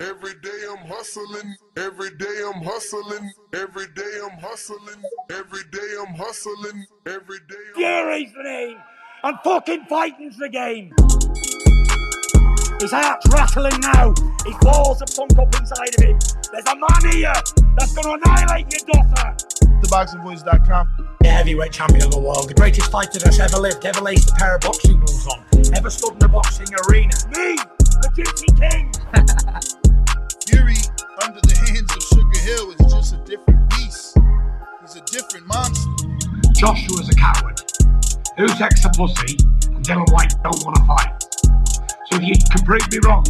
Every day I'm hustling, every day I'm hustling, every day I'm hustling, every day I'm hustling, every day I'm Fury's the name, and fucking fighting's the game. His heart's rattling now. His balls have sunk up inside of him. There's a man here that's going to annihilate your daughter. TheBoxingVoice.com. The heavyweight champion of the world, the greatest fighter that's ever lived, ever laced a pair of boxing gloves on, ever stood in a boxing arena. Me, the Gypsy King. Fury under the hands of Sugar Hill is just a different beast. He's a different monster. Joshua's a coward. Who takes a pussy and Dillian Whyte don't want to fight? So if you can prove me wrong,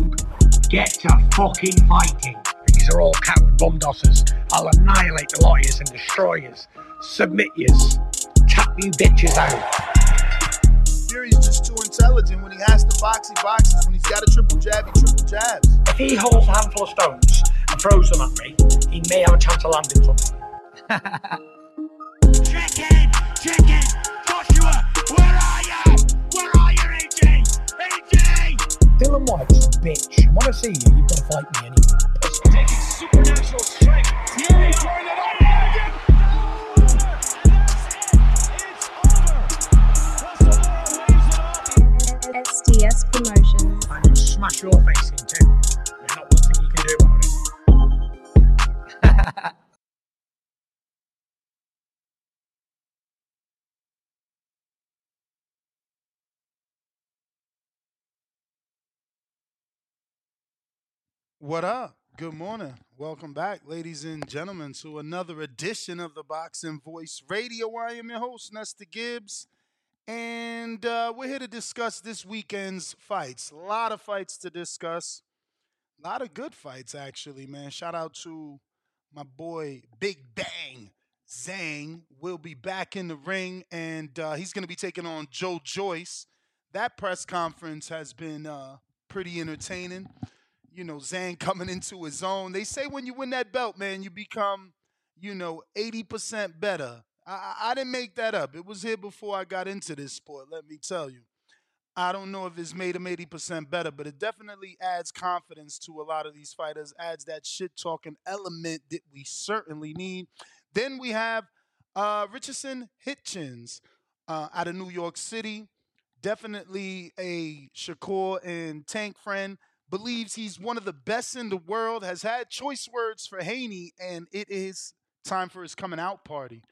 get to fucking fighting. These are all coward bum dossers. I'll annihilate the lawyers and destroyers. Submit yous. Tap you bitches out. Fury's just too intelligent. When he has to box, he boxes. When he's got a triple jab, he triple jabs. If he holds a handful of stones and throws them at me, he may have a chance of landing something. check in! Check in! Joshua! Where are you? Where are you, AJ? AJ! Dillian Whyte's a bitch. I want to see you. You've got to fight me anyway. Taking supernatural strength. Fury throwing it up STS Promotions. I'm going to smash your face in too. There's not one thing you can do about it. What up? Good morning. Welcome back, ladies and gentlemen, to another edition of the Boxing Voice Radio. I am your host, Nestor Gibbs, and uh, we're here to discuss this weekend's fights. A lot of fights to discuss. A lot of good fights, actually, man. Shout out to my boy Big Bang Zhang. Will be back in the ring, and uh, he's going to be taking on Joe Joyce. That press conference has been uh, pretty entertaining you know, Zhang coming into his own. They say when you win that belt, man, you become, you know, 80% better. I, I didn't make that up. It was here before I got into this sport, let me tell you. I don't know if it's made him 80% better, but it definitely adds confidence to a lot of these fighters, adds that shit talking element that we certainly need. Then we have uh, Richardson Hitchins uh, out of New York City. Definitely a Shakur and Tank friend believes he's one of the best in the world, has had choice words for Haney, and it is time for his coming out party.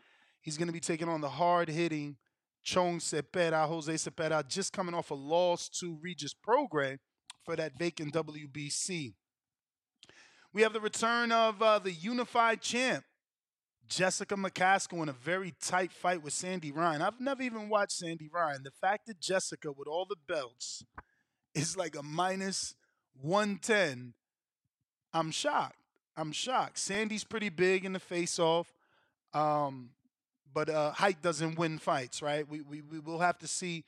He's going to be taking on the hard hitting Chong Zepeda, Jose Zepeda, just coming off a loss to Regis Prograis for that vacant WBC. We have the return of uh, the unified champ, Jessica McCaskill, in a very tight fight with Sandy Ryan. I've never even watched Sandy Ryan. The fact that Jessica, with all the belts, is like a minus 110, I'm shocked. I'm shocked. Sandy's pretty big in the face off. Um, but uh, height doesn't win fights, right? We, we, we will have to see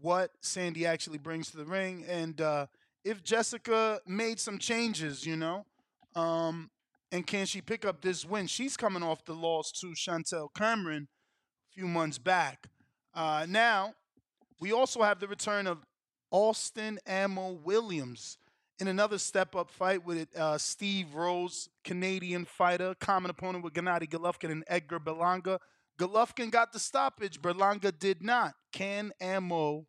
what Sandy actually brings to the ring. And uh, if Jessica made some changes, you know, um, and can she pick up this win? She's coming off the loss to Chantelle Cameron a few months back. Uh, now, we also have the return of Austin Ammo Williams in another step up fight with uh, Steve Rolls, Canadian fighter, common opponent with Gennady Golovkin and Edgar Berlanga. Golovkin got the stoppage, Berlanga did not. Can Ammo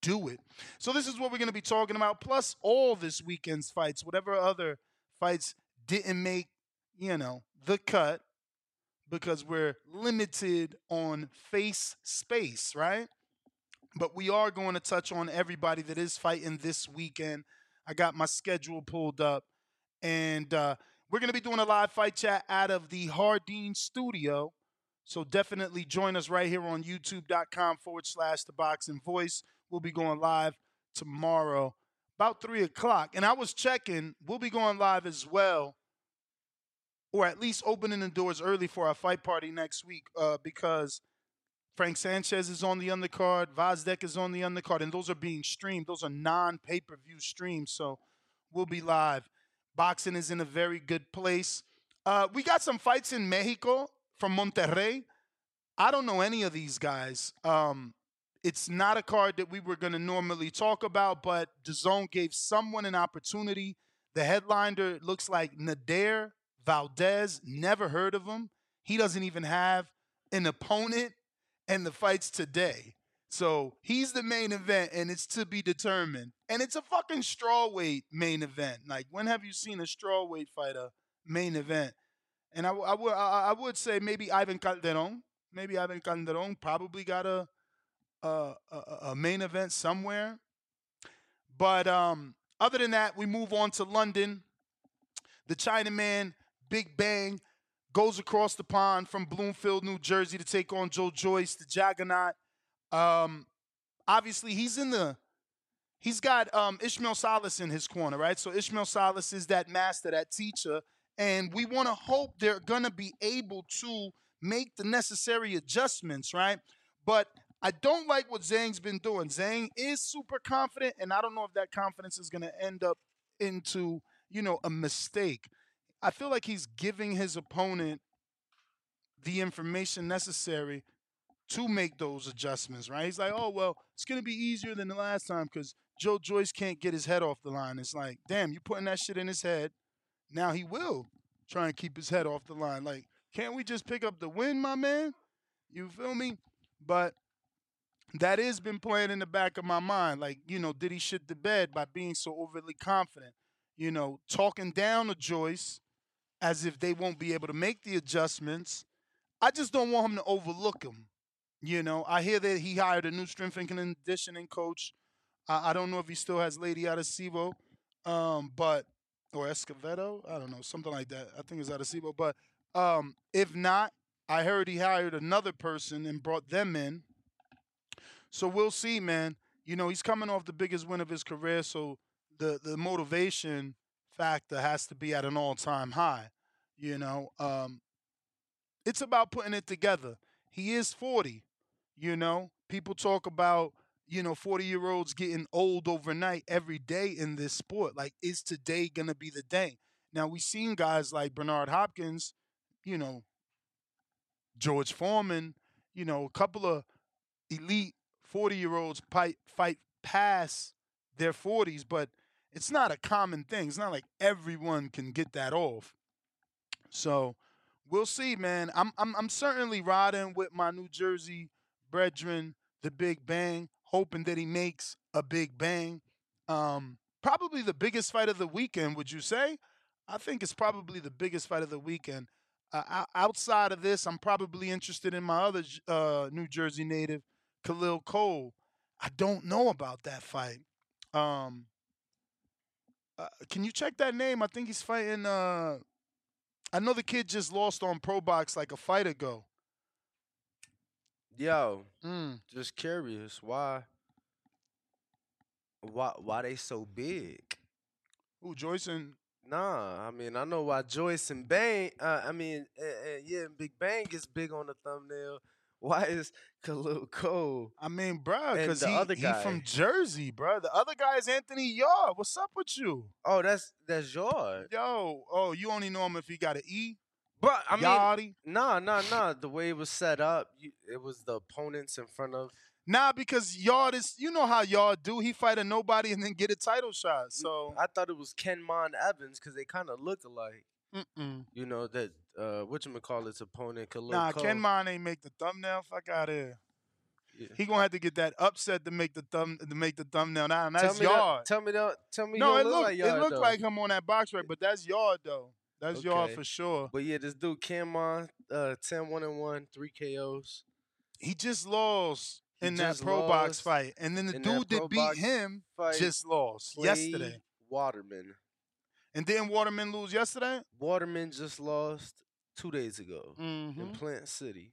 do it. So this is what we're going to be talking about, plus all this weekend's fights, whatever other fights didn't make, you know, the cut because we're limited on face space, right? But we are going to touch on everybody that is fighting this weekend. I got my schedule pulled up, and uh, we're going to be doing a live fight chat out of the Hardeen studio. So definitely join us right here on youtube.com forward slash the boxing voice. We'll be going live tomorrow about three o'clock. And I was checking, we'll be going live as well, or at least opening the doors early for our fight party next week uh, because Frank Sanchez is on the undercard, Vazdek is on the undercard, and those are being streamed. Those are non pay per view streams. So we'll be live. Boxing is in a very good place. Uh, we got some fights in Mexico from Monterrey. I don't know any of these guys. Um, it's not a card that we were going to normally talk about, but DAZN gave someone an opportunity. The headliner looks like Nadir Valdez. Never heard of him. He doesn't even have an opponent, and the fight's today. So he's the main event, and it's to be determined. And it's a fucking strawweight main event. Like, when have you seen a strawweight fighter main event? And I, I would I would say maybe Ivan Calderon. Maybe Ivan Calderon probably got a a, a, main event somewhere. But um, other than that, we move on to London. The Chinaman Big Bang goes across the pond from Bloomfield, New Jersey, to take on Joe Joyce, the Juggernaut. Um, obviously, he's in the he's got um, Ismael Salas in his corner, right? So Ismael Salas is that master, that teacher, and we want to hope they're gonna be able to make the necessary adjustments, right? But I don't like what Zhang's been doing. Zhang is super confident, and I don't know if that confidence is going to end up into, you know, a mistake. I feel like he's giving his opponent the information necessary to make those adjustments, right? He's like, oh, well, it's going to be easier than the last time because Joe Joyce can't get his head off the line. It's like, damn, you're putting that shit in his head. Now he will try and keep his head off the line. Like, can't we just pick up the win, my man? You feel me? But that has been playing in the back of my mind. Like, you know, did he shit the bed by being so overly confident? You know, talking down to Joyce as if they won't be able to make the adjustments. I just don't want him to overlook him. You know, I hear that he hired a new strength and conditioning coach. I, I don't know if he still has Lady Adesivo, um, but or Escovedo. I don't know, something like that. I think it's Adesivo. But um, if not, I heard he hired another person and brought them in so we'll see, man. You know, he's coming off the biggest win of his career, so the the motivation factor has to be at an all time high. You know, um, it's about putting it together. He is forty. You know, people talk about you know 40 year olds getting old overnight every day in this sport. Like, is today gonna be the day? Now we've seen guys like Bernard Hopkins, you know, George Foreman, you know, a couple of elite 40 year olds fight, fight past their 40s, but it's not a common thing. It's not like everyone can get that off. So we'll see, man. I'm I'm, I'm certainly riding with my New Jersey brethren, the Big Bang, hoping that he makes a big bang. Um, probably the biggest fight of the weekend, would you say? I think it's probably the biggest fight of the weekend. Uh, outside of this, I'm probably interested in my other uh, New Jersey native, Khalil Cole. I don't know about that fight. Um, uh, can you check that name? I think he's fighting. Uh, I know the kid just lost on Pro Box like a fight ago. Yo, mm. just curious why. Why why they so big? Ooh, Joyce and Nah, I mean I know why Joyce and Bang. Uh, I mean, uh, uh, yeah, Big Bang is big on the thumbnail. Why is Khalil Cole? I mean, bro, and because the he, other he guy. from Jersey, bro. The other guy is Anthony Yarde. What's up with you? Oh, that's that's Yarde. Yo, oh, you only know him if he got an E. But I mean, Yardy. nah, nah, nah. The way it was set up, you, it was the opponents in front of. Nah, because Yarde is, you know how Yarde do. He fight a nobody and then get a title shot. So I thought it was Kenmon Evans because they kind of looked alike. Mm-mm. You know that uh, what you call its opponent, Khalil Nah, Cole. Ken Mon ain't make the thumbnail. Fuck out here. Yeah. He gonna have to get that upset to make the thumb to make the thumbnail Tell that's me yard. That, tell me that. Tell me. no, it looked like it yard, looked though. like him on that box rec, but that's yard though. That's y'all for sure. But yeah, this dude Cameron, uh, 10 1 and 1, 3 KOs. He just lost He in that just pro box fight, and then the that dude that pro beat him just lost yesterday. Waterman. And didn't Waterman lose yesterday? Waterman just lost two days ago Mm-hmm. in Plant City.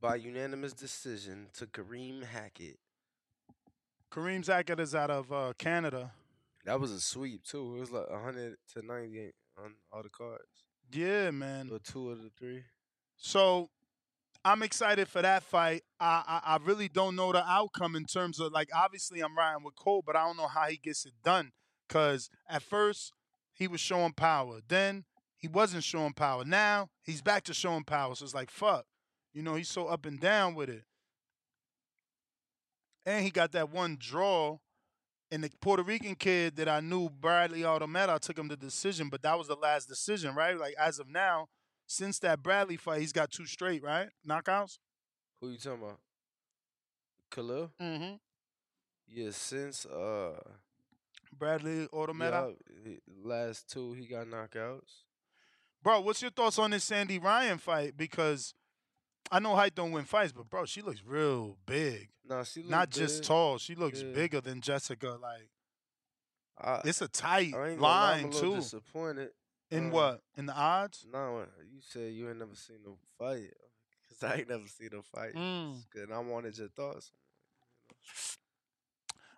By unanimous decision to Kareem Hackett. Kareem Hackett is out of uh, Canada. That was a sweep, too. It was like 100 to 98 on all the cards. Yeah, man. Or two of the three. So I'm excited for that fight. I, I I really don't know the outcome in terms of like obviously I'm riding with Cole, but I don't know how he gets it done. Cause at first he was showing power, then he wasn't showing power. Now he's back to showing power. So it's like fuck, you know he's so up and down with it. And he got that one draw. And the Puerto Rican kid that I knew, Bradley Automet, I took him to decision, but that was the last decision, right? Like as of now, since that Bradley fight, he's got two straight, right? Knockouts. Who you talking about? Khalil? Mm-hmm. Yeah, since uh Bradley Autometa. yeah, last two he got knockouts. Bro, what's your thoughts on this Sandy Ryan fight? Because I know height don't win fights, but bro, she looks real big. Nah, she Not just tall, she looks Yeah. bigger than Jessica. Like I, it's a tight gonna lie, I'm line a too. disappointed. In um, what? In the odds? No, you said you ain't never seen no fight. Cause I ain't never seen no fight. Mm. Good. I wanted your thoughts.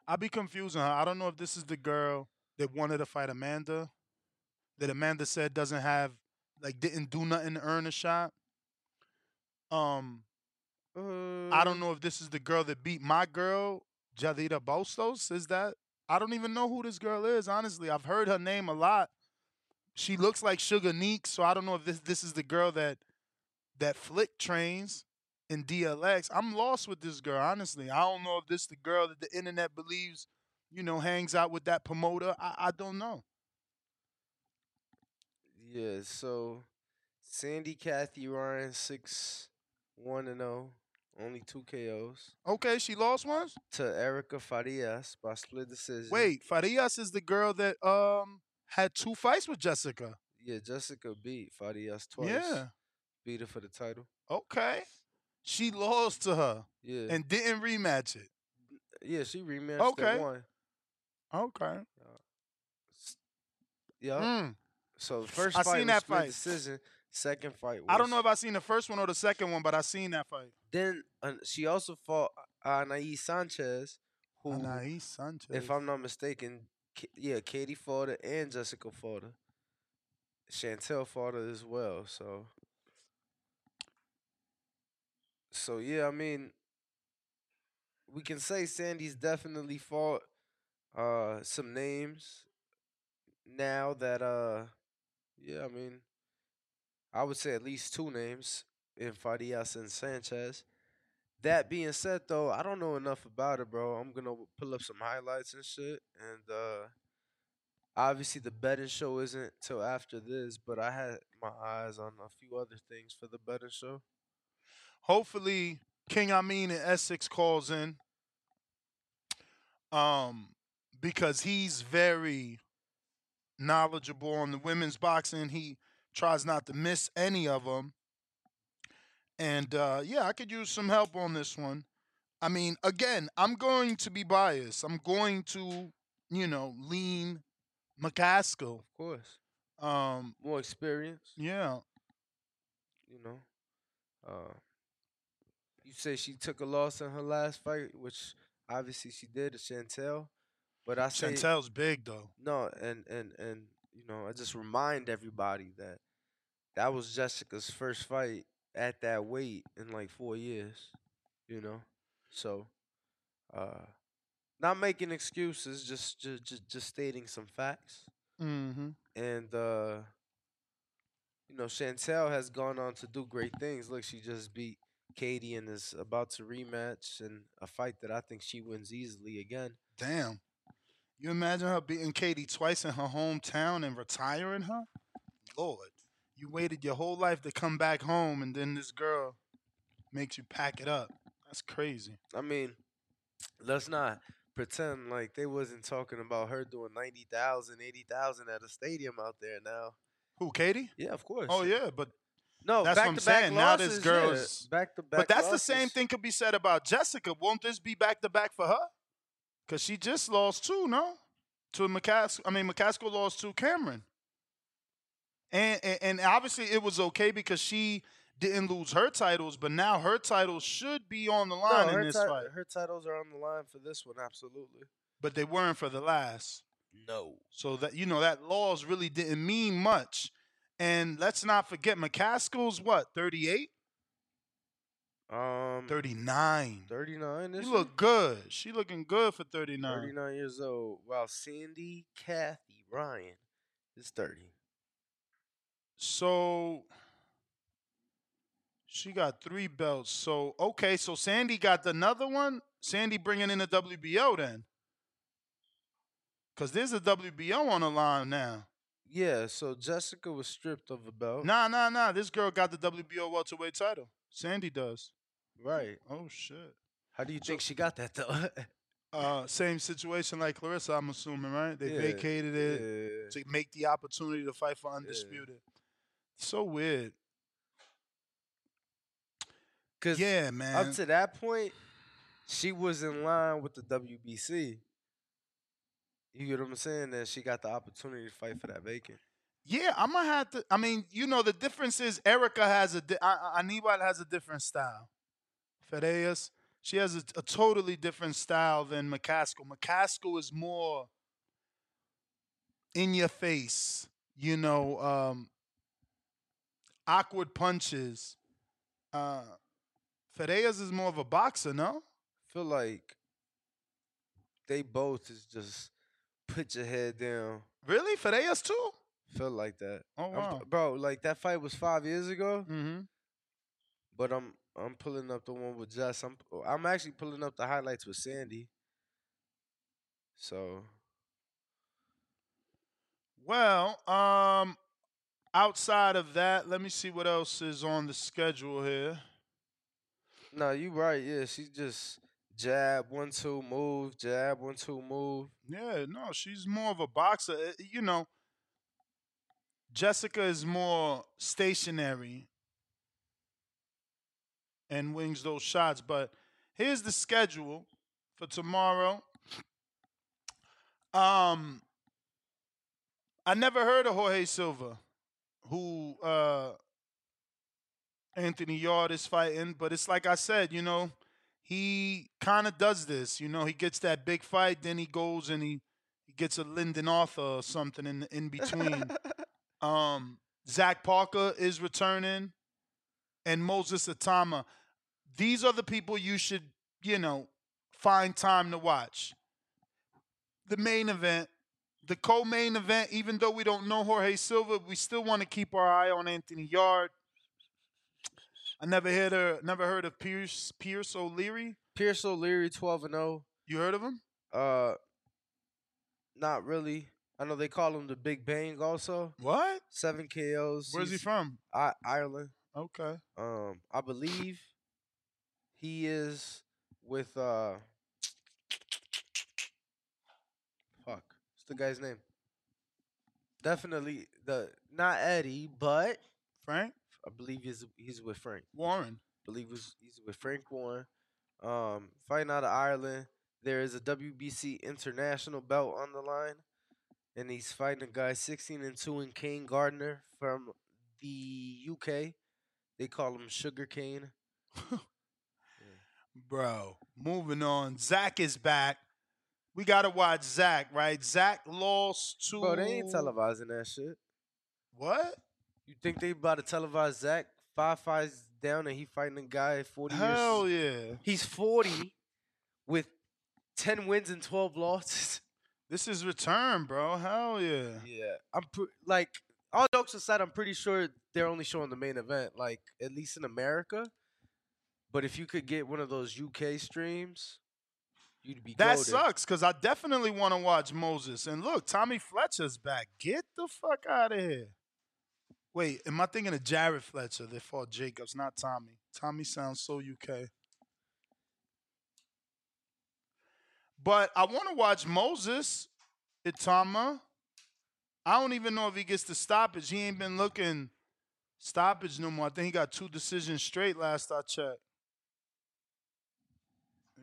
I be confusing her. I don't know if this is the girl that wanted to fight Amanda, that Amanda said doesn't have, like, didn't do nothing to earn a shot. Um, I don't know if this is the girl that beat my girl, Jadita Bostos. Is that? I don't even know who this girl is. Honestly, I've heard her name a lot. She looks like Sugar Neek, so I don't know if this this is the girl that that Flick trains in DLX. I'm lost with this girl, honestly. I don't know if this the girl that the internet believes, you know, hangs out with that promoter. I, I don't know. Yeah, so Sandy Kathy Ryan six one and zero, only two KOs. Okay, she lost once. To Erica Farias by split decision. Wait, Farias is the girl that um had two fights with Jessica. Yeah, Jessica beat Farias twice. Yeah. Beat her for the title. Okay. She lost to her Yeah. and didn't rematch it. yeah, she rematched Okay. and won. Okay. Yeah. Mm. So the first I fight seen was that split fight. decision. Second fight was I don't know if I seen the first one or the second one, but I seen that fight. Then uh, she also fought uh, Anais Sanchez, who, Anais Sanchez. if I'm not mistaken, K- yeah, Katie her and Jessica her. Chantel fought her as well. So, so yeah, I mean, we can say Sandy's definitely fought uh, some names. Now that uh, yeah, I mean, I would say at least two names in Farias and Sanchez. That being said, though, I don't know enough about it, bro. I'm gonna pull up some highlights and shit, and uh obviously the betting show isn't till after this, but I had my eyes on a few other things for the betting show. Hopefully, King Amin in Essex calls in. Um, because he's very knowledgeable on the women's boxing. He tries not to miss any of them. And uh, yeah, I could use some help on this one. I mean, again, I'm going to be biased. I'm going to, you know, lean McCaskill. Of course, Um, more experience. yeah. You know, uh, you say she took a loss in her last fight, which obviously she did to Chantelle. But I say Chantelle's big though. No, and and and you know, I just remind everybody that that was Jessica's first fight at that weight in like four years. You know, so uh, not making excuses, just just just, just stating some facts. Mm-hmm. And uh, you know, Chantelle has gone on to do great things. Look, she just beat Katie and is about to rematch in a fight that I think she wins easily again. Damn. You imagine her beating Katie twice in her hometown and retiring her? Lord, you waited your whole life to come back home, and then this girl makes you pack it up. That's crazy. I mean, let's not pretend like they wasn't talking about her doing 90,000, 80,000 at a stadium out there now. Who, Katie? Yeah, of course. Oh yeah, but No, that's what I'm back-to-back saying. Now this losses, yeah, back-to-back But that's the same thing could be said about Jessica. Won't this be back to back for her? Cause she just lost two, no? To McCaskill. I mean, McCaskill lost to Cameron. And, and and obviously it was okay because she didn't lose her titles, but now her titles should be on the line No, in this ti- fight. her titles are on the line for this one, absolutely. But they weren't for the last. No. So that you know that loss really didn't mean much. And let's not forget McCaskill's what, 38? Um, 39. 39. You look good. She looking good for 39. 39 years old. While Sandy Kathy Ryan is 30. So she got three belts. So okay, so Sandy got another one. Sandy bringing in the WBO then, because there's a WBO on the line now. Yeah, so Jessica was stripped of a belt. Nah, nah, nah. This girl got the WBO welterweight title. Sandy does. Right. Oh shit. How do you think she got that though? Uh, same situation like Claressa, I'm assuming, right? They Yeah, vacated it yeah. to make the opportunity to fight for undisputed. So weird. Cause Yeah, man. up to that point, she was in line with the WBC. You get what I'm saying? That she got the opportunity to fight for that vacant. Yeah, I'm gonna have to. I mean, you know, the difference is Erica has a. di- I- I- Anibal has a different style. Fedeas, she has a, a totally different style than McCaskill. McCaskill is more in your face. You know, um, awkward punches. Uh, is more of a boxer, no? Feel like they both is just put your head down. Really, Fedeas too? Feel like that. Oh wow. bro! Like that fight was five years ago. Mm-hmm. But I'm I'm pulling up the one with Jess. I'm I'm actually pulling up the highlights with Sandy. So Well, um, outside of that, let me see what else is on the schedule here. no, you right. Yeah, she just jab one two move, jab one two move. Yeah, no, she's more of a boxer. Uh, You know, Jessica is more stationary and wings those shots. But here's the schedule for tomorrow. Um, I never heard of Jorge Silva, who uh, Anthony Yarde is fighting. But it's like I said, you know, he kind of does this. You know, he gets that big fight, then he goes and he, he gets a Lyndon Arthur or something in in between. um, Zach Parker is returning, and Moses Itauma. These are the people you should, you know, find time to watch. The main event, the co-main event. Even though we don't know Jorge Silva, we still want to keep our eye on Anthony Yarde. I never heard of, never heard of Pierce Pierce O'Leary. Pierce O'Leary, twelve and zero. You heard of him? Uh, not really. I know they call him the Big Bang. Also, What? seven KOs. Where's he from? I- Ireland. Okay. Um, I believe he is with uh. Fuck, what's the guy's name? Definitely the not Eddie, but Frank I believe he's he's with Frank. Warren. I believe he's, he's with Frank Warren. Um, fighting out of Ireland. There is a WBC international belt on the line, and he's fighting a guy 16 and two in Kane Gardner from the UK. They call him Sugar Cane. Bro, moving on. Zach is back. We gotta watch Zach, right? Zach lost to. Bro, they ain't televising that shit. What? You think they about to televise Zach five fights down and he fighting a guy 40 Hell years. yeah. He's 40 with 10 wins and 12 losses. This is return, bro. Hell yeah. Yeah. I'm pre- like all jokes aside, I'm pretty sure they're only showing the main event, like at least in America. But if you could get one of those UK streams, you'd be That goated. sucks because I definitely want to watch Moses. And look, Tommy Fletcher's back. Get the fuck out of here. Wait, am I thinking of Jared Fletcher? They fought Jacobs, not Tommy. Tommy sounds so UK. But I want to watch Moses Itauma. I don't even know if he gets the stoppage. He ain't been looking stoppage no more. I think he got two decisions straight last I checked.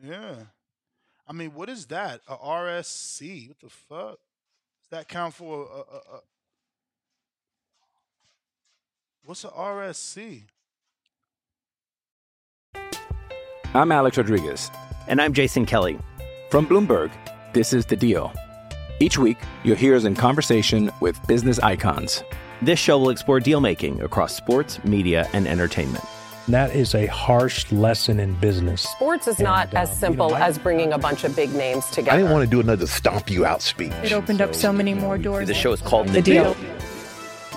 Yeah. I mean, what is that? A RSC? What the fuck? Does that count for a, a, a, a What's a RSC? I'm Alex Rodriguez. And I'm Jason Kelly. From Bloomberg, this is The Deal. Each week, you'll hear us in conversation with business icons. This show will explore deal making across sports, media, and entertainment. That is a harsh lesson in business. Sports is not uh, as simple as bringing a bunch of big names together. I didn't want to do another stomp you out speech. It opened up so many more doors. The show is called The Deal.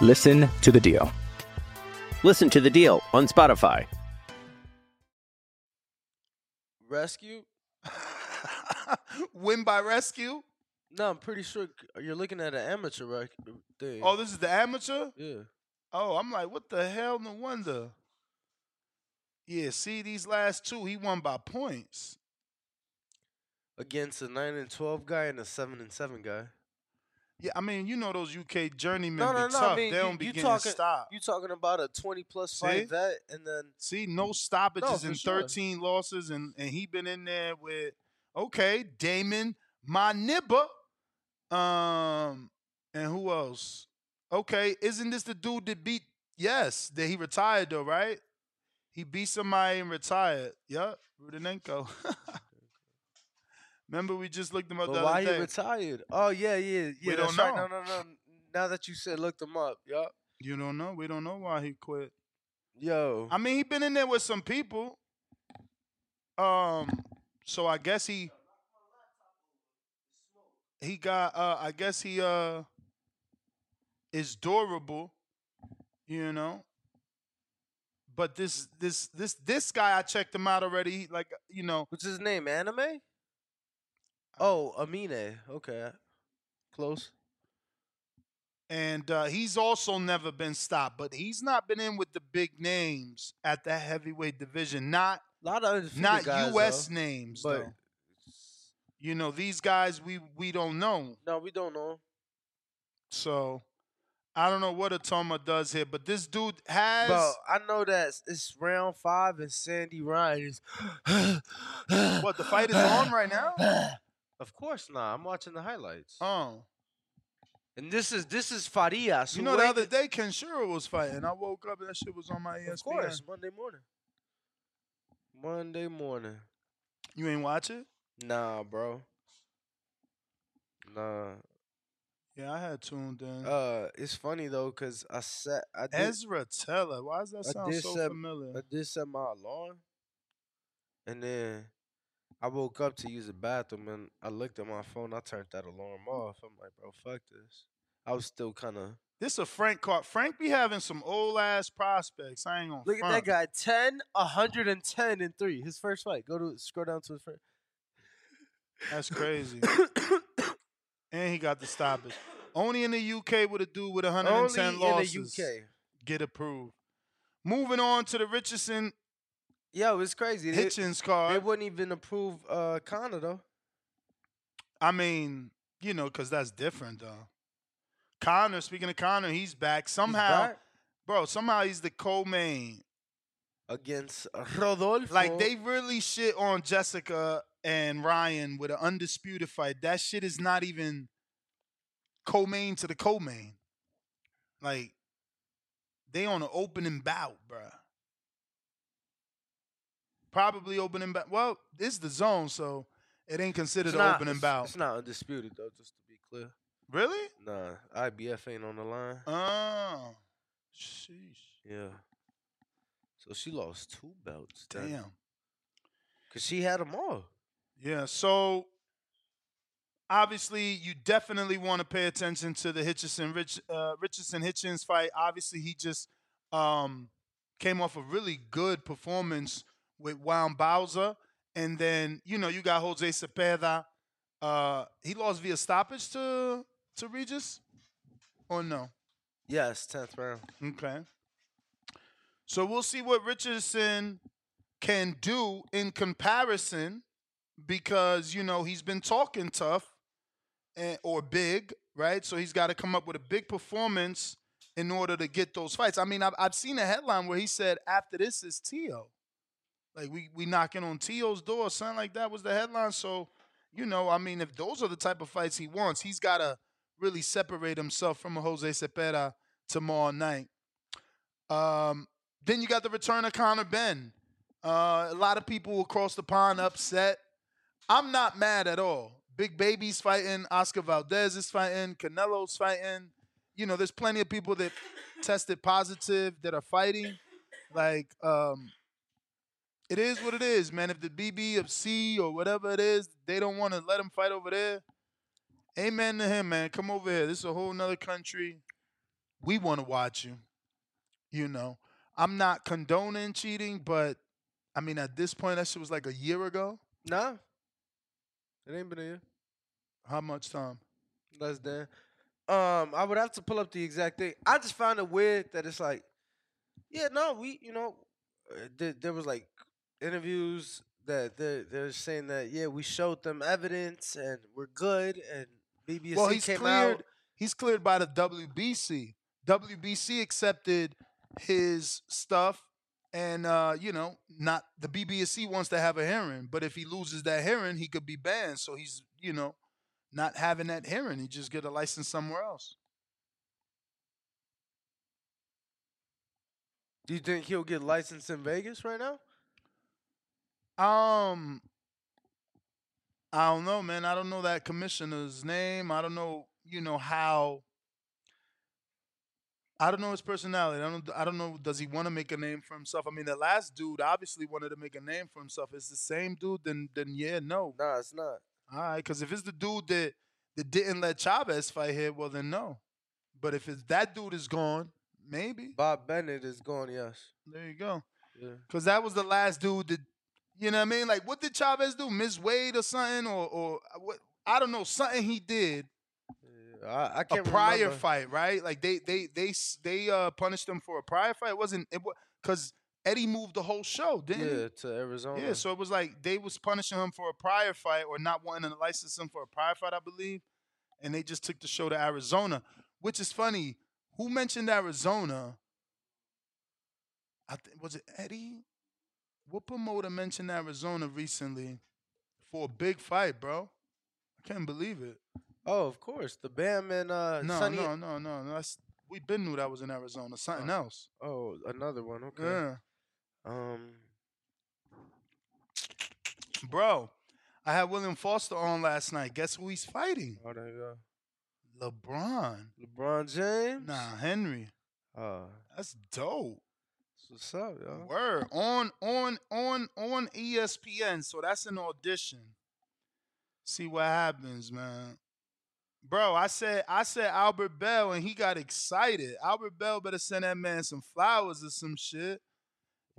Listen to The Deal. Listen to The Deal on Spotify. Rescue? Win by rescue? No, I'm pretty sure you're looking at an amateur rec- thing. Oh, this is the amateur? yeah. Oh, I'm like, what the hell? No wonder. Yeah, see, these last two, he won by points. Against a nine and twelve guy and a seven and seven guy. Yeah, I mean, you know those UK journeymen No, no, no. tough. I mean, they you, don't be you getting talking. You talking about a twenty plus See? fight vet, and then See, no stoppages and sure. 13 losses, and, and he been in there with okay, Damon, my nibba. Um, and who else? Okay, isn't this the dude that beat yes, that he retired though, right? He beat somebody and retired. Yep, Rudenenko. Remember we just looked him up but why he retired? Oh yeah, yeah, yeah. We don't right. know. No, no, no. Now that you said, look them up. Yup. you don't know. We don't know why he quit. Yo. I mean, he been in there with some people. Um, so I guess he he got. Uh, I guess he uh is durable, you know. But this this this this guy, I checked him out already. He, like you know, What's his name? Anime? Oh, Amine. Okay. Close. and uh, he's also never been stopped. But he's not been in with the big names at the heavyweight division. Not A lot of not guys, U.S. though. names, but though. You know, these guys we we don't know. no, we don't know. So I don't know what Itauma does here, but this dude has Bro, I know that it's- round five and Sandy Ryan is. what the fight is on right now. Of course not. I'm watching the highlights. Oh, And this is this is Farias. you know the other day Kenshiro was fighting. I woke up and that shit was on my ESPN. Of course, Monday morning. Monday morning. You ain't watch it? Nah, bro. Nah. Yeah, I had tuned in. Uh, it's funny though, cause I set I did, Ezra Teller. Why does that I sound did so set familiar? I did set my alarm, and then I woke up to use the bathroom, and I looked at my phone. I turned that alarm off. I'm like, bro, fuck this. I was still kind of This is a Frank card. Frank be having some old ass prospects. I ain't gonna look front. at that guy 10, 110 and three. His first fight. Go to scroll down to his first. That's crazy. and he got the stoppage. Only in the UK would a dude with 110 Only losses in the UK. get approved. Moving on to the Richardson Yo, it's crazy. They, Hitchins they card. wouldn't even approve uh Conor though. I mean, you know, because that's different though. Conor, speaking of Conor, he's back. Somehow, back? bro, somehow he's the co-main. against Rodolfo. Like they really shit on Jessica and Ryan with an undisputed fight. That shit is not even co-main to the co-main. Like they on an opening bout, bruh. Probably opening bout. Well, it's the zone, so it ain't considered it's an not, opening it's, bout. It's not undisputed though, just to be clear. Really? Nah, IBF ain't on the line. Oh, sheesh. Yeah. So she lost two belts. Damn. Cause she had them all. Yeah. So obviously, you definitely want to pay attention to the Hitchison Rich uh, Richardson Hitchins fight. Obviously, he just um, came off a really good performance with Juan Bauza, and then you know you got Jose Zepeda. Uh, he lost via stoppage to to Regis, or no? Yes, tenth round. Okay. So we'll see what Richardson can do in comparison because, you know, he's been talking tough and, or big, right? So he's got to come up with a big performance in order to get those fights. I mean, I've, I've seen a headline where he said, after this is Tio. Like, we, we knocking on Tio's door, something like that was the headline. So, you know, I mean, if those are the type of fights he wants, he's got to really separate himself from a Jose Zepeda tomorrow night. Um, then you got the return of Conor Benn. Uh, a lot of people across the pond upset. I'm not mad at all. Big Baby's fighting, Oscar Valdez is fighting, Canelo's fighting. You know, there's plenty of people that tested positive that are fighting. Like, um, it is what it is, man. If the BB of C or whatever it is, they don't want to let him fight over there. Amen to him, man. Come over here. This is a whole nother country. We want to watch you. You know. I'm not condoning cheating, but I mean, at this point, that shit was like a year ago. Nah. It ain't been a year. How much time? Less than. Um, I would have to pull up the exact thing. I just found it weird that it's like, yeah, no, we, you know, uh, there, there was like interviews that they're they're saying that yeah, we showed them evidence and we're good and BBC well, he's came cleared. out. He's cleared by the WBC. WBC accepted his stuff, and uh, you know, not the BBC wants to have a hearing, but if he loses that hearing, he could be banned. So he's, you know, not having that hearing. He just get a license somewhere else. Do you think he'll get licensed in Vegas right now? Um, I don't know, man. I don't know that commissioner's name. I don't know, you know how. I don't know his personality. I don't. I don't know. Does he want to make a name for himself? I mean, the last dude obviously wanted to make a name for himself. Is the same dude? Then, then yeah, no. Nah, it's not. All right, because if it's the dude that that didn't let Chavez fight here, well then no. But if it's that dude is gone, maybe. Bob Bennett is gone. Yes. There you go. Yeah. Because that was the last dude that, you know what I mean? Like, what did Chavez do? Miss Wade or something? Or, or uh, what? I don't know. Something he did. I, I a can't prior remember. fight, right? Like they they they they uh punished him for a prior fight. It wasn't it was because Eddie moved the whole show, didn't Yeah, to Arizona. Yeah, so it was like they was punishing him for a prior fight or not wanting to license him for a prior fight, I believe, and they just took the show to Arizona, which is funny. Who mentioned Arizona? I th- was it Eddie? What promoter mentioned Arizona recently for a big fight, bro? I can't believe it. Oh, of course, the Bam and uh, No, Sunny. no, no, no, no. That's we been knew that was in Arizona. Something else. Oh, another one. Okay. Yeah, Um. bro. I had William Foster on last night. Guess who he's fighting? Oh, there you go. LeBron. LeBron James. Nah, Henry. Uh, That's dope. what's up, yo? Word on on on on ESPN. So that's an audition. See what happens, man. Bro, I said I said Albert Bell and he got excited. Albert Bell better send that man some flowers or some shit.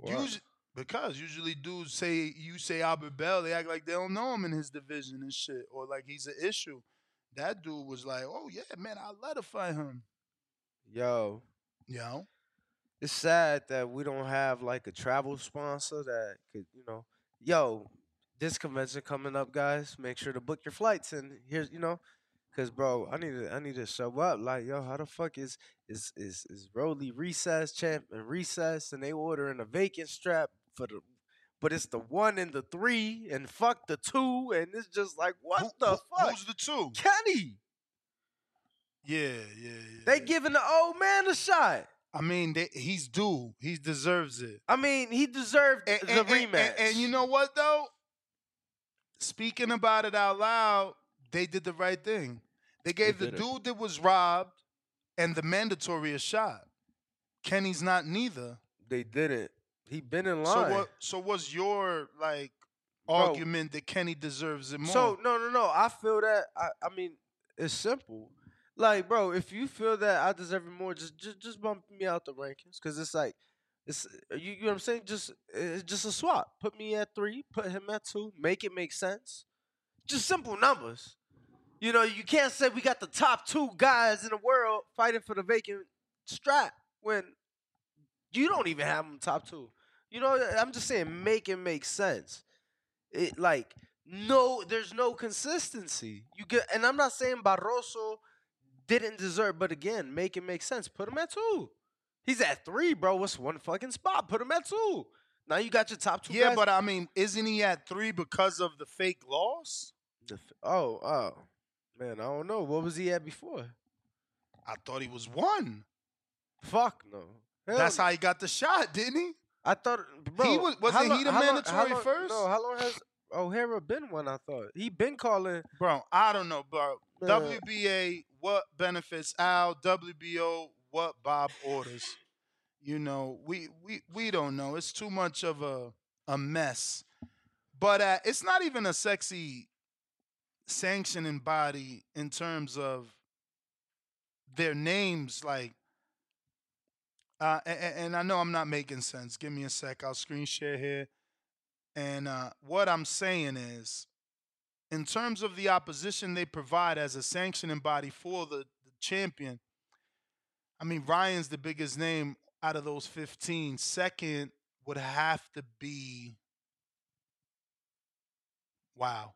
Usually, because usually dudes say you say Albert Bell, they act like they don't know him in his division and shit, or like he's an issue. That dude was like, "Oh yeah, man, I'd let her fight him." Yo, Yo, it's sad that we don't have like a travel sponsor that could, you know, yo, this convention coming up, guys. Make sure to book your flights and here's, you know, cause bro, I need to, I need to show up. Like, yo, how the fuck is is is is Rolly recess champ and recess, and they ordering a vacant strap for the, but it's the one and the three, and fuck the two, and it's just like, what Who- the who- fuck, Who's the two? Kenny? Yeah, yeah, yeah. They giving the old man a shot. I mean, they, he's due. He deserves it. I mean, he deserved And, the and- rematch. and- and you know what though? Speaking about it out loud, they did the right thing. They gave the did it. dude that was robbed and the mandatory a shot. Kenny's not neither. they didn't. He been in So line. what? So what's your like Bro. argument that Kenny deserves it more? So no, no, no. I feel that. I, I mean, it's simple. Like, bro, if you feel that I deserve it more, just just, just bump me out the rankings, cause it's like, it's uh, you, you know what I'm saying. Just it's just a swap. Put me at three. Put him at two. Make it make sense. Just simple numbers. You know, you can't say we got the top two guys in the world fighting for the vacant strap when you don't even have them top two. You know, I'm just saying, make it make sense. It like no, there's no consistency. You get, and I'm not saying Barroso didn't deserve, but again, make it make sense. Put him at two. He's at three, bro. What's one fucking spot? Put him at two. Now you got your top two. yeah, guys. but I mean, isn't he at three because of the fake loss? The f- oh, oh, man, I don't know. What was he at before? I thought he was one. Fuck no. Hell That's no. how he got the shot, didn't he? I thought, bro. He was- wasn't long- he the how long- mandatory long- first? No, how long has Ohara been one? I thought he been calling. Bro, I don't know, bro. Uh, WBA, what benefits Al? WBO, what Bob orders? You know, we we we don't know. It's too much of a a mess. But uh, it's not even a sexy sanctioning body in terms of their names. Like, uh, and, and I know I'm not making sense. Give me a sec. I'll screen share here. And uh, what I'm saying is, in terms of the opposition they provide as a sanctioning body for the, the champion, I mean, Ryan's the biggest name out of those 15. Second would have to be, wow.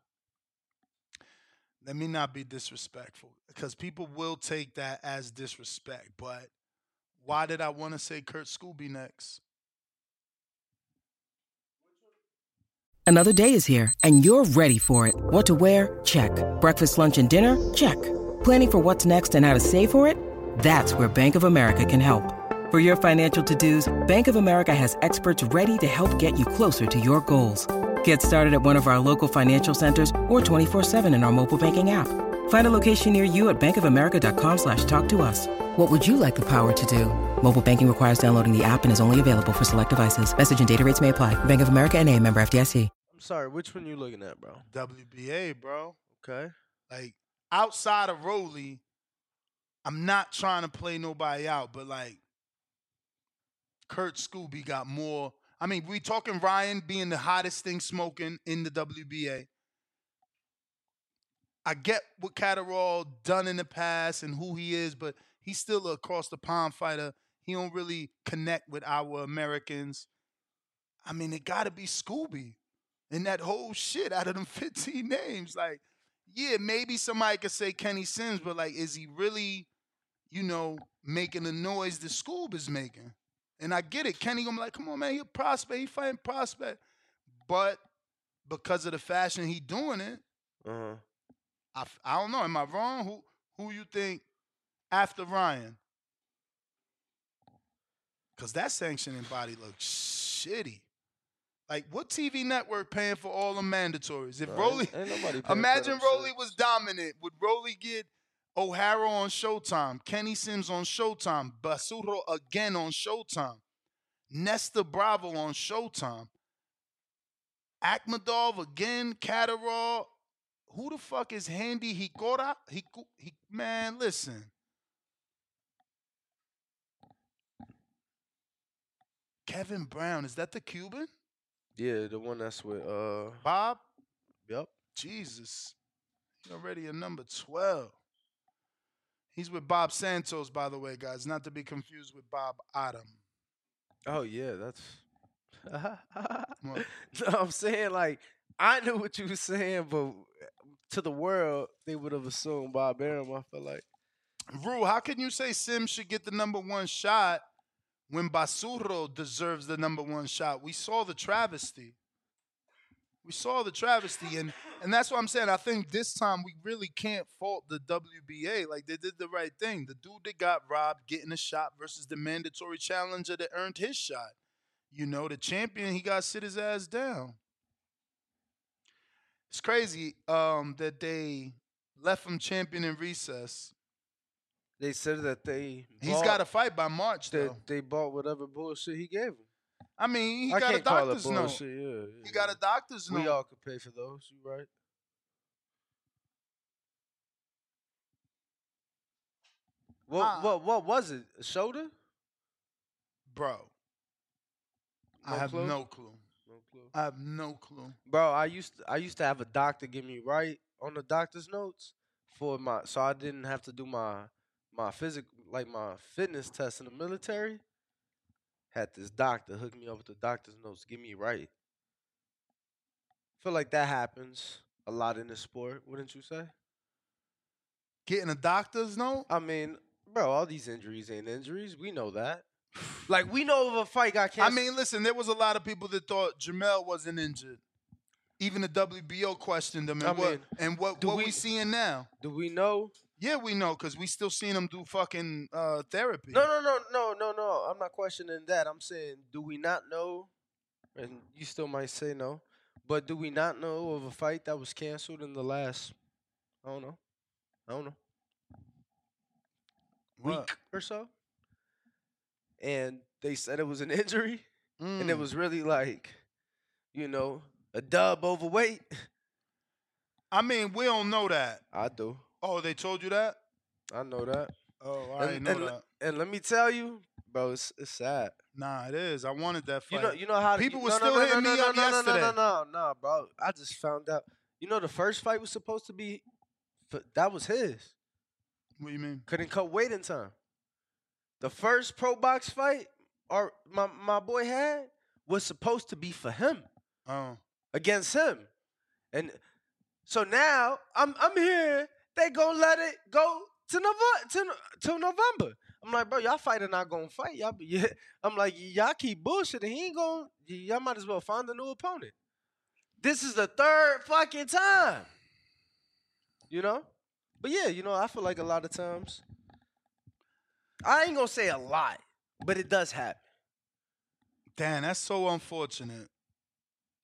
Let me not be disrespectful because people will take that as disrespect. But why did I want to say Kurt Scoby next? Another day is here, and you're ready for it. What to wear? Check. Breakfast, lunch, and dinner? Check. Planning for what's next and how to save for it? That's where Bank of America can help. For your financial to-dos, Bank of America has experts ready to help get you closer to your goals. Get started at one of our local financial centers or 24-7 in our mobile banking app. Find a location near you at bankofamerica.com slash talk to us. What would you like the power to do? Mobile banking requires downloading the app and is only available for select devices. Message and data rates may apply. Bank of America and a member FDIC. I'm sorry. Which one you looking at, bro? WBA, bro. Okay. Like outside of Rolly, I'm not trying to play nobody out, but like Kurt Scoby got more. I mean, we talking Ryan being the hottest thing smoking in the WBA. I get what Catterall done in the past and who he is, but he's still a across the pond fighter. He don't really connect with our Americans. I mean, it got to be Scoby and that whole shit out of them 15 names. Like, yeah, maybe somebody could say Kenny Sims, but like, is he really, you know, making the noise that Scoob is making? And I get it. Kenny gonna be like, come on, man, he a prospect, he fighting prospect. But because of the fashion he doing it, Uh-huh. I, I don't know. Am I wrong? Who who you think after Ryan? Cause that sanctioning body looks shitty. Like what TV network paying for all the mandatories? If Right. Rolly, Ain't nobody paying for imagine Rolly was dominant. Would Rolly get Ohara on Showtime, Kenny Sims on Showtime, Barroso again on Showtime, Nestor Bravo on Showtime, Akhmedov again, Catterall. Who the fuck is Andy Hiraoka? Hiku, he, man, listen. Kevin Brown, is that the Cuban? Yeah, the one that's with uh Bob? Yep. Jesus. He's already a number 12. He's with Bob Santos, by the way, guys. Not to be confused with Bob Adam. Oh yeah, that's. What? no, I'm saying like I knew what you were saying, but eh, to the world they would have assumed Bob Arum. I feel like. Rue, how can you say Sims should get the number one shot when Barroso deserves the number one shot? We saw the travesty. We saw the travesty, and and that's what I'm saying. I think this time we really can't fault the WBA. Like they did the right thing. The dude that got robbed getting a shot versus the mandatory challenger that earned his shot. You know, the champion he got sit his ass down. It's crazy um, that they left him champion in recess. They said that they he's got a fight by March, that though. they bought whatever bullshit he gave him. I mean, he I got a can't call it doctor's note. Yeah, yeah, He got a doctor's note. We all could pay for those. You right? What Ah. what what was it? A shoulder? Bro, I have clue? no clue. No clue. I have no clue. Bro, I used to, I used to have a doctor give me right on the doctor's notes for my so I didn't have to do my my physic like my fitness test in the military. Had this doctor hook me up with the doctor's notes, give me right. Feel like that happens a lot in this sport, wouldn't you say? Getting a doctor's note? I mean, bro, all these injuries ain't injuries. We know that. Like we know if a fight got I mean, listen, there was a lot of people that thought Jermell wasn't injured. Even the WBO questioned him. And I what, mean, and what, what we, we- seeing now? do we know? Yeah, we know because we still seeing him do fucking uh, therapy. No, no, no, no, no, no. I'm not questioning that. I'm saying, do we not know? And you still might say no, but do we not know of a fight that was canceled in the last? I don't know. I don't know. What? Week or so. And they said it was an injury, and it Mm. was really like, you know, a dub overweight. I mean, we don't know that. I do. Oh, they told you that? I know that. Oh, I didn't know and, that. and let me tell you, bro, it's, it's sad. Nah, it is. I wanted that fight. You know, you know how people were no, still no, no, hitting no, me no, up no, no, yesterday. No, no, no, no, bro. I just found out. You know, the first fight was supposed to be, that was his. What do you mean? Couldn't cut weight in time. The first pro box fight, or my my boy had, was supposed to be for him Oh, against him, and so now I'm I'm here. They gonna let it go to November to, to November. I'm like, bro, y'all fighter not gonna fight. Y'all, be- yeah. I'm like, y'all keep bullshitting. He ain't gonna. Y'all might as well find a new opponent. This is the third fucking time. You know, but yeah, you know, I feel like a lot of times. I ain't gonna say a lot, but it does happen. damn, that's so unfortunate.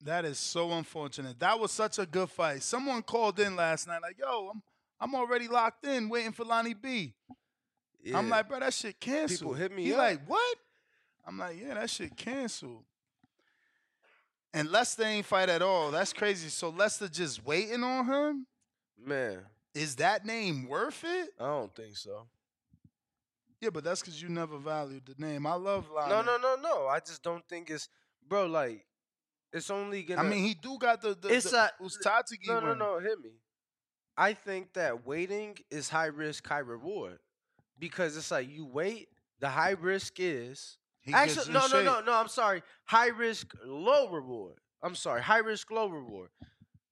That is so unfortunate. That was such a good fight. Someone called in last night, like, "Yo, I'm I'm already locked in, waiting for Lonnie B." am like, bro, that shit canceled. People hit me He up. like, what? I'm like, yeah, that shit canceled. And Lester ain't fight at all. That's crazy. So Lester just waiting on him. Man, Is that name worth it? I don't think so. Yeah, but that's because you never valued the name. I love Lonnie. No, no, no, no. I just don't think it's, bro. Like, it's only gonna. I mean, he do got the the, it's the a Uztatigi no, no, no. Hit me. I think that waiting is high risk, high reward, because it's like you wait. The high risk is He actually no, no, no, no. I'm sorry. High risk, low reward. I'm sorry. High risk, low reward.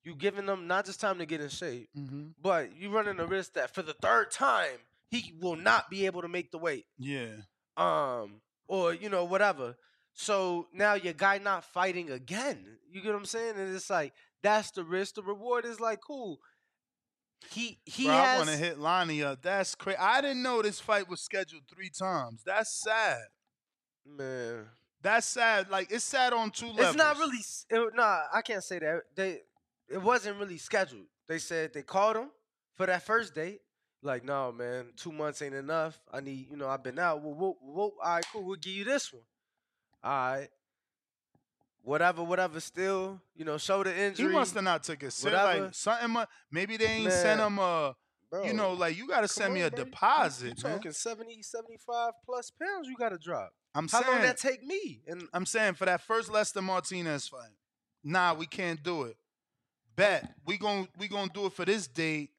You giving them not just time to get in shape, Mm-hmm. but you running the risk that for the third time he will not be able to make the weight. Yeah. um, or you know whatever. So now your guy not fighting again. You get what I'm saying? And it's like that's the risk. The reward is like cool. He he Bro, I want to hit Lonnie up. That's crazy. I didn't know this fight was scheduled three times. That's sad. man. That's sad. Like it's sad on two levels. It's not really. s- It, nah, I can't say that. They it wasn't really scheduled. They said they called him for that first date. Like, no, man, two months ain't enough. I need, you know, I've been out. Well, well, well, all right, cool. We'll give you this one. All right. Whatever, whatever. Still, you know, shoulder injury. He must have not took it serious. whatever. Like something. Maybe they ain't sent Man, him a. bro, You know, like you got to send me a bro. Deposit, You man. talking 70, 75 plus pounds you got to drop. I'm How saying. long that take me? And I'm saying for that first Lester Martinez fight. Nah, we can't do it. Bet we gon' we gonna do it for this date.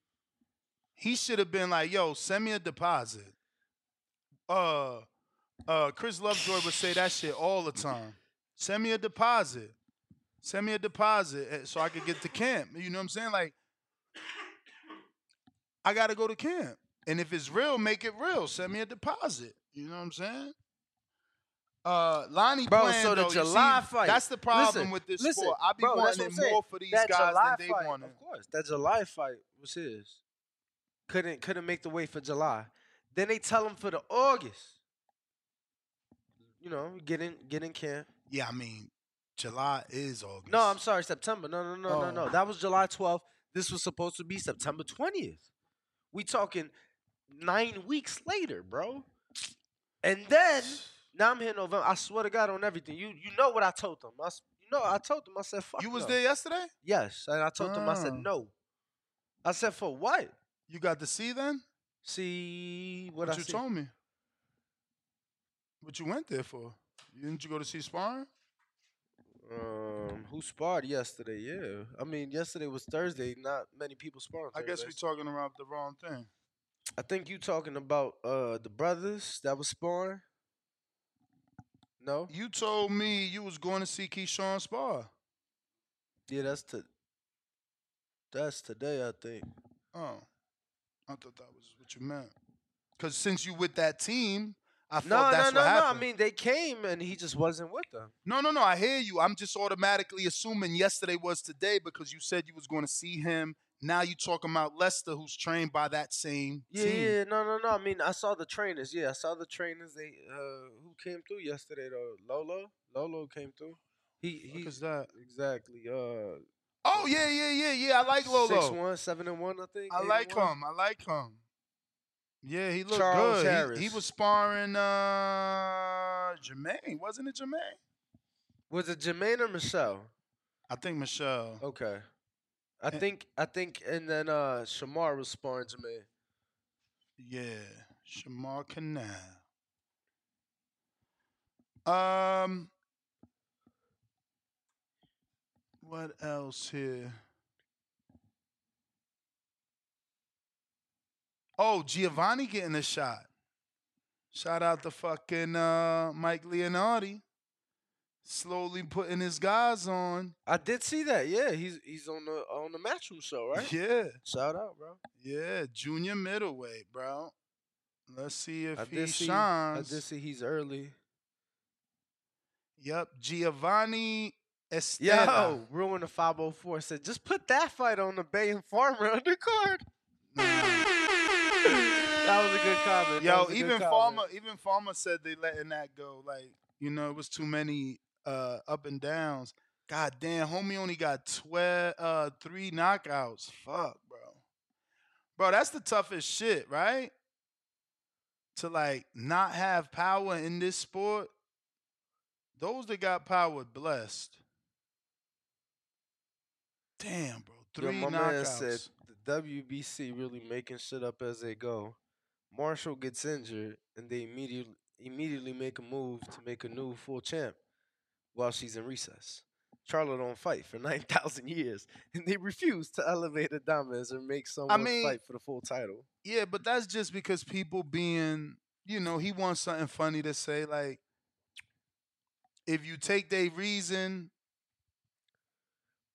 He should have been like, "Yo, send me a deposit." Uh, uh, Chris Lovejoy would say that shit all the time. Send me a deposit. Send me a deposit eh, so I could get to camp. You know what I'm saying? Like, I gotta go to camp, and if it's real, make it real. Send me a deposit. You know what I'm saying? Uh, Lonnie Bro, playing, so the though, July see, fight. That's the problem listen, with this listen, sport. I be bro, wanting what it I'm saying. more for these That guys July than they fight, want it. Of course, that July fight was his. Couldn't couldn't make the way for July. Then they tell him for the August. You know, get in get in camp. Yeah, I mean, July is August. No, I'm sorry, September. No, no, no, no, Oh. no. That was July 12th. This was supposed to be September 20th. We talking nine weeks later, bro. And then Now I'm here November. I swear to God on everything. You you know what I told them. I, you know I told them. I said fuck. You was no. there yesterday? Yes, and I told them. I said no. I said for what? You got to see then? See what, What, I you see? told me. What you went there for? Didn't you go to see sparring? Um, who sparred yesterday? Yeah, I mean yesterday was Thursday. Not many people sparred. I guess we're talking about the wrong thing. I think you talking about uh the brothers that was sparring. No. You told me you was going to see Keyshawn spar. Yeah, that's to. That's today, I think. Oh, I thought that was what you meant. Because since you with that team, I No, thought that's no, what no, no. I mean, they came and he just wasn't with them. No, no, no. I hear you. I'm just automatically assuming yesterday was today because you said you was going to see him. Now you talking about Lester, who's trained by that same Yeah, team. yeah, no, no, no. I mean, I saw the trainers. Yeah, I saw the trainers. They uh, who came through yesterday though? Lolo, Lolo came through. He he. that? Exactly. Uh, Oh yeah, yeah, yeah, yeah. I like Lolo. Six one, seven and one. I think. I like him. I like him. Yeah, he looked Charles good. He- Harris. He, was sparring uh Jermaine, wasn't it Jermaine? Was it Jermaine or Michelle? I think Michelle. Okay. I And- think I think and then uh Shamar was sparring Jermaine. Yeah, Shamar Canal. Um, what else here? Oh, Giovanni getting a shot. Shout out to fucking uh, Mike Leonardi. Slowly putting his guys on. I did see that. Yeah, he's he's on the on the Matchroom show, right? Yeah. Shout out, bro. Yeah, junior middleweight, bro. Let's see if I he see. I shines. did see he's early. Yep, Giovanni Estera. Yo, ruin the 504 said just put that fight on the Bay and Farmer undercard. That was a good comment. Yo, was a even comment. Farmer, even Farmer said they letting that go. Like, you know, it was too many uh up and downs. God damn, homie only got twelve uh three knockouts. Fuck, bro. Bro, that's the toughest shit, right? To like not have power in this sport. Those that got power blessed. Damn, bro. three Yo, Three my man said the WBC really making shit up as they go. Marshall gets injured, and they immediately immediately make a move to make a new full champ while she's in recess. Charlo don't fight for nine thousand years, and they refuse to elevate Adames or make someone mean- fight for the full title. Yeah, but that's just because people being, you know, he wants something funny to say. Like, if you take their reason,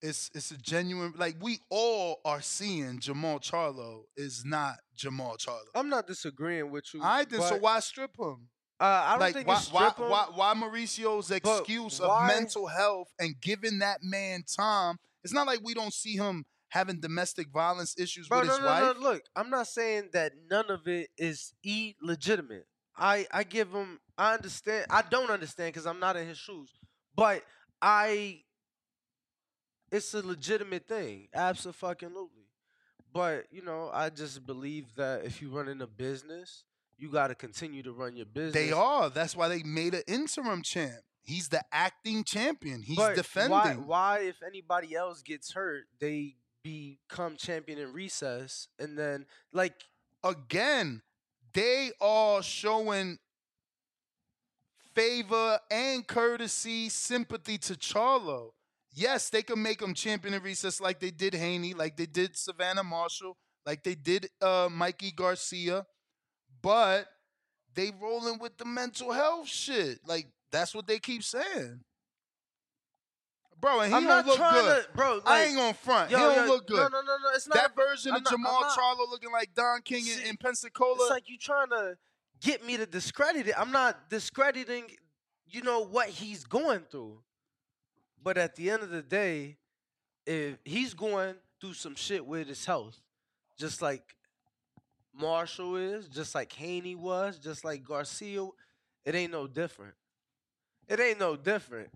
it's it's a genuine. Like, we all are seeing Jermell Charlo is not Jermell Charlo. I'm not disagreeing with you. I did. So why strip him? Uh, I don't like, think why, why, him. why, why Mauricio's excuse of mental health and giving that man time? It's not like we don't see him having domestic violence issues Bro, with no, his no, wife. no. Look, I'm not saying that none of it is illegitimate. I I give him. I understand. I don't understand because I'm not in his shoes. But I, it's a legitimate thing. Absolutely. But you know, I just believe that if you run in a business, you got to continue to run your business. They are. That's why they made an interim champ. He's the acting champion. He's But defending. Why, why, if anybody else gets hurt, they become champion in recess, and then like Again, they are showing favor and courtesy, sympathy to Charlo. Yes, they can make him champion in recess like they did Haney, like they did Savannah Marshall, like they did uh, Mikey Garcia, but they rolling with the mental health shit. Like that's what they keep saying. Bro, and he I'm don't not look good. to- bro, I ain't gonna front. Yo, he don't yo, look good. no, no, no, no, it's not That version I'm of not- Jermell Charlo looking like Don King in, in Pensacola. It's like you trying to get me to discredit it. I'm not discrediting, you know, what he's going through. But at the end of the day, if he's going through some shit with his health, just like Marshall is, just like Haney was, just like Garcia, it ain't no different. It ain't no different.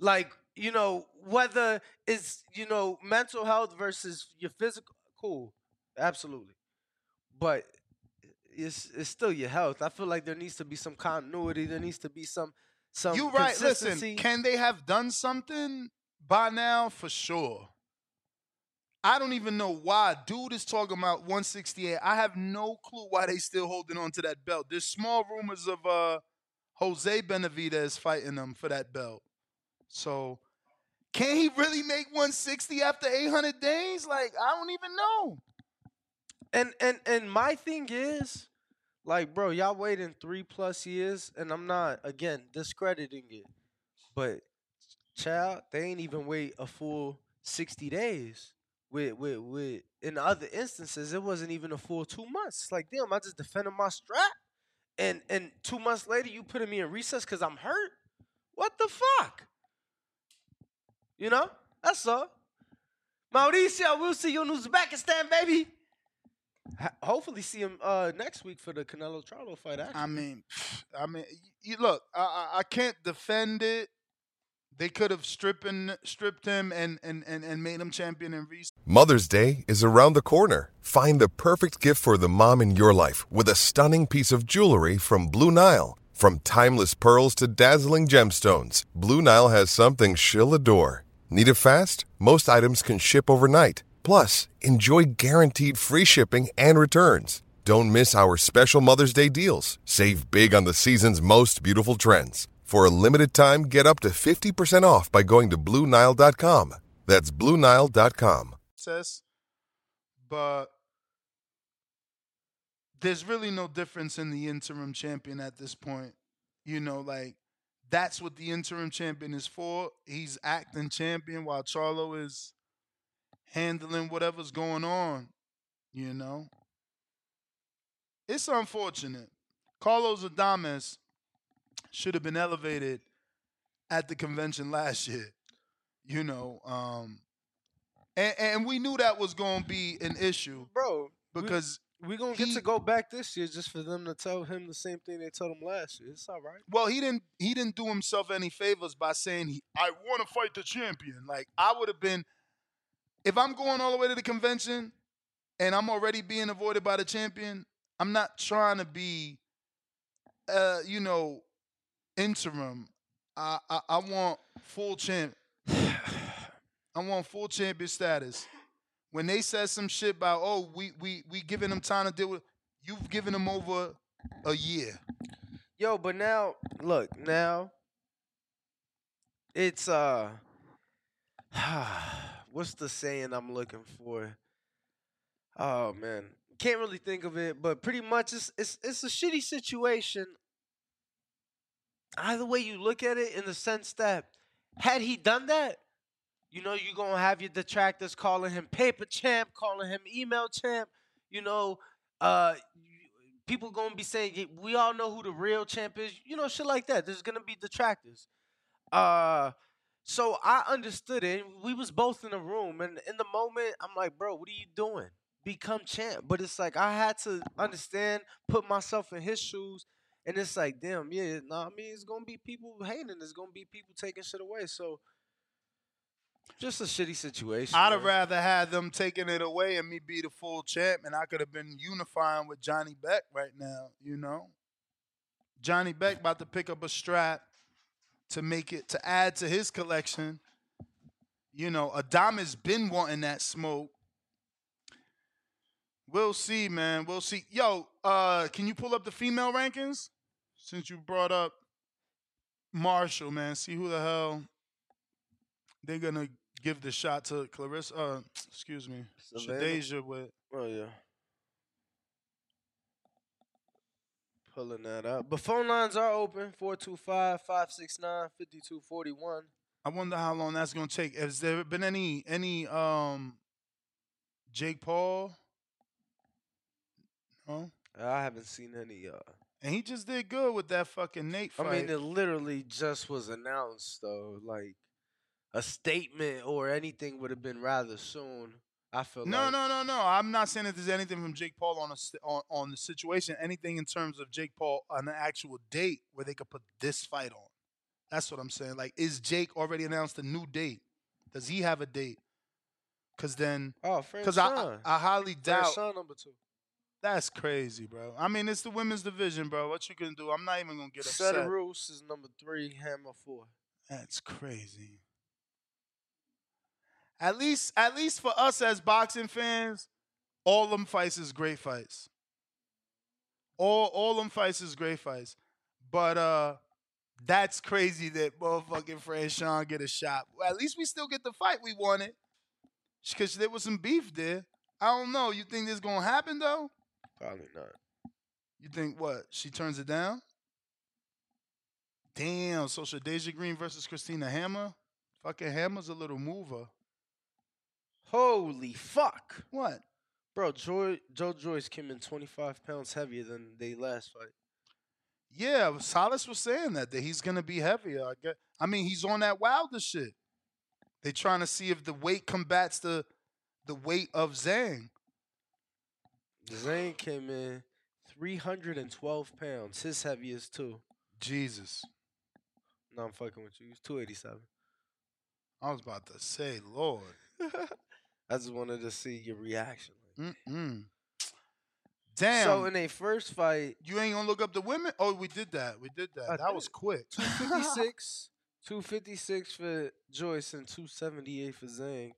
Like, you know, whether it's, you know, mental health versus your physical, cool. Absolutely. But it's it's still your health. I feel like there needs to be some continuity. There needs to be some some You right. Listen, can they have done something by now? For sure. I don't even know why. Dude is talking about 168. I have no clue why they still holding on to that belt. There's small rumors of uh Jose Benavidez fighting them for that belt. So can he really make 160 after 800 days? Like, I don't even know. And and and my thing is, like, bro, y'all waiting three plus years, and I'm not again discrediting it, but child, they ain't even wait a full sixty days. With with with in other instances, it wasn't even a full two months. Like, damn, I just defended my strap, and and two months later, you putting me in recess because I'm hurt. What the fuck? You know, that's all. Mauricio, we'll see you in Uzbekistan, baby. Ha- hopefully, see him uh, next week for the Canelo Charlo fight. Actually. I mean, I mean, you, look, I, I I can't defend it. They could have stripping stripped him and and and, and made him champion in recess. Mother's Day is around the corner. Find the perfect gift for the mom in your life with a stunning piece of jewelry from Blue Nile. From timeless pearls to dazzling gemstones, Blue Nile has something she'll adore. Need it fast? Most items can ship overnight. Plus, enjoy guaranteed free shipping and returns. Don't miss our special Mother's Day deals. Save big on the season's most beautiful trends. For a limited time, get up to 50% off by going to Blue Nile.com. That's Blue Nile.com. Says, but there's really no difference in the interim champion at this point. You know, like that's what the interim champion is for. He's acting champion while Charlo is handling whatever's going on. You know, it's unfortunate. Carlos Adames should have been elevated at the convention last year. You know, um, and, and we knew that was going to be an issue, bro. Because we're gonna get to go back this year just for them to tell him the same thing they told him last year. It's all right. Well, he didn't he didn't do himself any favors by saying he I want to fight the champion. Like I would have been if I'm going all the way to the convention and I'm already being avoided by the champion, I'm not trying to be uh, you know, interim. I I, I want full champ. I want full champion status. When they said some shit about, oh, we we we giving them time to deal with, you've given them over a year. Yo, but now look now. It's uh, what's the saying I'm looking for? Oh man, can't really think of it, but pretty much it's it's it's a shitty situation. Either way you look at it, in the sense that had he done that, you know, you're gonna have your detractors calling him paper champ, calling him email champ. You know, uh, people gonna be saying we all know who the real champ is. You know, shit like that. There's gonna be detractors. Uh, so I understood it. We was both in the room, and in the moment, I'm like, bro, what are you doing? Become champ. But it's like I had to understand, put myself in his shoes. And it's like, damn, yeah, no, I mean, it's gonna be people hating. It's gonna be people taking shit away. So, just a shitty situation. I'd have rather had them taking it away and me be the full champ, and I could have been unifying with Janibek right now. You know, Janibek about to pick up a strap to make it to add to his collection. You know, Adam has been wanting that smoke. We'll see, man. We'll see. Yo, uh, can you pull up the female rankings? Since you brought up Marshall, man. See who the hell they're gonna give the shot to Claressa. Uh, excuse me? Shadasia with. Oh yeah. Pulling that up. But phone lines are open 425-569-5241. I wonder how long that's gonna take. Has there been any any um Jake Paul? No. I haven't seen any uh And he just did good with that fucking Nate fight. I mean it literally just was announced though. Like a statement or anything would have been rather soon. I feel No, like no, no, no. I'm not saying that there's anything from Jake Paul on a on, on the situation. Anything in terms of Jake Paul on an actual date where they could put this fight on. That's what I'm saying. Like, is Jake already announced a new date? Does he have a date? Because then, Oh, French because I, I I highly doubt. Sean number two. That's crazy, bro. I mean, it's the women's division, bro. What you can do? I'm not even gonna get upset. Cedrus is number three, Hammer four. That's crazy. At least, at least for us as boxing fans, all them fights is great fights. All all them fights is great fights. But uh that's crazy that motherfucking Franchon get a shot. Well, at least we still get the fight we wanted. Cause there was some beef there. I don't know. You think this gonna happen though? Probably not. You think what? She turns it down? Damn. So Deja Green versus Christina Hammer? Fucking Hammer's a little mover. Holy fuck. What? Bro, Joy, Joe Joyce came in 25 pounds heavier than they last fight. Yeah, Salas was saying that that he's gonna be heavier. I get. I mean, he's on that Wilder shit. They trying to see if the weight combats the the weight of Zhang. Zane came in 312 pounds. His heaviest too. Jesus. No, I'm fucking with you. He's 287. I was about to say, Lord. I just wanted to see your reaction. Mm-mm. Damn. So in a first fight, you ain't gonna look up the women. Oh, we did that. We did that. I that did. was quick. 256, 256 for Joyce and 278 for Zhang.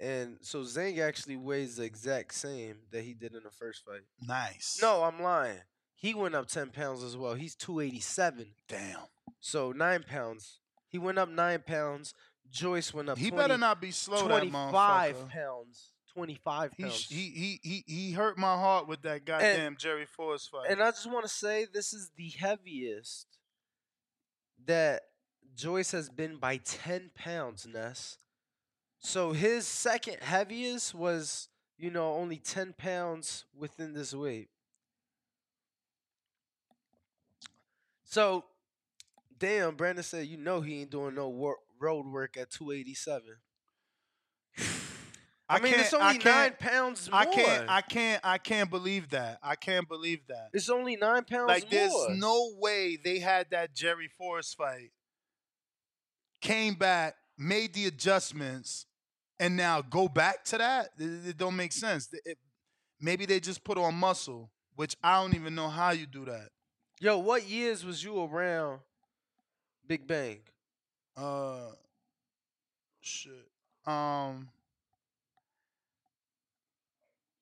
And so Zhang actually weighs the exact same that he did in the first fight. Nice. No, I'm lying. He went up 10 pounds as well. He's 287. Damn. So nine pounds. He went up nine pounds. Joyce went up. He 20 better not be slow, 25 pounds. 25 pounds. he he he he hurt my heart with that goddamn Jerry Forrest fight. And I just want to say this is the heaviest that Joyce has been by 10 pounds, Ness. So his second heaviest was, you know, only 10 pounds within this weight. So, damn, Brandon said, you know, he ain't doing no wor- road work at 287. I, mean, it's only nine pounds more. I can't I can't I can't believe that. I can't believe that. It's only nine pounds Like there's no way they had that Jerry Forrest fight, came back, made the adjustments, and now go back to that. It, it don't make sense. It- maybe they just put on muscle, which I don't even know how you do that. Yo, what years was you around Big Bang? Uh, shit. Um,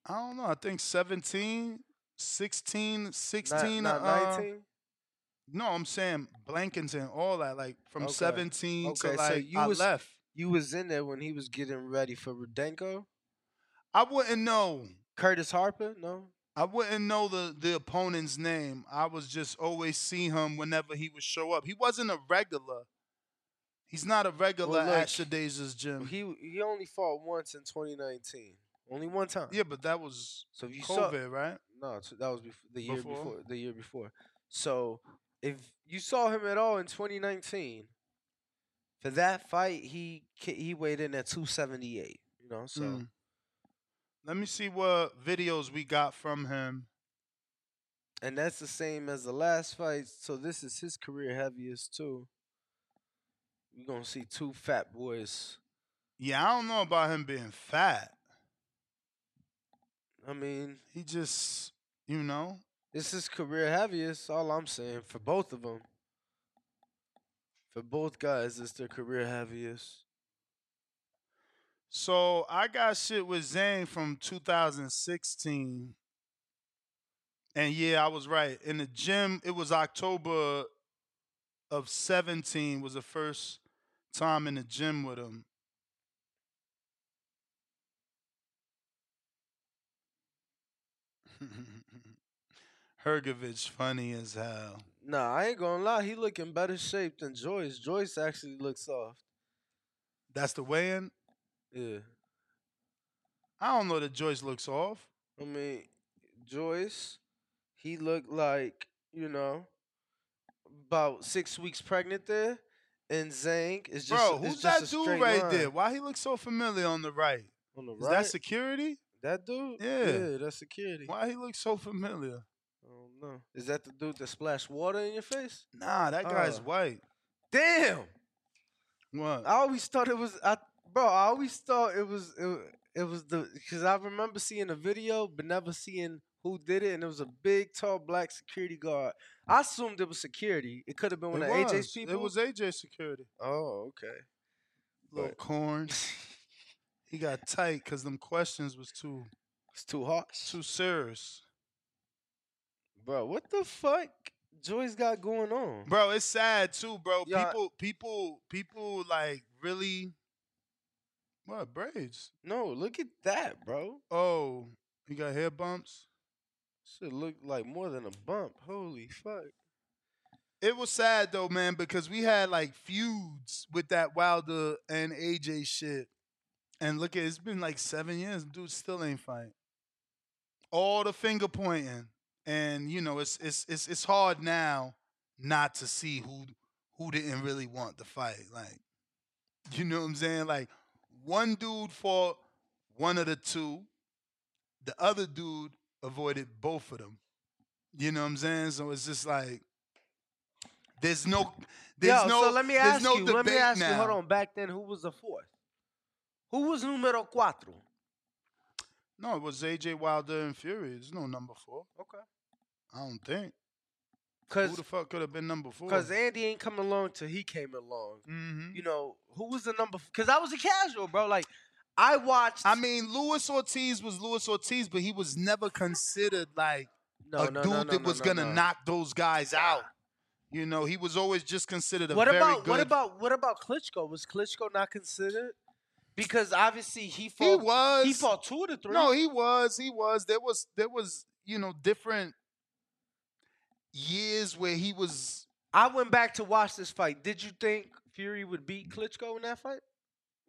I don't know. I think 17, 16, 16, not uh, 19? No, I'm saying Blankenton, all that, like from Okay. 17 Okay, to so like you I was left. you was in there when he was getting ready for Rudenko. I wouldn't know. Curtis Harper, no. I wouldn't know the the opponent's name. I was just always see him whenever he would show up. He wasn't a regular. He's not a regular Well, look, at Shadeja's gym. He he only fought once in 2019. Only one time. yeah, but that was So you saw COVID, right? No, that was before, the year Before? before. The year before. So if you saw him at all in 2019, for that fight, he he weighed in at 278. You know, so Mm. Let me see what videos we got from him. and that's the same as the last fight. So this is his career heaviest too. We're gonna see two fat boys. Yeah, I don't know about him being fat. I mean, He just, you know, this is career heaviest. All I'm saying for both of them. For both guys, it's their career heaviest. So I got shit with Zhang from 2016. And yeah, I was right. In the gym, it was October of 17 was the first time in the gym with him. Hergovich funny as hell. Nah, I ain't gonna lie. He look in better shape than Joyce. Joyce actually looks soft. That's the weigh-in. Yeah. I don't know that Joyce looks off. I mean, Joyce, he looked like, you know, about six weeks pregnant there. And Zhang is just Bro, who's just that a dude right line. there? Why he look so familiar on the right? On the Is right? that security? That dude? Yeah. Yeah, that's security. Why he look so familiar? I don't know. Is that the dude that splashed water in your face? Nah, that guy's Oh. white. Damn. What? I always thought it was I bro, I always thought it was it, it was the cuz I remember seeing a video but never seeing who did it, and it was a mm. big, tall, black security guard. I assumed it was security. It could have been one It of AJ's was. people. It was AJ security. Oh, okay. Little But- corn. he got tight because them questions was too It's too harsh. too serious. Bro, what the fuck Joyce got going on? Bro, it's sad too, bro. People, people, people like really. What braids? No, look at that, bro. Oh, he got hair bumps. Should look like more than a bump. Holy fuck. It was sad though, man, because we had like feuds with that Wilder and AJ shit. And look at it's been like seven years, dude still ain't fight. All the finger pointing. And you know, it's it's it's it's hard now not to see who who didn't really want the fight. Like, you know what I'm saying? Like one dude fought one of the two, the other dude avoided both of them. You know what I'm saying? So it's just like there's no there's Yo, no so let me there's ask no you. Let me debate ask now. you. Hold on. Back then, who was the fourth? Who was numero cuatro? No, it was AJ Wilder and Fury. There's no number four. Okay. I don't think. Cause, Who the fuck could have been number four? Cause Andy ain't coming along till he came along. Mhm. You know who was the number? Because I was a casual, bro. Like I watched. I mean, Luis Ortiz was Luis Ortiz, but he was never considered like No, a no, dude no, that was gonna no. knock those guys out. You know, he was always just considered a what very about good. what about what about Klitschko? Was Klitschko not considered? Because obviously he fought. he was He fought two to three. No, he was. He was. There was. There was. You know, different years where he was. I went back to watch this fight. Did you think Fury would beat Klitschko in that fight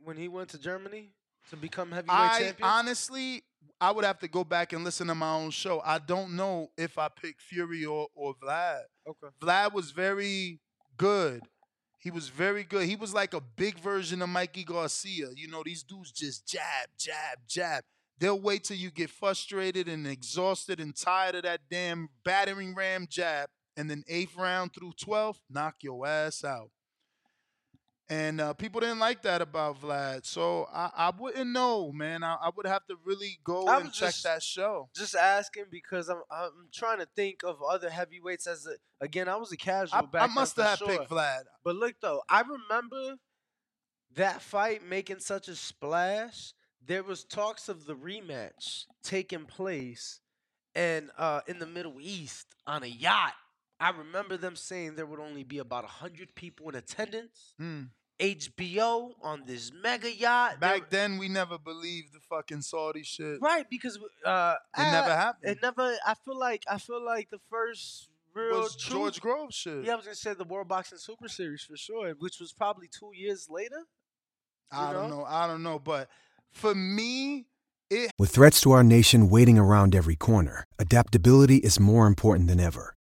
when he went to Germany to become heavyweight I champion? honestly, I would have to go back and listen to my own show. I don't know if I picked Fury or or Vlad. okay. Vlad was very good. He was very good. He was like a big version of Mikey Garcia. You know, these dudes just jab, jab, jab. They'll wait till you get frustrated and exhausted and tired of that damn battering ram jab. And then eighth round through 12th, knock your ass out. And uh, people didn't like that about Vlad. So I, I wouldn't know, man. I, I would have to really go I and was check that show. Just asking because I'm I'm trying to think of other heavyweights as a again I was a casual I, back I must have sure. picked Vlad. But look though, I remember that fight making such a splash. There was talks of the rematch taking place and uh, in the Middle East on a yacht. I remember them saying there would only be about hundred people in attendance. Hmm. HBO on this mega yacht. There- Back then, we never believed the fucking Saudi shit. right? Because uh, It never happened. It never. I feel like I feel like the first real was true- George Grove shit. Yeah, I was gonna say the World Boxing Super Series for sure, which was probably two years later. I you don't know? know. I don't know. But for me, it With threats to our nation waiting around every corner, adaptability is more important than ever.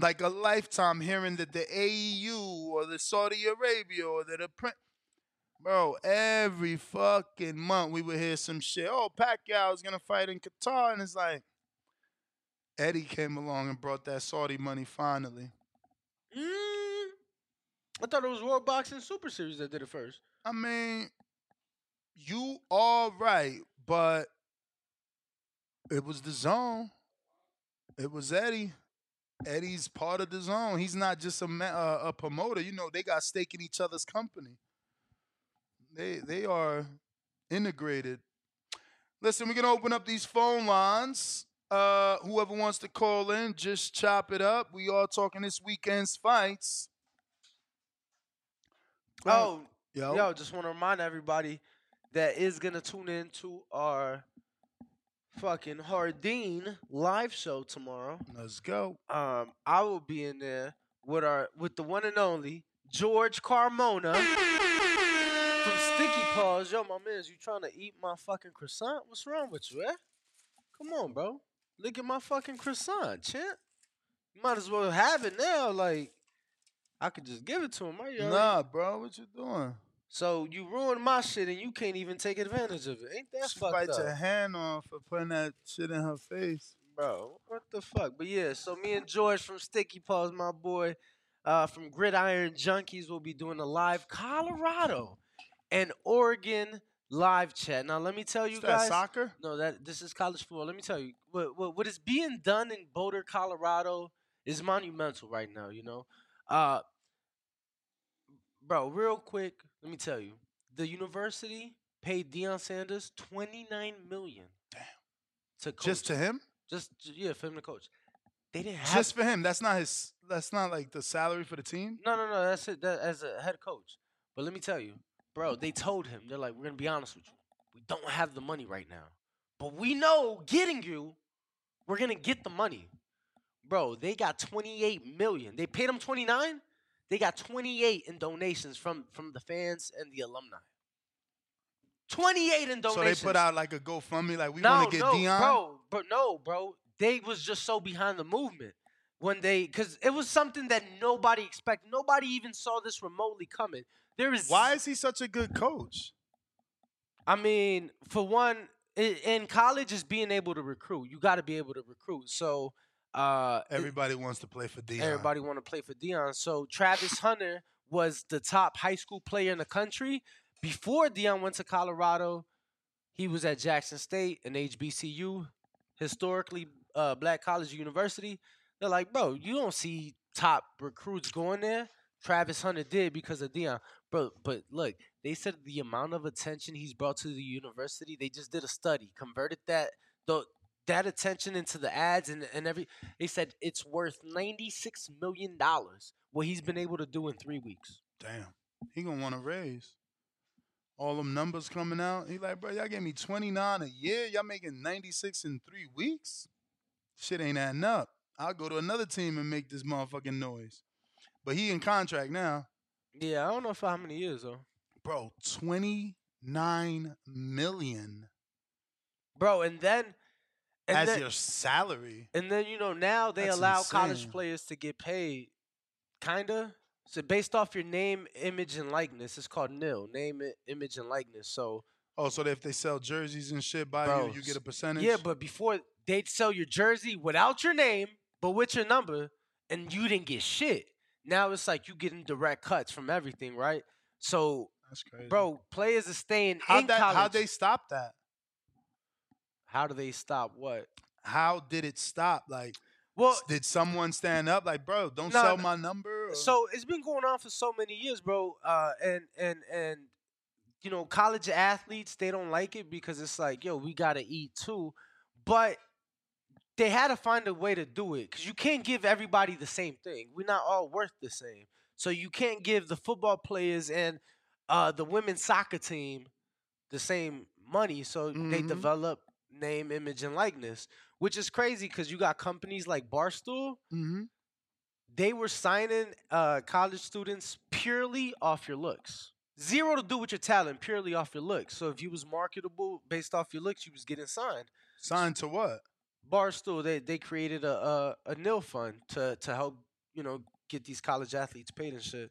Like a lifetime hearing that the AEU or the Saudi Arabia or that the print. Bro, every fucking month we would hear some shit. Oh, Pacquiao is gonna fight in Qatar, and it's like Eddie came along and brought that Saudi money finally. Mm, I thought it was World Boxing Super Series that did it first. I mean, you all right, but it was the zone. It was Eddie. Eddie's part of the zone. He's not just a uh, a promoter. You know, they got stake in each other's company. They they are integrated. Listen, we're gonna open up these phone lines. Uh, whoever wants to call in, just chop it up. We are talking this weekend's fights. Oh, Yo. yo, just want to remind everybody that is gonna tune in to our fucking Hardin live show tomorrow. Let's go. Um, I will be in there with our with the one and only George Carmona from Sticky Paws. Yo, my man's, you trying to eat my fucking croissant? What's wrong with you, eh? Come on, bro. Look at my fucking croissant, champ. You might as well have it now. Like, I could just give it to him. Right? Nah, bro, what you doing? So you ruined my shit and you can't even take advantage of it. Ain't that She fucked bite up? your hand off for putting that shit in her face. Bro, what the fuck? But yeah, so me and George from Sticky Paws, my boy, uh, from Gridiron Junkies, will be doing a live Colorado and Oregon live chat. Now let me tell you Is that guys. soccer? No, that this is college football. Let me tell you, what what, what is being done in Boulder, Colorado, is monumental right now. You know, uh, bro. Real quick, let me tell you, the university paid Deion Sanders twenty nine million. Damn. To coach. Just to him? Just yeah, for him to coach. They didn't have Just for him. That's not his. That's not like the salary for the team. no, no, no. That's it. That, as a head coach. But let me tell you, bro. They told him they're like, we're gonna be honest with you. We don't have the money right now, but we know getting you, we're gonna get the money, bro. They got 28 million. They paid him 29. They got 28 in donations from from the fans and the alumni. 28 in donations. So they put out like a GoFundMe, like we no, want to get no, Deion. bro, but no, bro. They was just so behind the movement when they, because it was something that nobody expected. Nobody even saw this remotely coming. There is Why is he such a good coach? I mean, for one, in college is being able to recruit. You got to be able to recruit. So uh, it- Everybody wants to play for Deion. Everybody want to play for Deion. So Travis Hunter was the top high school player in the country before Deion went to Colorado. He was at Jackson State and HBCU, historically uh, black college university. They're like, bro, you don't see top recruits going there. Travis Hunter did because of Deion, bro. But look, they said the amount of attention he's brought to the university. They just did a study, converted that the that attention into the ads and, and every. They said it's worth ninety six million dollars. What he's been able to do in three weeks. Damn, he gonna want to raise. All them numbers coming out. He like, bro, y'all gave me 29 a year. Y'all making 96 in three weeks. Shit ain't adding up. I'll go to another team and make this motherfucking noise. But he in contract now. Yeah, I don't know for how many years though. Bro, 29 million Bro, and then and as then, your salary. And then you know now they That's allow college players to get paid, kinda. So based off your name, image, and likeness, it's called nil. Name, image, and likeness. So Oh, so if they sell jerseys and shit by Bro, you, you get a percentage? yeah, but before they'd sell your jersey without your name, but with your number, and you didn't get shit. Now it's like you getting direct cuts from everything, right? So, That's crazy. bro, players are staying How'd in that, college. how'd they stop that? How do they stop what? How did it stop? Like, Well, did someone stand up like, bro, don't No, sell my number? or- So it's been going on for so many years, bro. Uh, and and and you know, college athletes they don't like it because it's like, yo, we gotta eat too. But they had to find a way to do it because you can't give everybody the same thing. We're not all worth the same. So you can't give the football players and uh, the women's soccer team the same money. So they Mhm. develop name, image, and likeness, which is crazy because you got companies like Barstool Mm-hmm. they were signing uh, college students purely off your looks. Zero to do with your talent, purely off your looks. So if you was marketable based off your looks, you was getting signed. Signed to what? Barstool, they they created a a, a nil fund to to help you know get these college athletes paid and shit.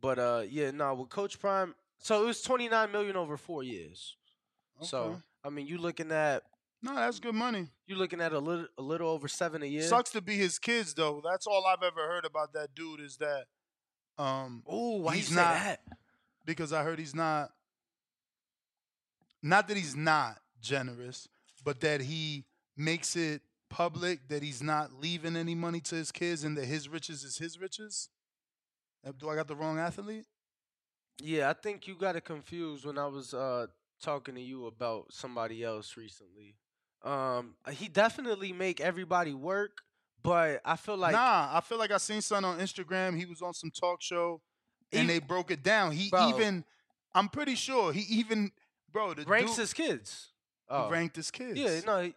But uh, yeah, no, with Coach Prime, so it was twenty nine million over four years. So Okay. I mean, you looking at No, that's good money. you looking at a little a little over seven a year. Sucks to be his kids though. That's all I've ever heard about that dude is that um Ooh, why you he's say not that? because I heard he's not not that he's not generous, but that he makes it public that he's not leaving any money to his kids and that his riches is his riches. Uh, Do I got the wrong athlete? Yeah, I think you got it confused when I was uh talking to you about somebody else recently. Um, he definitely make everybody work, but I feel like nah, I feel like I seen something on Instagram. He was on some talk show and He- they broke it down. He Bro. even I'm pretty sure he even bro the ranks dude, his kids. he Oh. ranked his kids. Yeah, no,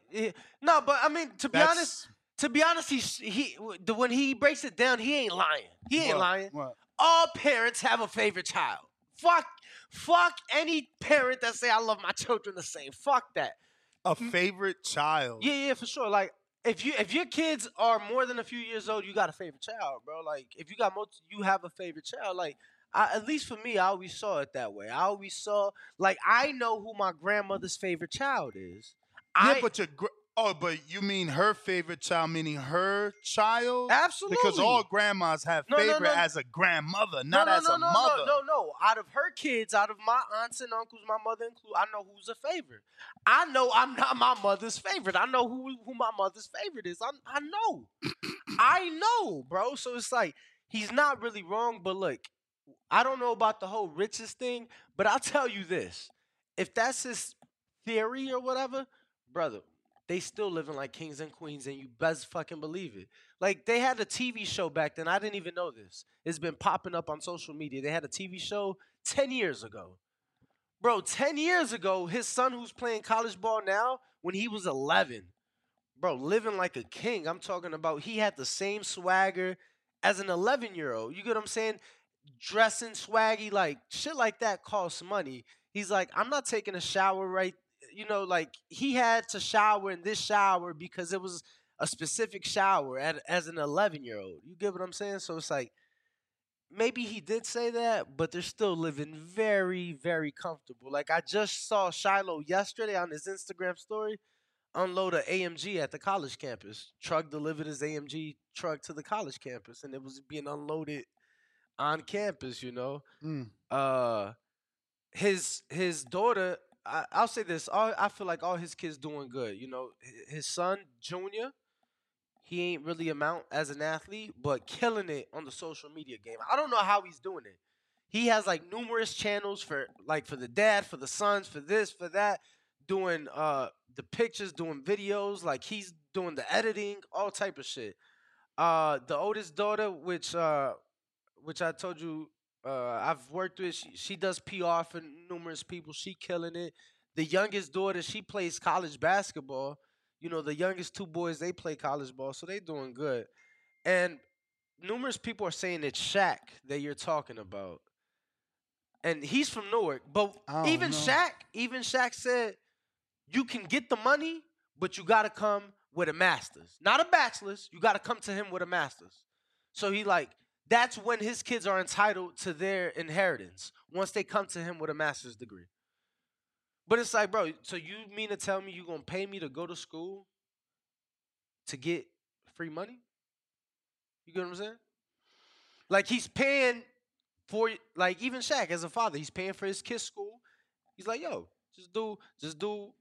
no, but I mean, to be That's- honest, to be honest, he he the when he breaks it down, he ain't lying. He ain't What? lying. What? All parents have a favorite child. Fuck, fuck any parent that say I love my children the same. Fuck that. A favorite child. Yeah, yeah, for sure. Like if you if your kids are more than a few years old, you got a favorite child, bro. Like if you got most, you have a favorite child. Like I, at least for me, I always saw it that way. I always saw like I know who my grandmother's favorite child is. Yeah, I, but your gr- oh, but you mean her favorite child, meaning her child? Absolutely. Because all grandmas have No, no, favorite no. as a grandmother, not no, as no, a no, mother. no, no, no. Out of her kids, out of my aunts and uncles, my mother included, I know who's a favorite. I know I'm not my mother's favorite. I know who who my mother's favorite is. I I know. I know, bro. So it's like he's not really wrong, but look, I don't know about the whole riches thing, but I'll tell you this. If that's his theory or whatever, brother, they still living like kings and queens, and you best fucking believe it. Like they had a TV show back then. I didn't even know this. It's been popping up on social media. They had a TV show 10 years ago. Bro, 10 years ago, his son who's playing college ball now, when he was 11, bro, living like a king. I'm talking about he had the same swagger as an 11 year old. You get what I'm saying? Dressing swaggy, like shit like that costs money. He's like, I'm not taking a shower right. You know, like he had to shower in this shower because it was a specific shower at, as an 11 year old. You get what I'm saying? So it's like, maybe he did say that, but they're still living very, very comfortable. Like I just saw Shilo yesterday on his Instagram story unload an AMG at the college campus. Truck delivered his AMG truck to the college campus, and it was being unloaded on campus. You know, Mm. uh, his his daughter. I, I'll say this: all, I feel like all his kids doing good. You know, his son Junior he ain't really amount as an athlete, but killing it on the social media game. I don't know how he's doing it. He has like numerous channels for like for the dad, for the sons, for this, for that, doing uh the pictures, doing videos, like he's doing the editing, all type of shit. Uh the oldest daughter, which uh which I told you uh I've worked with, she, she does PR for numerous people. She killing it. The youngest daughter, she plays college basketball you know the youngest two boys they play college ball so they doing good and numerous people are saying it's Shaq that you're talking about and he's from Newark but even know. Shaq even Shaq said you can get the money but you got to come with a master's not a bachelor's you got to come to him with a master's so he like that's when his kids are entitled to their inheritance once they come to him with a master's degree but it's like, bro, so you mean to tell me you're gonna pay me to go to school to get free money? You get what I'm saying? Like he's paying for like even Shaq as a father, he's paying for his kids' school. He's like, yo, just do just do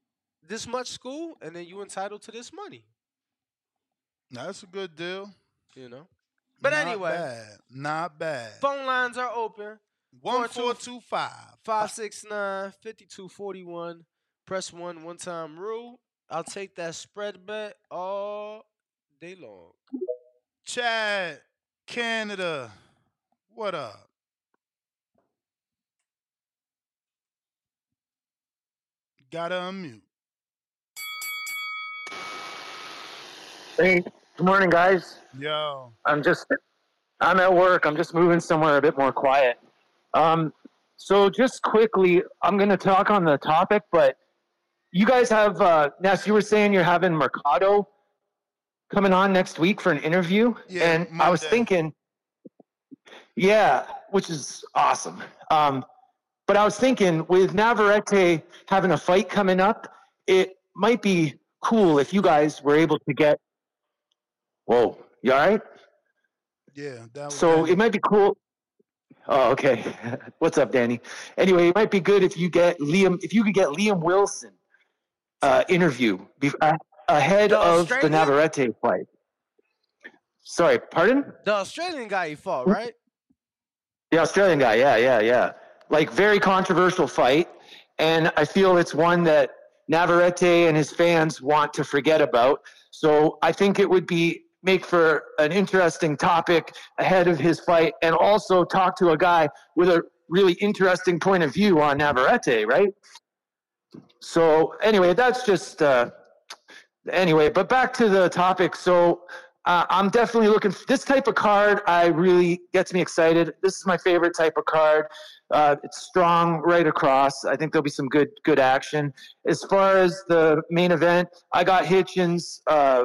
this much school and then you entitled to this money. Now, That's a good deal. You know? But Not anyway, bad. not bad. phone lines are open. One four two five. 569 5241. Press one one time rule. I'll take that spread bet all day long. Chad, Canada. What up? Gotta unmute. Hey, good morning, guys. Yo. I'm just, I'm at work. I'm just moving somewhere a bit more quiet. Um, so just quickly, I'm going to talk on the topic, but you guys have, uh, Ness, you were saying you're having Mercado coming on next week for an interview. Yeah, and I was thinking, yeah, which is awesome. Um, but I was thinking with Navarrete having a fight coming up, it might be cool if you guys were able to get. Whoa, you all right? Yeah, that was So it might be cool. Oh, okay. What's up, Danny? Anyway, it might be good if you get Liam, if you could get Liam Wilson uh, interview be, uh, ahead The of the Navarrete fight. Sorry, pardon? The Australian guy he fought, right? The Australian guy, yeah, yeah, yeah. Like very controversial fight, and I feel it's one that Navarrete and his fans want to forget about. So I think it would be make for an interesting topic ahead of his fight, and also talk to a guy with a really interesting point of view on Navarrete, right? So anyway, that's just uh, anyway. But back to the topic. So uh, I'm definitely looking for this type of card. I really gets me excited. This is my favorite type of card. Uh, it's strong right across. I think there'll be some good good action. As far as the main event, I got Hitchins uh,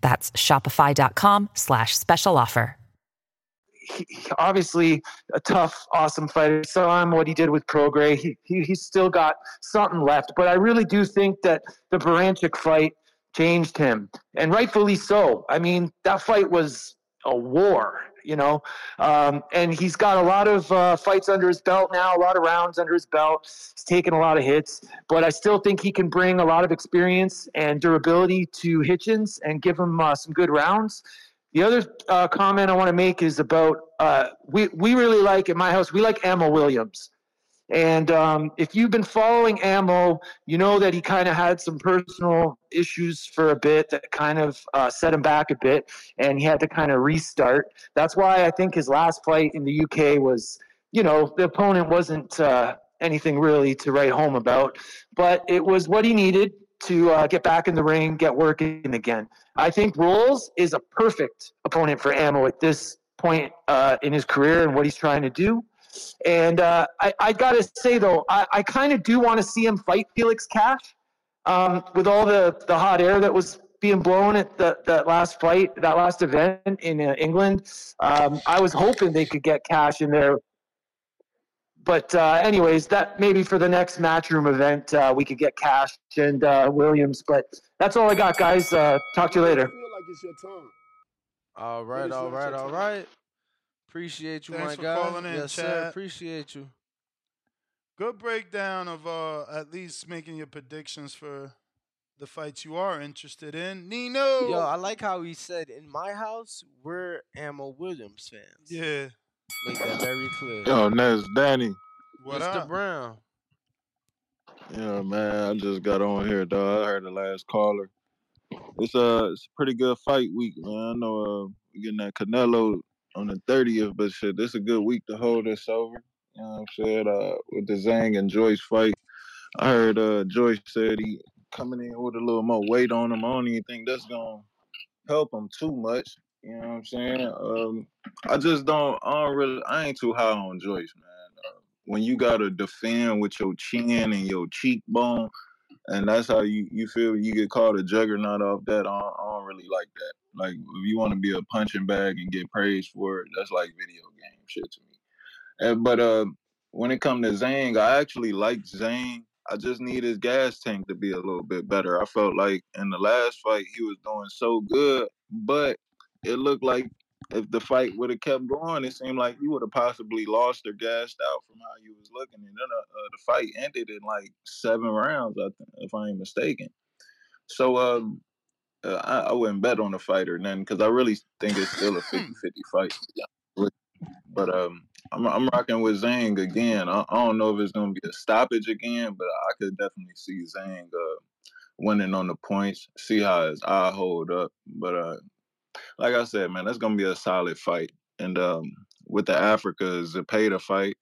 That's shopify.com slash special offer. Obviously, a tough, awesome fighter. Him what he did with Prograis. He, he he's still got something left, but I really do think that the Baranchyk fight changed him, and rightfully so. I mean, that fight was a war, you know, um, and he's got a lot of uh, fights under his belt now, a lot of rounds under his belt. He's taken a lot of hits, but I still think he can bring a lot of experience and durability to Hitchins and give him uh, some good rounds. The other uh, comment I want to make is about uh, we we really like at my house we like Ammo Williams. And um, if you've been following Ammo, you know that he kind of had some personal issues for a bit that kind of uh, set him back a bit, and he had to kind of restart. That's why I think his last fight in the UK was, you know, the opponent wasn't uh, anything really to write home about, but it was what he needed to uh, get back in the ring, get working again. I think Rolls is a perfect opponent for Ammo at this point uh, in his career and what he's trying to do. And uh, I, I got to say, though, I, I kind of do want to see him fight Felix Cash um, with all the, the hot air that was being blown at the, that last fight, that last event in uh, England. Um, I was hoping they could get Cash in there. But uh, anyways, that maybe for the next matchroom event uh, we could get Cash and uh, Williams. But that's all I got, guys. Uh, talk to you later. I feel like it's your time. All right, all right, all right. Appreciate you, Thanks my for guy. calling in, yes, sir. Chad. Appreciate you. Good breakdown of uh, at least making your predictions for the fights you are interested in. Nino. Yo, I like how he said, "In my house, we're Ammo Williams fans." Yeah. Make that very clear. Yo, Nez, Danny. What Mr. up? Brown. Yeah, man, I just got on here, dog. I heard the last caller. It's a it's a pretty good fight week, man. I know uh, we're getting that Canelo on the thirtieth, but shit, this a good week to hold us over. You know what I'm saying? Uh, with the Zhang and Joyce fight, I heard uh, Joyce said he coming in with a little more weight on him. I don't even think that's gonna help him too much. You know what I'm saying? Um, I just don't. I don't really. I ain't too high on Joyce, man. Uh, when you gotta defend with your chin and your cheekbone, and that's how you you feel you get called a juggernaut off that. I don't, I don't really like that. Like if you want to be a punching bag and get praised for it, that's like video game shit to me. Uh, but uh, when it come to Zhang, I actually like Zhang. I just need his gas tank to be a little bit better. I felt like in the last fight he was doing so good, but it looked like if the fight would have kept going, it seemed like you would have possibly lost or gassed out from how you was looking. And then uh, uh, the fight ended in like seven rounds, I think, if I ain't mistaken. So um, uh, I, I wouldn't bet on the fight or nothing because I really think it's still a 50-50 fight. But um, I'm I'm rocking with Zhang again. I, I don't know if it's gonna be a stoppage again, but I could definitely see Zhang uh, winning on the points. See how his eye hold up. But uh, like I said, man, that's gonna be a solid fight. And um, with the Africa Zepeda fight,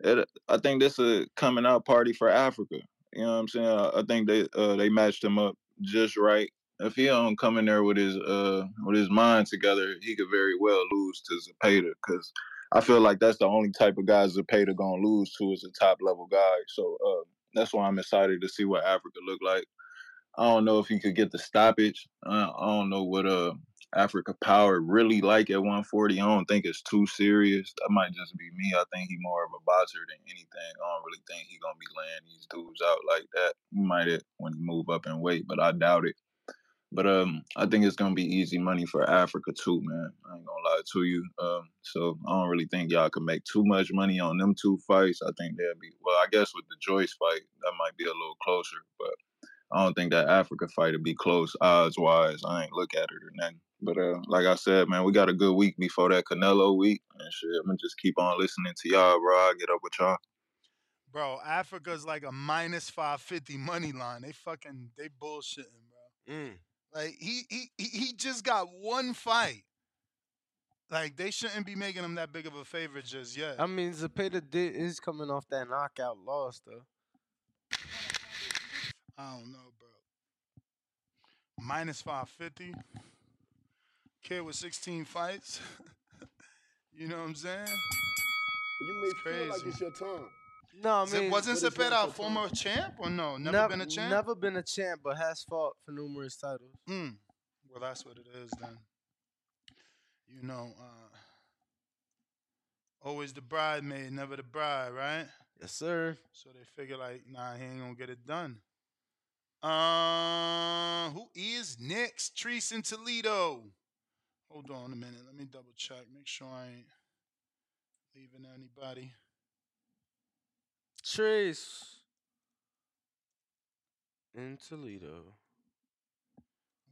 it, I think this is a coming out party for Africa. You know what I'm saying? I, I think they uh, they matched him up just right. If he don't come in there with his uh with his mind together, he could very well lose to Zepeda because I feel like that's the only type of guy Zepeda gonna lose to is a top level guy. So uh, that's why I'm excited to see what Africa look like. I don't know if he could get the stoppage. Uh, I don't know what uh Africa Power really like at 140. I don't think it's too serious. That might just be me. I think he more of a boxer than anything. I don't really think he gonna be laying these dudes out like that. He might it when he move up in weight, but I doubt it. But um, I think it's gonna be easy money for Africa too, man. I ain't gonna lie to you. Um, so I don't really think y'all can make too much money on them two fights. I think they'll be well. I guess with the Joyce fight, that might be a little closer, but I don't think that Africa fight will be close odds wise. I ain't look at it or nothing. But uh, like I said, man, we got a good week before that Canelo week, and shit. I'm gonna just keep on listening to y'all, bro. I get up with y'all. Bro, Africa's like a minus 550 money line. They fucking, they bullshitting, bro. Mm. Like, he, he, he he just got one fight. Like they shouldn't be making him that big of a favor just yet. I mean, Zepeda did is coming off that knockout loss though. I don't know, bro. Minus 550. Kid with 16 fights. you know what I'm saying? You may It's feel like crazy. it's your time. No, I Is it- mean, wasn't but Zepeda a your former champ or no? Never nev- been a champ? Never been a champ, but has fought for numerous titles. Mm. Well, that's what it is then. You know, uh, always the bridesmaid, never the bride, right? Yes, sir. So they figure like, nah, he ain't gonna get it done. Uh, who is next? Treese in Toledo. Hold on a minute. Let me double check. Make sure I ain't leaving anybody. Trace in Toledo.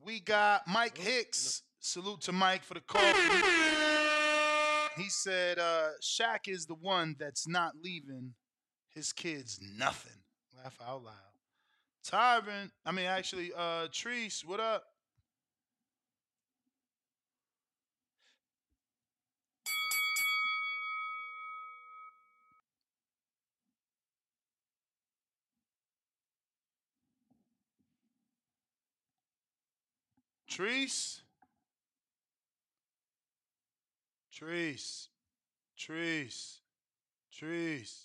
We got Mike Hicks. Salute to Mike for the call. He said uh Shaq is the one that's not leaving his kids nothing. Laugh out loud. Tyron, I mean actually, uh Treese, what up? Treese? Treese. Treese. Treese.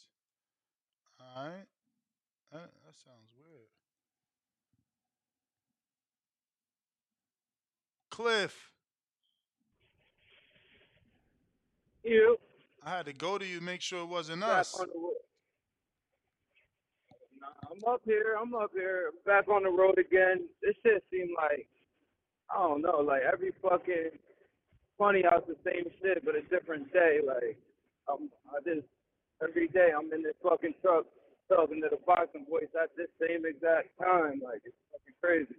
All right. That, that sounds weird. Cliff. You. I had to go to you, make sure it wasn't Back us. on the road. Nah, I'm up here. I'm up here. Back on the road again. This shit seemed like I don't know, like every fucking funny house the same shit, but a different day. Like I'm, I just every day I'm in this fucking truck talking to the boxing voice at this same exact time. Like it's fucking crazy.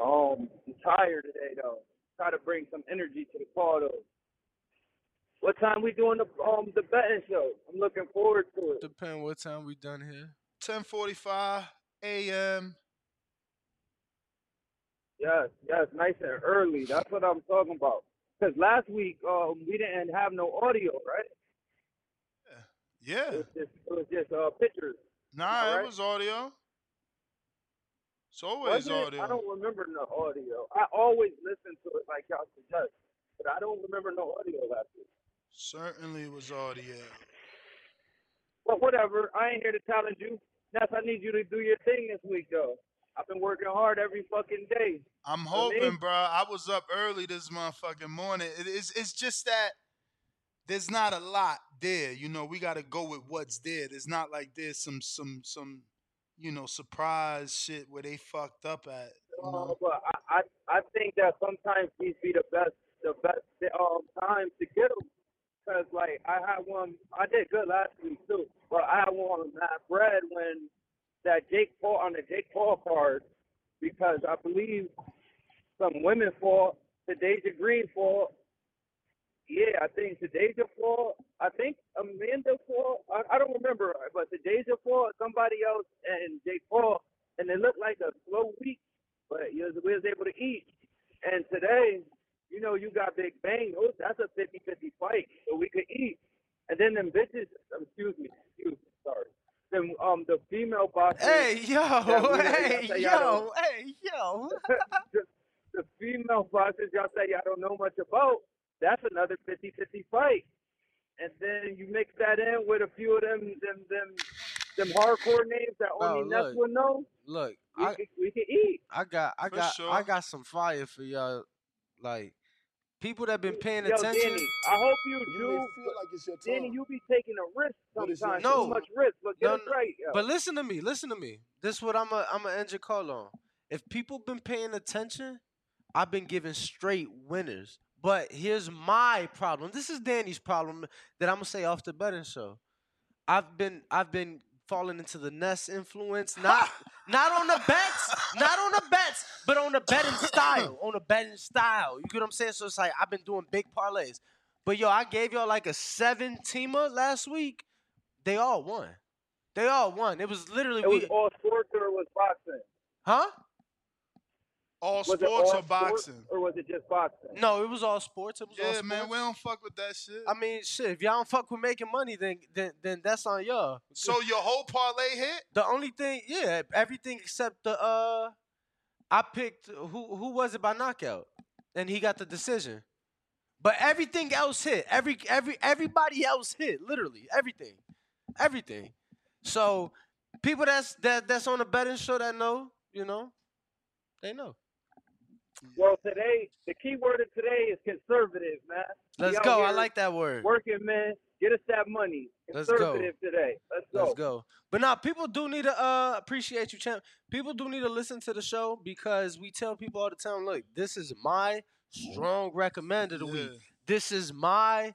Um, I'm tired today though. Try to bring some energy to the call though. What time we doing the um the betting show? I'm looking forward to it. Depend what time we done here. 10:45 a.m. Yes, yes, nice and early. That's what I'm talking about. Because last week um we didn't have no audio, right? Yeah. It was just, it was just uh pictures. Nah, All it right. was audio. It's Was always audio. I don't remember no audio. I always listen to it like y'all suggest, but I don't remember no audio last week. Certainly it was audio. But whatever, I ain't here to challenge you. Ness, I need you to do your thing this week though. I've been working hard every fucking day. I'm For me, hoping, bro. I was up early this motherfucking morning. It- it's it's just that there's not a lot there. You know, we got to go with what's there. There's not like there's some some some you know surprise shit where they fucked up at. You Uh, know? but I, I I think that sometimes these be the best the best um times to get them. Cause like I had one, I did good last week too, but I had one that bread when that Jake Paul on the Jake Paul card because I believe some women fought, the Deja Green fought. Yeah, I think the Deja fought. I think Amanda fought. I, I don't remember, but the Deja fought somebody else and Jake Paul, and it looked like a slow week but you was, we was able to eat. And today, you know, you got Big Bang. Those, that's a 50-50 fight, so we could eat. And then them bitches, um, excuse me, excuse me, sorry. Then um, the female boxers. Hey, yo, hey, y'all say y'all yo, hey, yo. the, the female boxers, y'all say y'all don't know much about. That's another 50-50 fight. And then you mix that in with a few of them, them, them, them hardcore names that Oh, only Ness look. would know. Look, We I could, we could eat. I got I For got sure. I got some fire for y'all. Like people that been paying Yo, attention. Danny, I hope you, You do. may feel like it's your time. Danny, you be taking a risk But your sometimes. No. Too much risk, but get No, it right. Yo. But listen to me, listen to me. This is what I'm a I'm a end your call on. If people been paying attention, I've been giving straight winners. But here's my problem. This is Danny's problem that I'm gonna say off the betting show. I've been I've been falling into the Ness influence, not not on the bets, not on the bets, but on the betting style, on the betting style. You get what I'm saying? So it's like I've been doing big parlays. But yo, I gave y'all like a seven teamer last week. They all won. They all won. It was literally it was we, all sports or it was boxing. huh? All Was it sports all or boxing? or was it just boxing? No, it was all sports. It was all sports. Yeah, sports. man, we don't fuck with that shit. I mean, shit. If y'all don't fuck with making money, then then then that's on y'all. So your whole parlay hit? The only thing, yeah, everything except the uh, I picked who who was it by knockout, and he got the decision. But everything else hit. Every every everybody else hit. Literally everything, everything. So people that's that that's on the betting show that know, you know, they know. Well, today the key word of today is conservative, man. Let's out go. I like that word. Working, man. Get us that money. Let's go. Conservative today. Let's go. Let's go. But now people do need to uh appreciate you, champ. People do need to listen to the show because we tell people all the time, look, this is my strong recommend of the week. This is my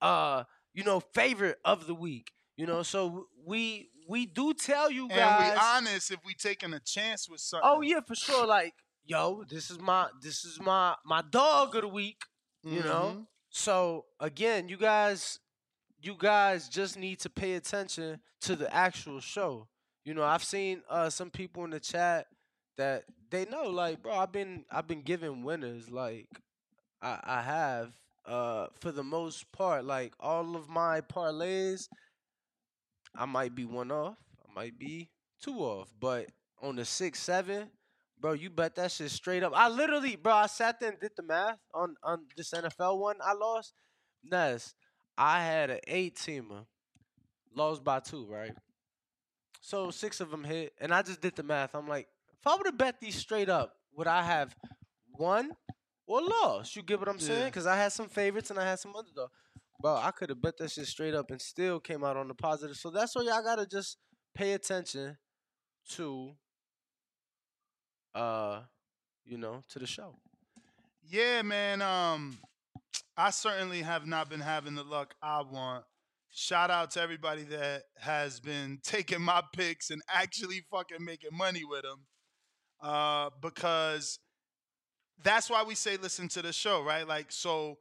uh, you know, favorite of the week. You know, so we we do tell you guys. And guys. we honest if we taking a chance with something. oh yeah, for sure. Like, yo, this is my this is my my dog of the week. You know? Mhm. So again, you guys you guys just need to pay attention to the actual show. You know, I've seen uh some people in the chat that they know, like, bro, I've been I've been giving winners, like I, I have, uh, for the most part, like all of my parlays, I might be one off, I might be two off, but on the six seven, bro, you bet that shit straight up. I literally, bro, I sat there and did the math on on this NFL one I lost. Ness, I had an eight teamer, lost by two, right? So six of them hit, and I just did the math. I'm like, if I would have bet these straight up, would I have won or lost? You get what I'm saying? Because I had some favorites and I had some underdog. Bro, I could have bet that shit straight up and still came out on the positive. So that's why y'all gotta just pay attention to, uh, you know, to the show. Yeah, man. Um, I certainly have not been having the luck I want. Shout out to everybody that has been taking my picks and actually fucking making money with them. Uh, because that's why we say listen to the show, right? Like, so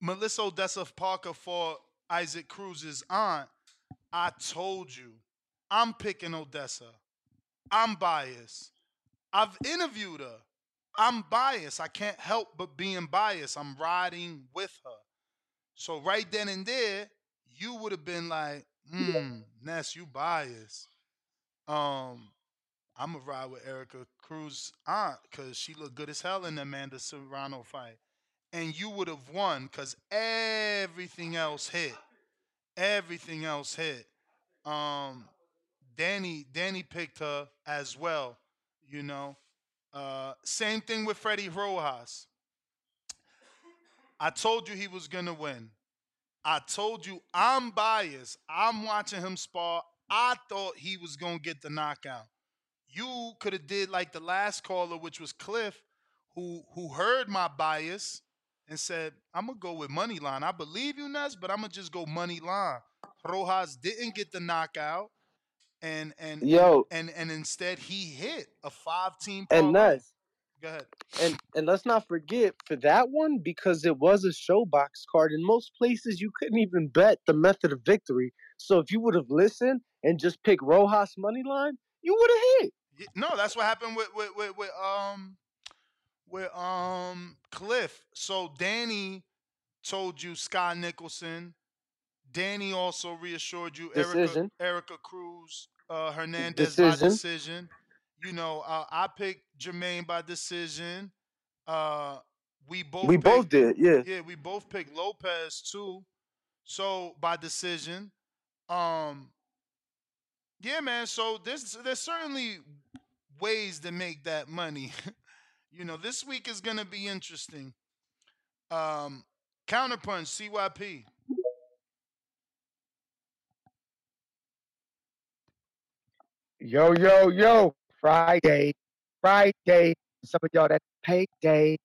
Melissa Odessa Parker for Isaac Cruz's aunt. I told you, I'm picking Odessa. I'm biased. I've interviewed her. I'm biased. I can't help but being biased. I'm riding with her. So right then and there, you would have been like, hmm, Ness, you biased. Um, I'm gonna ride with Erika Cruz aunt because she looked good as hell in the Amanda Serrano fight. And you would have won because everything else hit. Everything else hit. Um, Danny, Danny picked her as well, you know. Uh, same thing with Freddie Rojas. I told you he was gonna win. I told you I'm biased. I'm watching him spar. I thought he was gonna get the knockout. You could have did like the last caller, which was Cliff, who who heard my bias and said, "I'm gonna go with money line." I believe you, Ness, but I'm gonna just go money line. Rojas didn't get the knockout, and and Yo. and and instead he hit a five team. And Ness, Go ahead. and and let's not forget for that one because it was a ShoBox card. In most places, you couldn't even bet the method of victory. So if you would have listened and just picked Rojas money line, you would have hit. Yeah, No, that's what happened with with with, with um with um Cliff. So Danny told you Scott Nicholson. Danny also reassured you Erika Decision. Erika Cruz uh, Hernandez by Decision. decision. You know, uh, I picked Jermaine by decision. Uh, we both We both did, yeah. yeah, we both picked Lopez too. So by decision. Um yeah, man. So there's there's certainly ways to make that money. you know, this week is gonna be interesting. Um Counterpunch, CYP. Yo, yo, yo. Friday. Friday. Some of y'all that payday.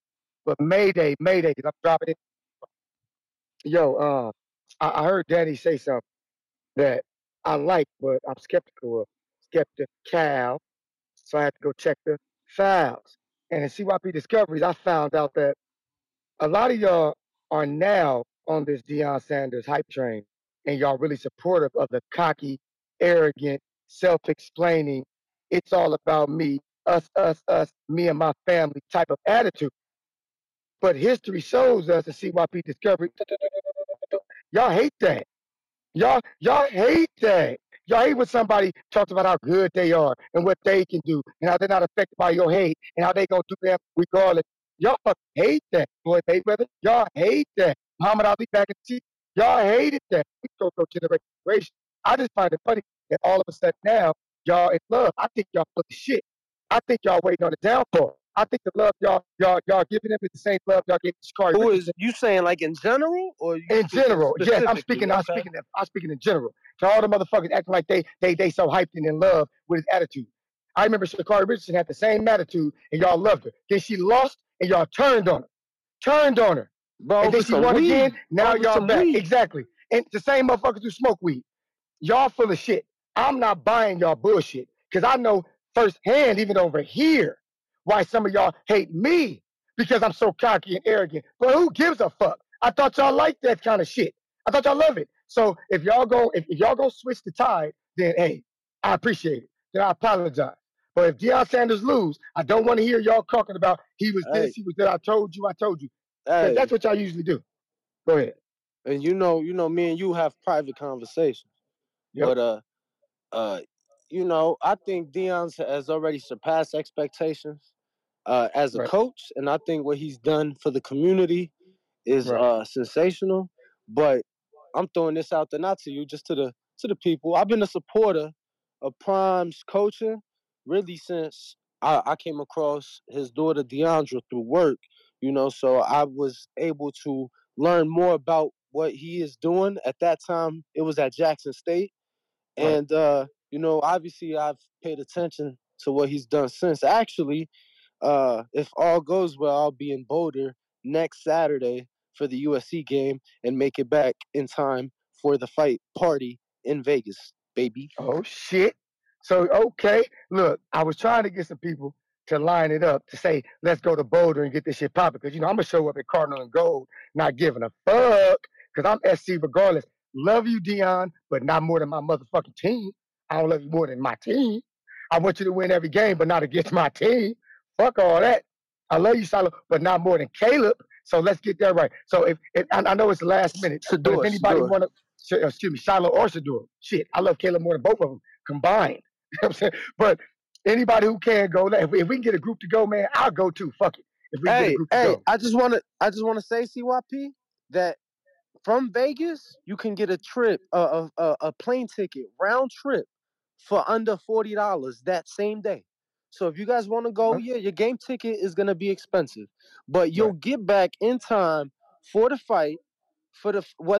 But Mayday, Mayday, 'cause I'm dropping it. Yo, uh, I, I heard Danny say something that I like, but I'm skeptical of. Skeptical. So I had to go check the files. And in CYP Discoveries, I found out that a lot of y'all are now on this Deion Sanders hype train, and y'all really supportive of the cocky, arrogant, self-explaining, it's all about me us, us, us, me and my family type of attitude. But history shows us, and CYP Discovery, y'all hate that. Y'all, y'all hate that. Y'all hate when somebody talks about how good they are and what they can do and how they're not affected by your hate and how they gonna do them regardless. Y'all hate that, boy, Floyd Mayweather. Y'all hate that. Muhammad Ali back in the Y'all hated that. We go generation. generation. I just find it funny that all of a sudden now y'all in love. I think y'all full of shit. I think y'all waiting on the downfall. I think the love y'all y'all y'all giving them is the same love y'all giving Sha'Carri. Who is you saying like in general or you In general, yes, I'm speaking. I'm speaking. I'm speaking in general. To all the motherfuckers acting like they they they so hyped and in love with his attitude. I remember Sha'Carri Richardson had the same attitude and y'all loved her. Then she lost and y'all turned on her. Turned on her. Bro, and then she won weed. again. Now Over y'all back. weed. Exactly. And the same motherfuckers who smoke weed. Y'all full of shit. I'm not buying y'all bullshit. Cause I know firsthand, even over here, why some of y'all hate me because I'm so cocky and arrogant. But who gives a fuck? I thought y'all liked that kind of shit. I thought y'all love it. So if y'all go, if, if y'all go switch the tide, then hey, I appreciate it. Then I apologize. But if Deion Sanders lose, I don't want to hear y'all talking about he was Hey. this, he was that. I told you, I told you. Hey. That's what y'all usually do. Go ahead. and you know, you know, me and you have private conversations. Yep. But uh, uh, you know, I think Deion's has already surpassed expectations uh, as a Right. coach, and I think what he's done for the community is Right. uh, sensational. But I'm throwing this out there not to you, just to the to the people. I've been a supporter of Prime's coaching really since I, I came across his daughter Deiondra through work. You know, so I was able to learn more about what he is doing. At that time, it was at Jackson State. And uh, you know, obviously, I've paid attention to what he's done since. Actually, uh, if all goes well, I'll be in Boulder next Saturday for the USC game and make it back in time for the fight party in Vegas, baby. Oh shit. So okay, look, I was trying to get some people to line it up to say, let's go to Boulder and get this shit popping. Because you know, I'm gonna show up at Cardinal and Gold, not giving a fuck. Because I'm SC regardless. Love you, Deion, but not more than my motherfucking team. I don't love you more than my team. I want you to win every game, but not against my team. Fuck all that. I love you, Shilo, but not more than Caleb. So let's get that right. So if, if I, I know it's the last minute, but if anybody Shedeur. want to, uh, excuse me, Shilo or Shedeur, shit, I love Caleb more than both of them combined. You know what I'm saying? But anybody who can go, if we, if we can get a group to go, man, I'll go too. Fuck it. If we can get a Hey, to hey, go. I just want to, I just want to say, CYP, that from Vegas you can get a trip, a a, a, plane ticket round trip for under forty dollars that same day. So if you guys want to go, uh-huh. yeah, your game ticket is gonna be expensive, but you'll get back in time for the fight, for the what.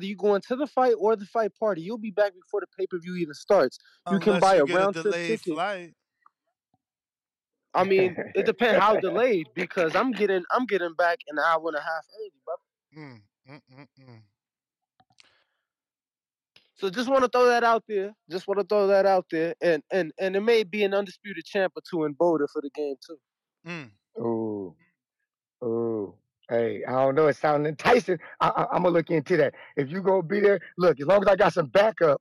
Whether you go into the fight or the fight party, you'll be back before the pay per view even starts. You can buy you a get round trip delayed ticket. flight. I mean, it depends how delayed because I'm getting I'm getting back an hour and a half early, brother. Mm, mm, mm, mm. So just want to throw that out there. Just want to throw that out there, and and and it may be an undisputed champ or two in Boulder for the game too. Mm. Ooh, ooh. Hey, I don't know. It sounds enticing. I, I, I'm gonna look into that. If you gonna be there, look. As long as I got some backup,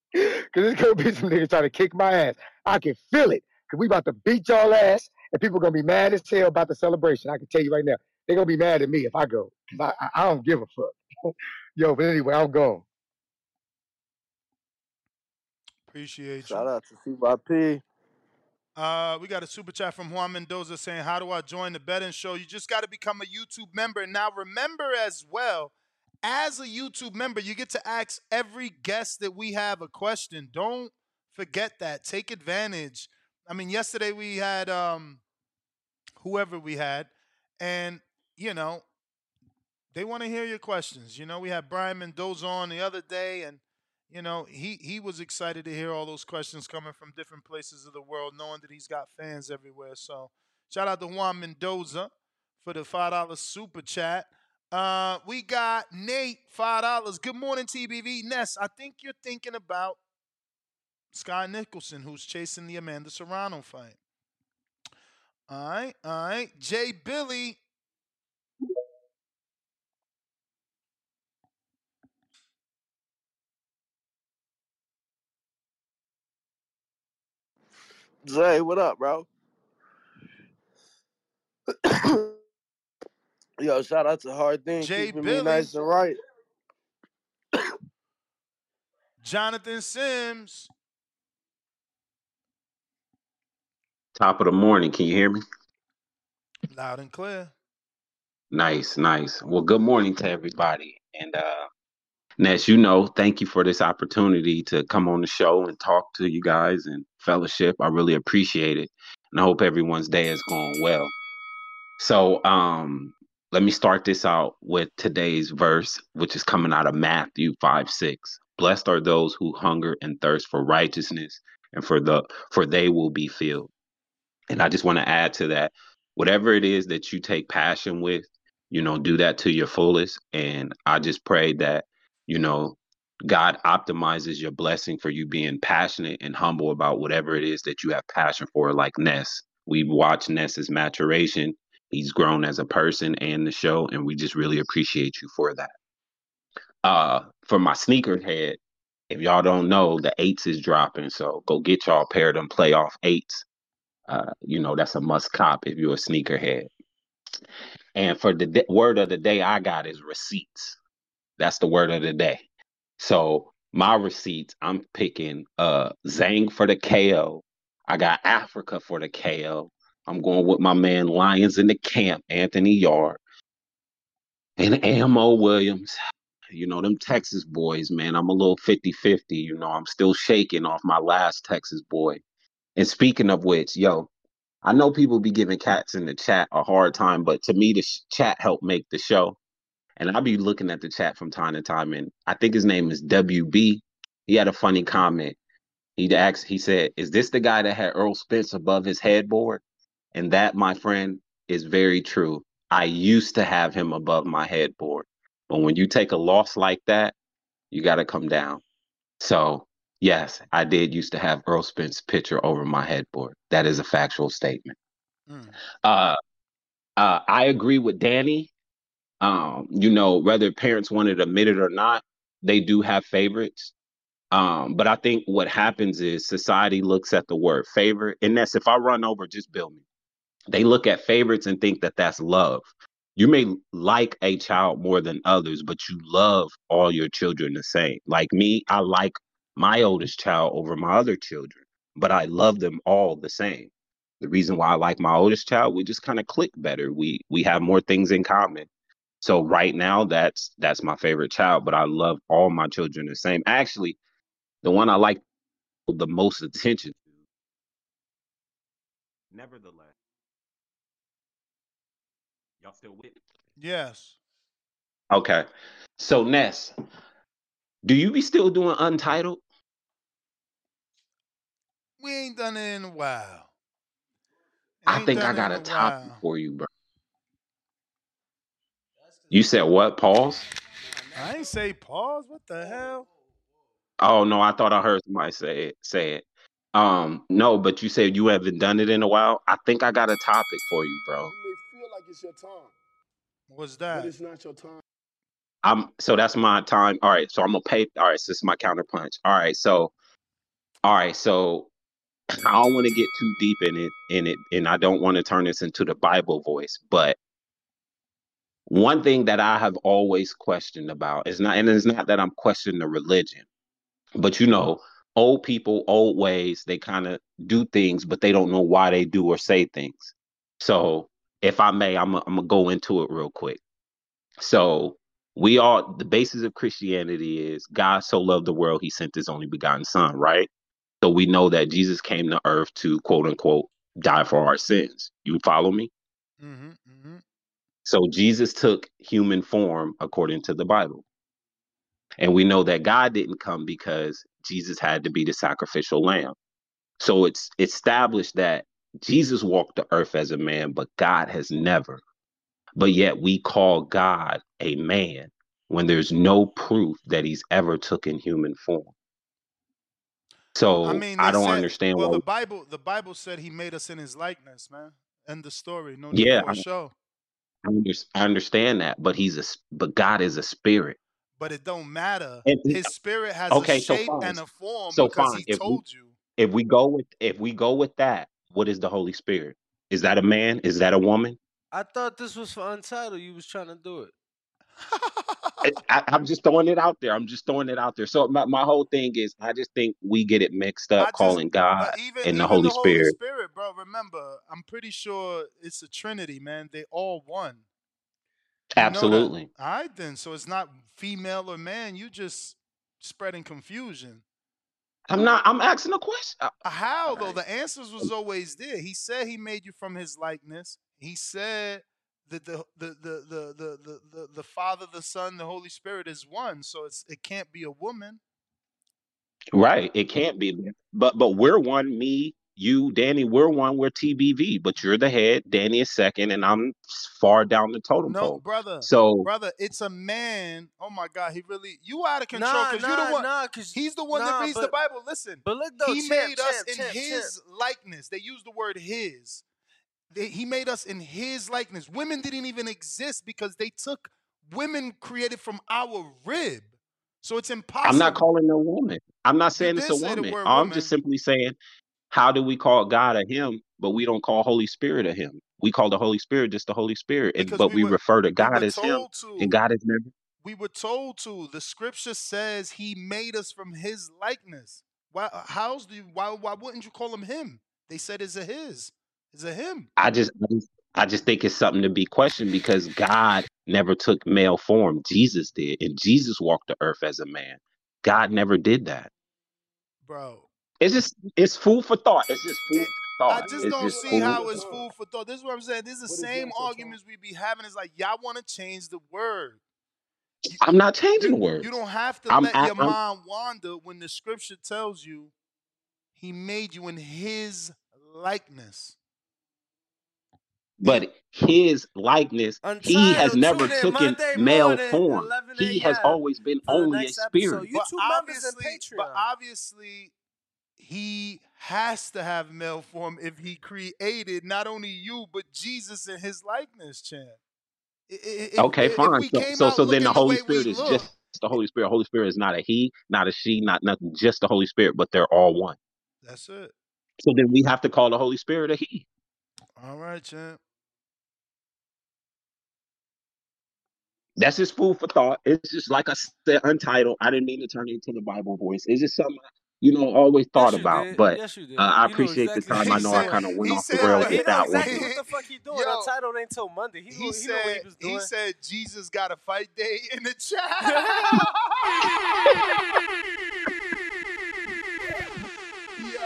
because there's gonna be some niggas trying to kick my ass. I can feel it. Cause we about to beat y'all ass, and people gonna be mad as hell about the celebration. I can tell you right now. They're gonna be mad at me if I go. 'Cause I, I, I don't give a fuck. Yo, but anyway, I'm going. Appreciate Shout out to CYP. Uh, we got a super chat from Juan Mendoza saying, "How do I join the betting show? You just got to become a YouTube member. Now, remember as well, as a YouTube member, you get to ask every guest that we have a question. Don't forget that. Take advantage. I mean, yesterday we had um, whoever we had, and you know, they want to hear your questions. You know, we had Brian Mendoza on the other day, and you know, he he was excited to hear all those questions coming from different places of the world, knowing that he's got fans everywhere. So shout out to Juan Mendoza for the five dollar super chat. Uh, we got Nate five dollars. Good morning, TBV. Ness, I think you're thinking about Skye Nicolson, who's chasing the Amanda Serrano fight. All right, all right. Jay Billy. Zay, what up, bro? Yo, shout out to Hard Thing Jay keeping Billy. me nice and right. Jonathan Sims. Top of the morning. Can you hear me? Loud and clear. Nice, nice. Well, good morning to everybody. And uh Ness, you know, thank you for this opportunity to come on the show and talk to you guys and fellowship. I really appreciate it. And I hope everyone's day is going well. So um let me start this out with today's verse, which is coming out of Matthew 5 6. Blessed are those who hunger and thirst for righteousness, and for the for they will be filled. And I just want to add to that, whatever it is that you take passion with, you know, do that to your fullest. And I just pray that, you know, God optimizes your blessing for you being passionate and humble about whatever it is that you have passion for, like Ness. We've watched Ness's maturation. He's grown as a person and the show, and we just really appreciate you for that. Uh, for my sneakerhead, if y'all don't know, the eights is dropping, so go get y'all pair of them playoff eights. Uh, you know, that's a must cop if you're a sneakerhead. And for the word of the day I got is receipts. That's the word of the day. So my receipts, I'm picking uh Zhang for the KO. I got Africa for the KO. I'm going with my man Lions in the camp, Anthony Yarde. And Ammo Williams. You know, them Texas boys, man. I'm a little 50-50. You know, I'm still shaking off my last Texas boy. And speaking of which, yo, I know people be giving cats in the chat a hard time, but to me, the sh- chat helped make the show. And I'll be looking at the chat from time to time, and I think his name is WB. He had a funny comment. He asked, he said, "Is this the guy that had Errol Spence above his headboard?" And that, my friend, is very true. I used to have him above my headboard, but when you take a loss like that, you got to come down. So yes, I did used to have Errol Spence picture over my headboard. That is a factual statement. Uh, uh, I agree with Danny. Um, you know, whether parents want to admit it or not, they do have favorites. Um, but I think what happens is society looks at the word favorite, and that's if I run over, just bill me. They look at favorites and think that that's love. You may like a child more than others, but you love all your children the same. Like me, I like my oldest child over my other children, but I love them all the same. The reason why I like my oldest child, we just kind of click better. We we have more things in common. So right now, that's that's my favorite child, but I love all my children the same. Actually, the one I like the most attention to. Nevertheless, y'all still with me? Yes. Okay. So Ness, do you be still doing Untitled? We ain't done it in a while. I think I got a a topic for you, bro. You said what? Pause. I ain't say pause. What the hell? Oh no, I thought I heard somebody say it. Say it. Um, no, but you said you haven't done it in a while. I think I got a topic for you, bro. You may feel like it's your time, What's that? but that? it's not your time. I'm so that's my time. All right, so I'm gonna pay. All right, so this is my counterpunch. All right, so all right, so I don't want to get too deep in it in it, and I don't want to turn this into the Bible voice, but one thing that I have always questioned about is not, and it's not that I'm questioning the religion, but you know, old people, old ways, they kind of do things, but they don't know why they do or say things. So, if I may, I'm I'm gonna go into it real quick. So, we all the basis of Christianity is God so loved the world, he sent his only begotten son, right? So we know that Jesus came to earth to quote unquote die for our sins. You follow me? Mm-hmm, mm-hmm. So Jesus took human form according to the Bible. And we know that God didn't come because Jesus had to be the sacrificial lamb. So it's established that Jesus walked the earth as a man, but God has never. But yet we call God a man when there's no proof that he's ever took in human form. So I mean, I don't said- understand Well, why. the Bible, the Bible said He made us in His likeness, man. End the story. No yeah, for I, a show. I under- I understand that, but he's a but God is a spirit. But it don't matter. And- His spirit has okay, a so shape fine. and a form So because fine. He If we, you. if we go with if we go with that, what is the Holy Spirit? Is that a man? Is that a woman? I thought this was for Untitled. You was trying to do it. I, I'm just throwing it out there. I'm just throwing it out there. So my, my whole thing is, I just think we get it mixed up, calling God Even and the Holy the Holy Spirit. Spirit, bro. Remember, I'm pretty sure it's a Trinity, man. They all one. You know. Absolutely. All right, then. So it's not female or man. You just spreading confusion. I'm not. I'm asking a question. Uh, How though? The answers was always there. He said he made you from his likeness. He said that the the the the the the, the, the Father, the Son, the Holy Spirit is one. So it's it can't be a woman. Right. It can't be. But but we're one. Me, you, Danny. We're one. We're TBV. But you're the head. Danny is second, and I'm far down the totem No, pole. brother. So brother, it's a man. Oh my God, he really you out of control Nah, because you're nah, the one. nah, 'cause- he's the one nah, that reads the Bible. Listen, But look though, he champ, made us champ, in champ, his champ. likeness. They use the word his. They, he made us in his likeness. Women didn't even exist because they took women created from our rib. So it's impossible. I'm not calling no woman. I'm not saying it's a woman. I'm woman. just simply saying, how do we call God a him, but we don't call Holy Spirit a him? We call the Holy Spirit just the Holy Spirit, and but we we were- refer to God were as him, to. and God is never. We were told to. The scripture says he made us from his likeness. Why how's do you, why why wouldn't you call him him? They said it's a his. It's it him. I just, I just, I just think it's something to be questioned because God never took male form. Jesus did, and Jesus walked the earth as a man. God never did that. Bro. It's just, it's food for thought. It's just food for I just it's don't just see how it's food for thought. This is what I'm saying. This is the same arguments we be having. It's like y'all want to change the word. I'm not changing the You, words. you don't have to I'm let at- your I'm- mind wander when the scripture tells you he made you in his likeness. But his likeness, he has never taken male morning, form. He has always been only a spirit. You But two members in obviously, Patreon. but obviously, he has to have male form if he created not only you but Jesus in his likeness, champ. If, okay, if fine. we So, so, so then the the Holy we Spirit is look, just the Holy Spirit. Holy Spirit is not a he, not a she, not nothing. Just the Holy Spirit, but they're all one. that's it. So then we have to call the Holy Spirit a he. All right, champ. That's just food for thought. It's just like I said, untitled. I didn't mean to turn it into the Bible voice. It's just something I, you know always thought you about. did. But Yes, uh, I You appreciate exactly the time. what I he know I kind of went He off the said- rails he with that exactly one. what the fuck he doing. Yo, Untitled ain't till Monday. He, He know, he know he said was doing. he said Jesus got a fight day in the chat. Yo,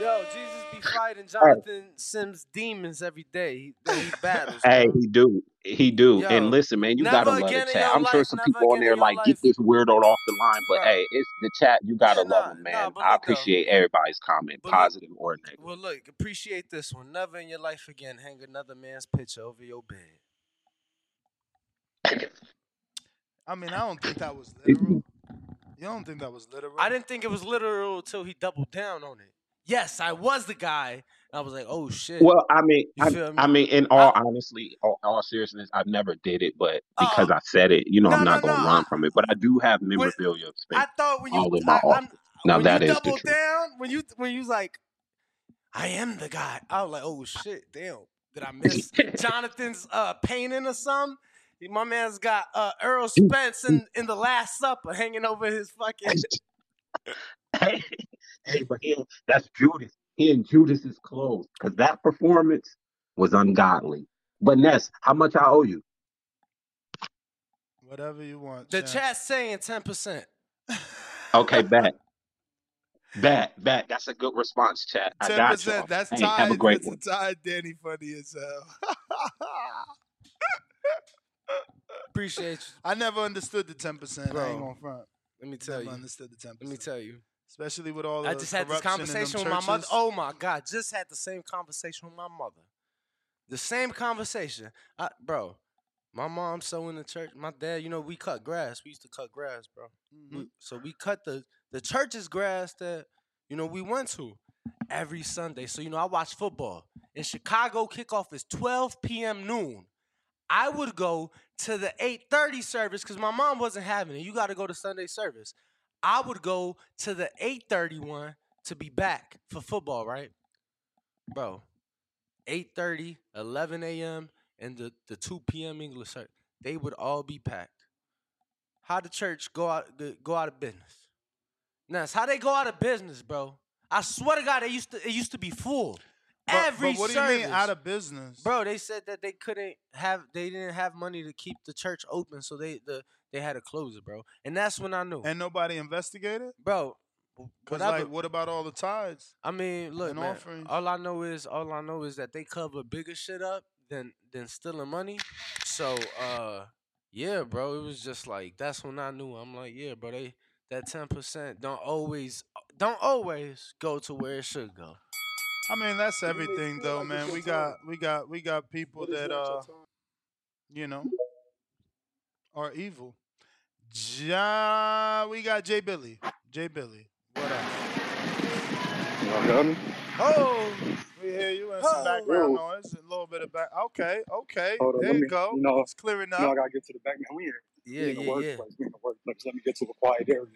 yo, Jesus be fighting Jonathan Sims demons every day. He, that he battles. Hey, he do. He do. Yo, and listen, man, you gotta never love the chat. I'm sure some people on there like life. get this weirdo off the line, but Bro. hey, it's the chat. You gotta Yeah, love nah, them, man. nah, but I look, though. appreciate everybody's comment, But look- positive or negative. Well, look, appreciate this one. Never in your life again hang another man's picture over your bed. I mean, I don't think that was literal. You don't think that was literal? I didn't think it was literal until he doubled down on it. Yes, I was the guy. I was like, oh shit. Well, I mean, I, me? I mean, in all honesty, all, all seriousness, I've never did it, but because I said it, you know, I'm Uh, not no, gonna no, run from it. But I do have memorabilia of I Spence thought when you all in my I, I'm. Now when that you is the truth. down, when you when you was like, I am the guy. I was like, oh shit, damn. Did I miss Jonathan's uh painting or something? My man's got uh Errol Spence in, in the Last Supper hanging over his fucking hey, hey, but he, that's Judas. He in Judas's clothes because that performance was ungodly. But Ness, how much I owe you? Whatever you want. The chat, chat's saying ten percent. Okay, bet. Bet, bet. That's a good response, chat. I Ten got you. percent. That's hey, tied. have a great that's one. tied. Danny funny as hell. appreciate you. I never understood the ten percent. I Bro, ain't gonna front. Let me tell never you. understood the ten percent. Let me tell you. Especially with all the I just had this corruption in them conversation with my mother. Oh my God, just had the same conversation with my mother. The same conversation. I, bro, my mom so in the church. My dad, you know, we cut grass. We used to cut grass, bro. Mm-hmm. We- so we cut the the church's grass that you know we went to every Sunday. So you know, I watch football. In Chicago, kickoff is 12 p.m. noon. I would go to the 8:30 service because my mom wasn't having it. You got to go to Sunday service. I would go to the 831 to be back for football, right? Bro, 8:30, 11 a.m. and the, the 2 p.m. English service, they would all be packed. How the church go out go out of business? Now, it's how they go out of business, bro. I swear to God, they used to it used to be full. But- Every but what do you mean out of business? Bro, they said that they couldn't have they didn't have money to keep the church open, so they the they had to close it, bro. And that's when I knew. And nobody investigated? Bro, Because whatever- like, what about all the tides? I mean, look, man, offerings? all I know is all I know is that they cover bigger shit up than than stealing money. So, uh, yeah, bro, it was just like that's when I knew. I'm like, yeah, bro, they that ten percent don't always don't always go to where it should go. I mean, that's everything though, man. We got we got we got people that uh you know are evil. Ja, we got Jay Billy. Jay Billy. What up? Y'all hear me? Oh, we hear you and some background Whoa. noise, a little bit of back. Okay, okay. Hold there let you me- go. You know, it's clearing You know, I gotta get to the back now. We in, Yeah, we in the yeah, yeah. workplace. We in the workplace. Let me get to a quiet area.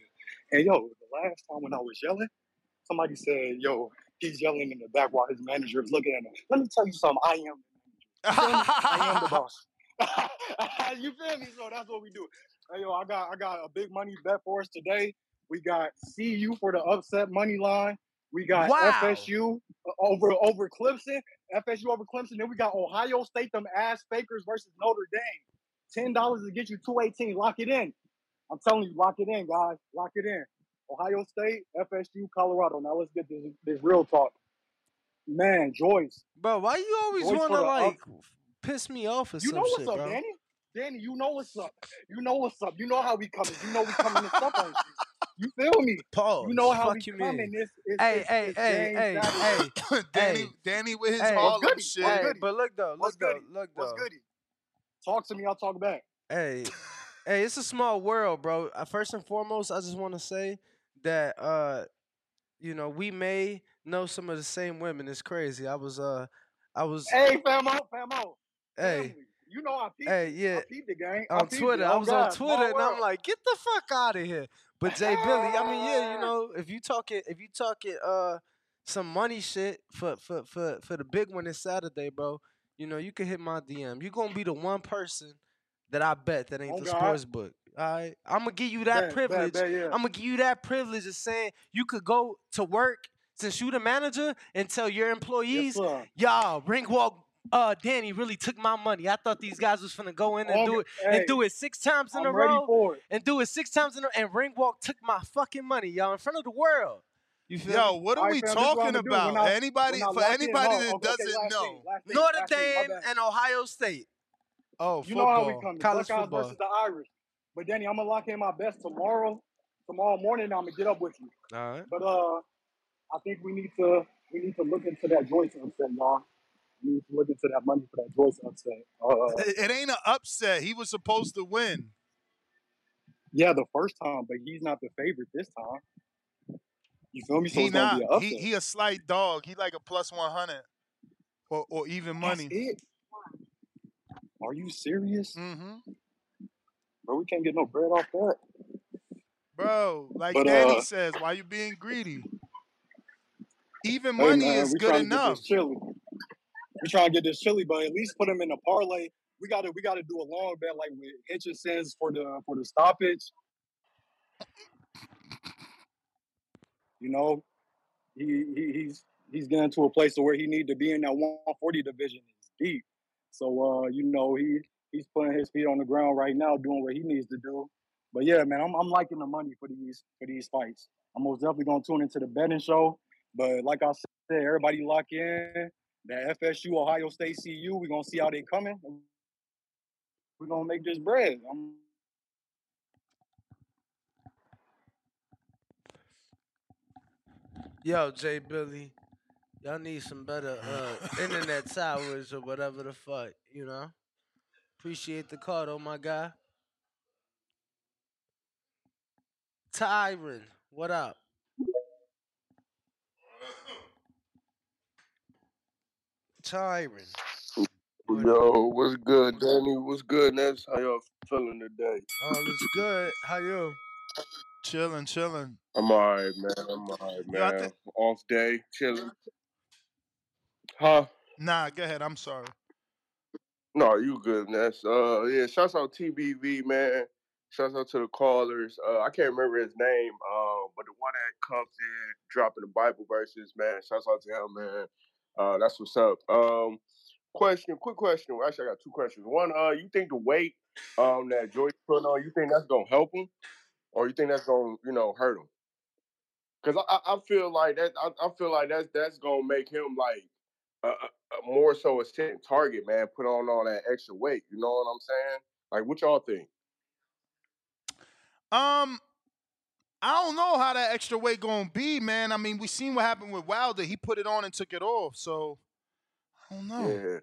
And yo, the last time when I was yelling, somebody said, "Yo, he's yelling in the back while his manager is looking at him." Let me tell you something. I am. the manager. You feel me? I am the boss. you feel me? So that's what we do. Hey, yo, I got I got a big money bet for us today. We got CU for the upset money line. We got Wow. FSU uh, over over Clemson. FSU over Clemson. Then we got Ohio State, them ass fakers versus Notre Dame. Ten dollars to get you two eighteen. Lock it in. I'm telling you, lock it in, guys. Lock it in. Ohio State, FSU, Colorado. Now let's get this this real talk. Man, Joyce. Bro, why you always want to the up- like piss me off or You some know what's shit, up, bro? Danny? Danny, you know what's up. You know what's up. You know how we coming. You know we coming to stuff on you. You feel me? Paul. You know how Fuck we you coming. mean. It's, it's, Hey, it's, hey, it's hey, James hey, Danny, hey. Danny with his Hey. Harlem What's goody? shit. What's Hey, goody? but look though, What's look though, goody? look What's though. goody? Talk to me. I'll talk back. Hey, hey, it's a small world, bro. Uh, First and foremost, I just want to say that uh, you know, we may know some of the same women. It's crazy. I was uh, I was Hey, famo, famo. hey. Family. You know I peeped Hey, yeah. I peeped the. I on Twitter. It. I Oh, was God, on Twitter and I'm like, get the fuck out of here. But Jay Billy, I mean, yeah, you know, if you talking if you talking uh some money shit for for for for the big one this Saturday, bro, you know, you can hit my DM. You're gonna be the one person that I bet that ain't Oh, the God. sports book. All right. I'm gonna give you that Bet, bet, privilege. bet, yeah. I'm gonna give you that privilege of saying you could go to work since you the manager and tell your employees, y'all, ring walk uh Danny really took my money. I thought these guys was gonna go in and do Okay, it and do it six times in I'm a ready row for it. and do it six times in a and Ringwalk took my fucking money, y'all, in front of the world. You feel Yo, me? what are All right, we fam, this is what talking I'ma do. When about? I- anybody for lock in- anybody that okay, okay, doesn't last know. thing, last thing, Notre last thing, Dame and Ohio State. Oh, You know how we football. coming. College Buckeyes football. versus the Irish. But Danny, I'm gonna lock in my best tomorrow. Tomorrow morning, I'm gonna get up with you. All right. But uh, I think we need to we need to look into that Joyce upset, y'all. To that money for that Joyce upset. Uh, It, it ain't an upset. He was supposed to win. yeah, the first time, but he's not the favorite this time. You feel me? So He not. He he a slight dog. He like a plus one hundred, or or even money. Are you serious, Mm-hmm. bro? We can't get no bread off that. Bro, like But, Danny uh, says, why you being greedy? Even Hey money man, is good trying to get enough. This chili. We trying to get this chili, but at least put him in a parlay. We gotta we gotta do a long bet like with Hitchenson's for the for the stoppage. You know, he, he he's he's getting to a place where he need to be in that 140 division. It's deep. So uh, you know, he he's putting his feet on the ground right now, doing what he needs to do. But yeah, man, I'm I'm liking the money for these for these fights. I'm most definitely gonna tune into the betting show. But like I said, everybody lock in. That FSU Ohio State CU, we're gonna see how they coming. we're gonna make this bread. I'm Yo, Jay Billy, y'all need some better uh, internet towers or whatever the fuck, you know? Appreciate the call, though, my guy. Tyron, what up? Tyron. Yo, what's good, Danny? What's good, Ness? How y'all feeling today? All is good. How you? Chilling, chilling. I'm alright, man. I'm alright, man. think- Off day, chilling. Huh? Nah, go ahead. I'm sorry. No, you good, Ness. Uh, yeah. Shouts out to TBV, man. Shouts out to the callers. Uh, I can't remember his name. Uh, but the one that comes in dropping the Bible verses, man. Shouts out to him, man. Uh, that's what's up. Um, question, quick question. Actually, I got two questions. One, uh, you think the weight um that Joyce put on, you think that's gonna help him, or you think that's gonna, you know, hurt him? Because I, I feel like that. I, I feel like that's that's gonna make him like a more so a sitting target, man. Put on all that extra weight. You know what I'm saying? Like, what y'all think? Um, I don't know how that extra weight gonna be, man. I mean, we seen what happened with Wilder. He put it on and took it off. So I don't know. Yeah.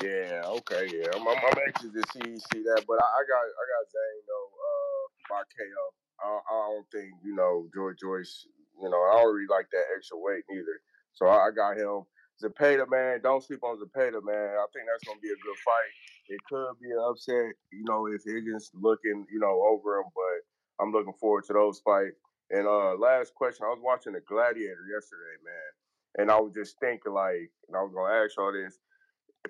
Yeah, okay, yeah. I'm, I'm, I'm anxious to see see that, but I, I got I got Zane though uh, by KO. I, I don't think you know George Joyce. You know, I don't really like that extra weight neither. So I, I got him. Zapata, man, don't sleep on Zapata, man. I think that's gonna be a good fight. It could be an upset, you know, if Higgins looking, you know, over him, but I'm looking forward to those fights. And uh last question, I was watching the Gladiator yesterday, man, and I was just thinking like, and I was gonna ask y'all this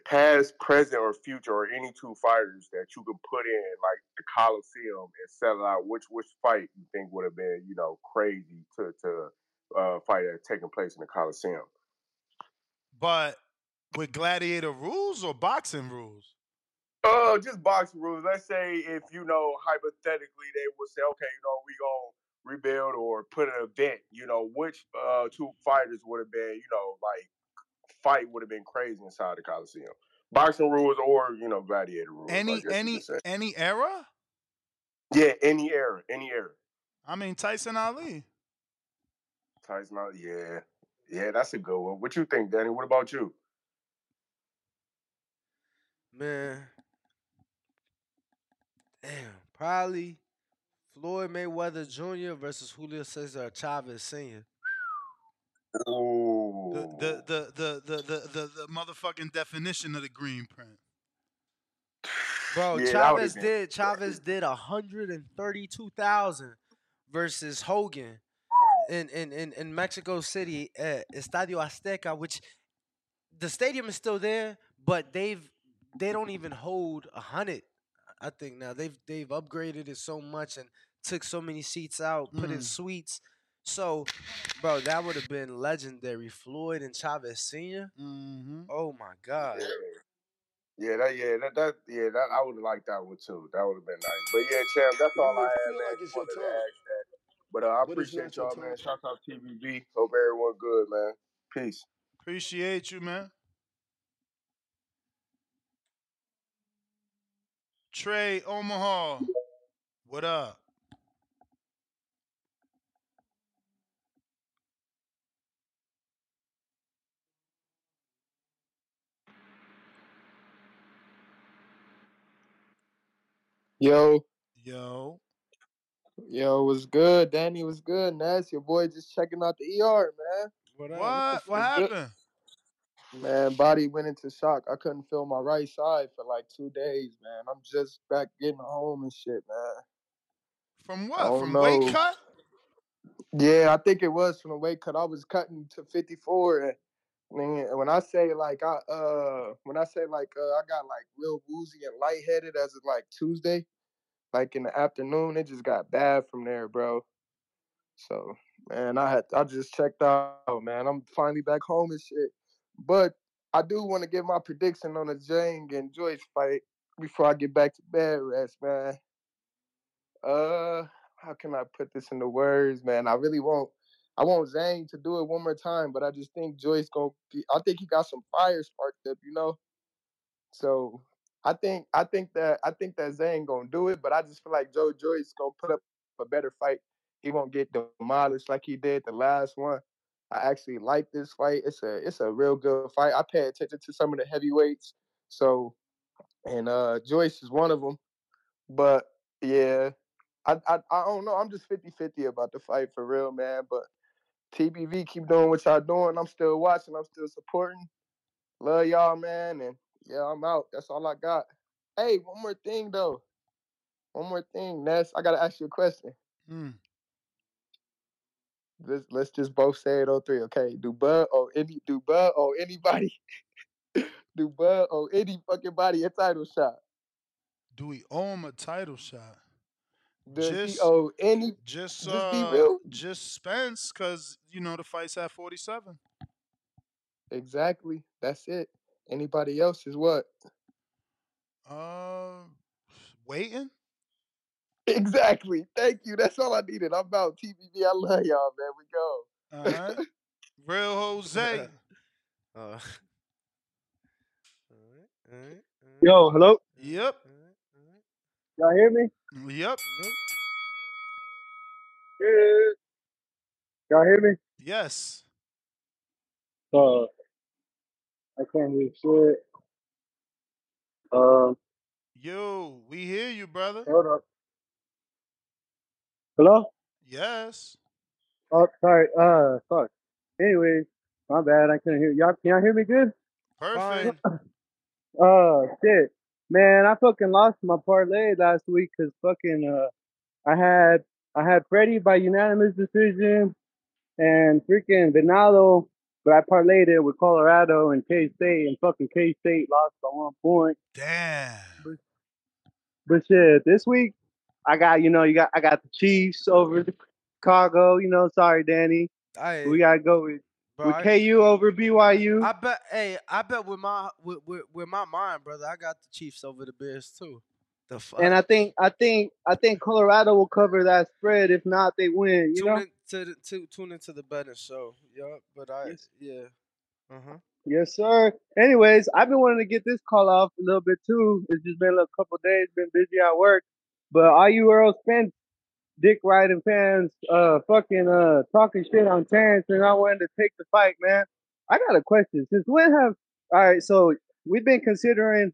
past, present, or future, or any two fighters that you could put in like the Coliseum and sell out, which which fight you think would have been, you know, crazy to to uh, fight that taking place in the Coliseum? But with gladiator rules or boxing rules? Uh, just boxing rules. Let's say if you know hypothetically they would say, okay, you know, we gonna rebuild or put an event. You know, which uh two fighters would have been, you know, like fight would have been crazy inside the Coliseum. Boxing rules or you know gladiator rules. Any guess any any era? Yeah, any era, any era. I mean Tyson Ali. Tyson, Ali, yeah, yeah, that's a good one. What you think, Danny? What about you? Man. Damn. Probably Floyd Mayweather Jr. versus Julio Cesar Chavez Sr. Oh, The the the the the the, the motherfucking definition of the green print. Bro, Yeah, Chavez did Chavez did hundred and thirty two thousand versus Haugen in, in, in, in Mexico City at Estadio Azteca, which the stadium is still there, but they've they don't even hold a hundred. I think now they've they've upgraded it so much and took so many seats out, put in Mm. suites. So, bro, that would have been legendary. Floyd and Chavez Senior. Mm-hmm. Oh my God. Yeah, that yeah, that that yeah, that I would have liked that one too. That would have been nice. But yeah, champ, that's all I had, man. Just wanted to ask that. But uh, I But it's appreciate not your y'all, man. time. Shout out TVB. Hope everyone good, man. Peace. Appreciate you, man. Trey Omaha. What up? Yo, Yo. yo, was good? Danny was good. Ness, your boy just checking out the ER, man. What What? What happened? Man, body went into shock. I couldn't feel my right side for like two days, man. I'm just back getting home and shit, man. From what? From weight cut? Yeah, I think it was from the weight cut. I was cutting to 54, and man, when I say like I uh when I say like uh, I got like real woozy and lightheaded as of like Tuesday, like in the afternoon, it just got bad from there, bro. So man, I had I just checked out, man. I'm finally back home and shit. But I do want to give my prediction on the Zhang and Joyce fight before I get back to bed rest, man. Uh, how can I put this into words, man? I really want I want Zhang to do it one more time, but I just think Joyce gonna. Be, I think he got some fire sparked up, you know. So I think I think that I think that Zane gonna do it, but I just feel like Joe Joyce gonna put up a better fight. He won't get demolished like he did the last one. I actually like this fight. It's a it's a real good fight. I pay attention to some of the heavyweights. So, and uh Joyce is one of them. But yeah, I I, I don't know. I'm just 50-50 about the fight for real, man. But TBV keep doing what y'all doing. I'm still watching. I'm still supporting. Love y'all, man. And yeah, I'm out. That's all I got. Hey, one more thing though. One more thing, Ness. I gotta ask you a question. Mm. Let's let's just both say it on three, okay? Do Bud or any do Bud or anybody do Bud or any fucking body a title shot? Do we owe him a title shot? Does just, he owe any just just uh, be real? just Spence, cause you know the fight's at forty seven. Exactly. That's it. Anybody else is what? Uh, waiting. Exactly. Thank you. That's all I needed. I'm out. TBV. I love y'all, man. We go. All right. Real Jose. Uh, Yo, hello. Yep. Y'all hear me? Yep. Yeah. Y'all hear me? Yes. Uh, I can't hear shit. Um, Yo, we hear you, brother. hold up. Hello? Yes. Oh, sorry. Uh, fuck. Anyways, my bad. I couldn't hear y'all. Can y'all hear me good? Perfect. Uh, shit, man. I fucking lost my parlay last week because fucking uh, I had I had Freddie by unanimous decision and freaking Venado, but I parlayed it with Colorado and K State, and fucking K State lost by one point. Damn. But shit, this week I got you know you got I got the Chiefs over the Chicago. You know, sorry, Danny. I We gotta go with Bro, with I- KU over BYU. I bet. Hey, I bet with my with, with with my mind, brother, I got the Chiefs over the Bears too. The fuck. and I think I think I think Colorado will cover that spread. If not, they win. You tune know. in to the, to tune into the betting show. Yup. But I yeah. Uh huh. Yes, sir. Anyways, I've been wanting to get this call off a little bit too. It's just been a couple days, been busy at work. But all you Errol Spence dick riding fans, uh, fucking uh, talking shit on Terrence and not wanting to take the fight, man. I got a question. Since when have all right? So we've been considering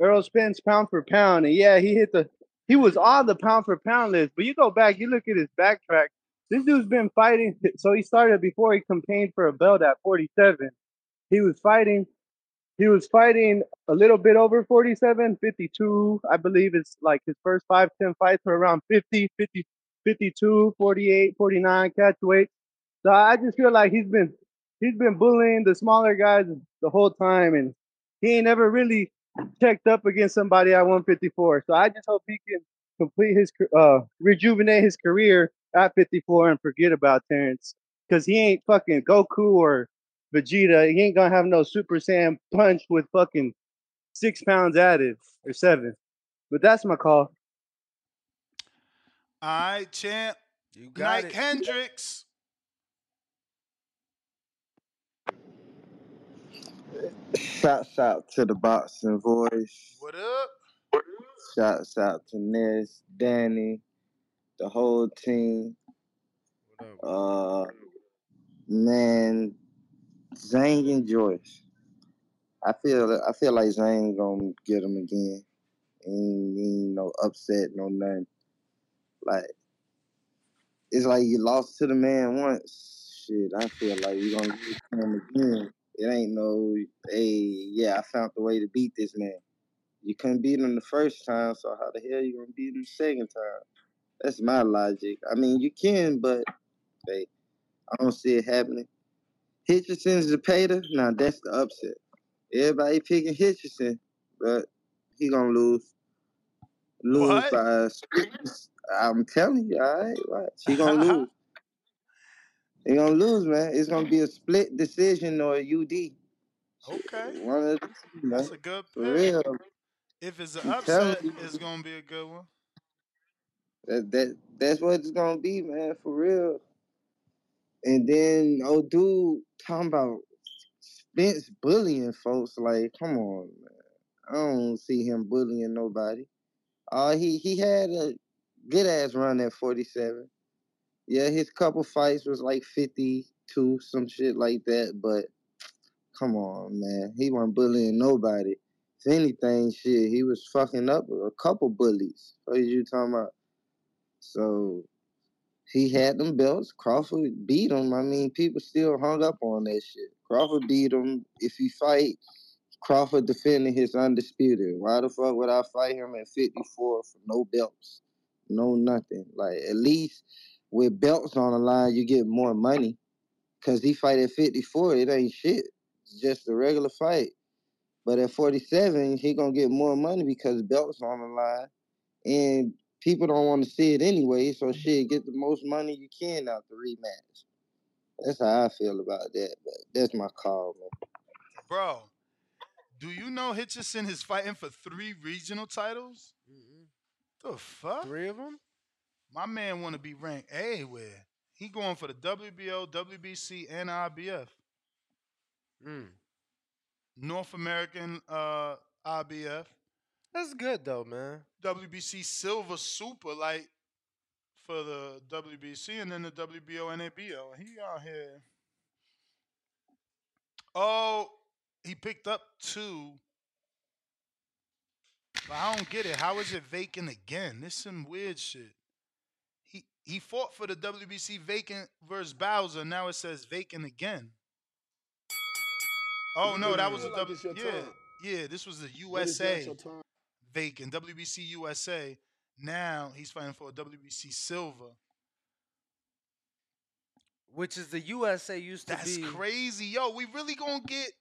Errol Spence pound for pound, and yeah, he hit the he was on the pound for pound list. But you go back, you look at his backtrack. This dude's been fighting. So he started before he campaigned for a belt at 47 he was fighting he was fighting a little bit over 47 52 i believe it's like his first five ten fights were around 50 50 52 48 49 catch weight so i just feel like he's been he's been bullying the smaller guys the whole time and he ain't never really checked up against somebody at 154 so i just hope he can complete his uh rejuvenate his career at 54 and forget about terrence because he ain't fucking goku or Vegeta, he ain't gonna have no Super Saiyan punch with fucking six pounds added or seven. But that's my call. All right, champ. You got Mike it. Hendricks. Shouts out to the boxing voice. What up? Shouts out to Ness, Danny, the whole team. Uh, man, Zane and Joyce. I feel I feel like Zane gonna get him again. Ain't, ain't no upset, no nothing. Like it's like you lost to the man once. Shit, I feel like you gonna to him again. It ain't no, hey, yeah, I found the way to beat this man. You couldn't beat him the first time, so how the hell you gonna beat him the second time? That's my logic. I mean, you can, but hey, I don't see it happening. Hitcherson's the pater. Now that's the upset. Everybody picking Hitcherson, but he gonna lose. Lose What? by I'm telling you, all right, watch. He gonna lose. He gonna lose, man. It's gonna be a split decision or a UD. Okay. One of the two, man. That's a good For real. If it's an I'm upset, it's gonna be a good one. That, that that's what it's gonna be, man, for real. And then oh dude talking about Spence bullying folks, like, come on, man. I don't see him bullying nobody. Uh, he he had a good ass run at 47. Yeah, his couple fights was like 52, some shit like that. But come on, man, he wasn't bullying nobody. If anything, shit, he was fucking up a couple bullies. What are you talking about? So he had them belts. Crawford beat him. I mean, people still hung up on that shit. Crawford beat him. If he fight, Crawford defending his undisputed. Why the fuck would I fight him at 54 for no belts? No nothing. Like at least with belts on the line, you get more money. Cause he fight at 54, it ain't shit. It's just a regular fight. But at 47, he gonna get more money because belts on the line. And people don't want to see it anyway. So shit, get the most money you can out the rematch. That's how I feel about that. But that's my call, man. Bro, do you know Hitchison is fighting for three regional titles? The fuck? Three of them? My man want to be ranked A where? He going for the WBO, WBC, and IBF. Mm. North American uh, IBF. That's good though, man. WBC Silver Super Light for the WBC and then the WBO and ABO. He out here. Oh, he picked up two. But I don't get it. How is it vacant again? This some weird shit. He he fought for the WBC vacant versus Bauza. Now it says vacant again. Oh no, that was a W. Yeah, yeah. This was the When is that USA vacant WBC USA. Now he's fighting for a WBC silver. Which is the USA used to That's be. crazy, yo. We really gonna get.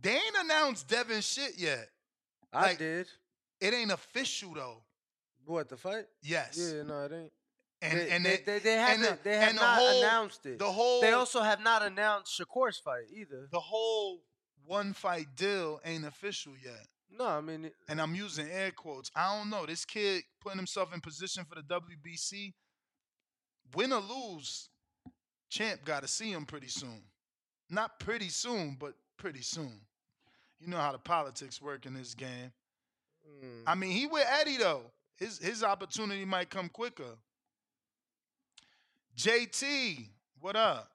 They ain't announced Devin shit yet. I Like, did. It ain't official though. What the fight? Yes. Yeah, no, it ain't. And they, and they, they, they haven't. the- they have the not whole- announced it. The whole They also have not announced Shakur's fight either. the whole one fight deal ain't official yet. No, I mean, it- And I'm using air quotes. I don't know. This kid putting himself in position for the WBC. Win or lose, champ got to see him pretty soon. Not pretty soon, but pretty soon. You know how the politics work in this game. mm, I mean, he with Eddie though. His his opportunity might come quicker. JT, what up?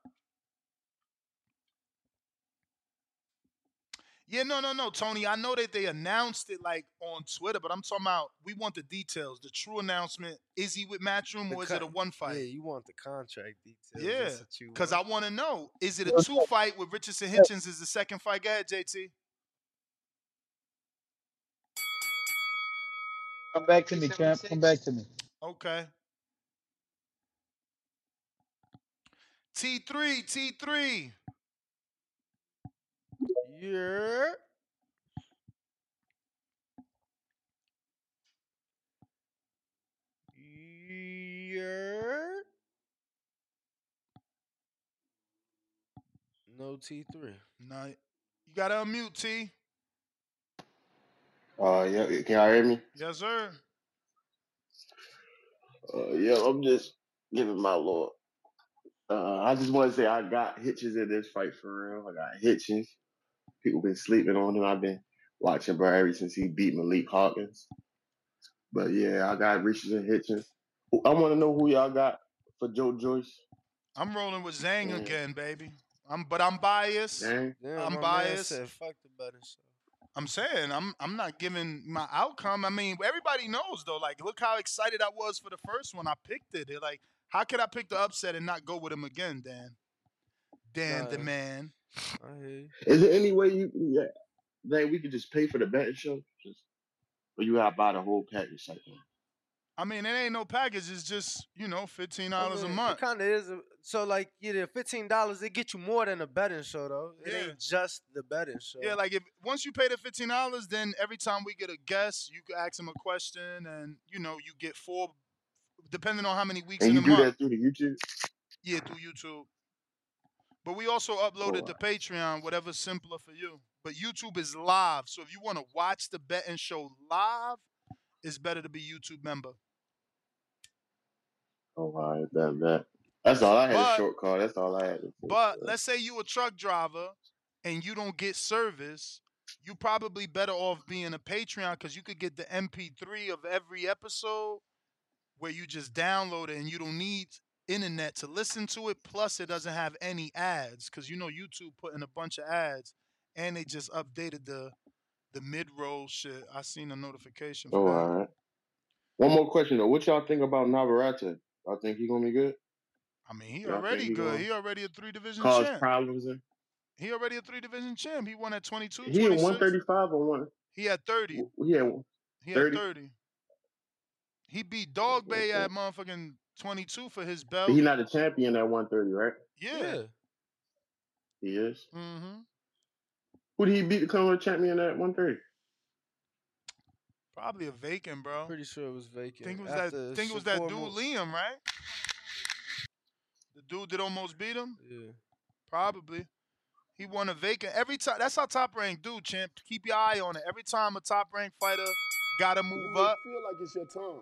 Yeah, no, no, no, Tony. I know that they announced it like on Twitter, but I'm talking about we want the details. The true announcement. Is he with Matchroom the or is it a one fight? Yeah, you want the contract details. Yeah, That's what you because I want. want to know: is it a two fight with Richardson Hitchins? Is the second fight? Go ahead, JT. Come back to me, champ. Come back to me. Okay. T three, T three. Yeah. Yeah. No T three. No, you gotta unmute T. Uh, yeah, can y'all hear me? Yes, sir. Uh, yeah, I'm just giving my Lord. Uh, I just want to say I got hitches in this fight for real. I got Hitchins. People been sleeping on him. I've been watching bro ever since he beat Malik Hawkins. But yeah, I got Richardson Hitchins. I want to know who y'all got for Joe Joyce. I'm rolling with Zhang Yeah. again, baby. I'm, but I'm biased. Dang. Damn, I'm biased. said, "Fuck the betting show." I'm saying I'm I'm not giving my outcome. I mean, everybody knows though. Like, look how excited I was for the first one. I picked it. They're like, how could I pick the upset and not go with him again, Dan? Dan the man. I hear you. Is there any way you yeah, that we could just pay for the betting show? Just, or you gotta buy the whole package like that? I mean, it ain't no package. It's just you know, fifteen I dollars a month. It kind of is. a- So like, yeah, the fifteen dollars it get you more than a betting show though. It Yeah. ain't just the betting show. Yeah, like if once you pay the fifteen dollars, then every time we get a guest, you can ask him a question, and you know you get four, depending on how many weeks And in you a do month. that through the YouTube? Yeah, through YouTube. But we also uploaded to Patreon, whatever's simpler for you. But YouTube is live, so if you want to watch the betting show live, it's better to be YouTube member. Oh, all right, that that. That's all I had. But- a short call. That's all I had. But let's say you a truck driver and you don't get service, you probably better off being a Patreon because you could get the MP3 of every episode where you just download it and you don't need internet to listen to it. Plus, it doesn't have any ads because you know YouTube put in a bunch of ads and they just updated the the mid roll shit. I seen a notification for Oh, all right. One more question though. What y'all think about Navarrete? I think he gonna be good. I mean, he Y'all already he good. He already a three division cause champ. problems? In? He already a three division champ. He won at 22, He at 26. one thirty five or one? He had 30. He had He had 30. 30. He beat Dogboe at motherfucking 22 for his belt. he not a champion at one thirty, right? Yeah. He is. Mm-hmm. Who did he beat to come a champion at one thirty? Probably a vacant, bro. Pretty sure it was vacant. Think it was After that think it was that dude Mo- Liam, right? The dude that almost beat him? Yeah. Probably. He won a vacant every time. That's how top rank do, champ. Keep your eye on it. Every time a top rank fighter gotta move may up, feel like it's your time,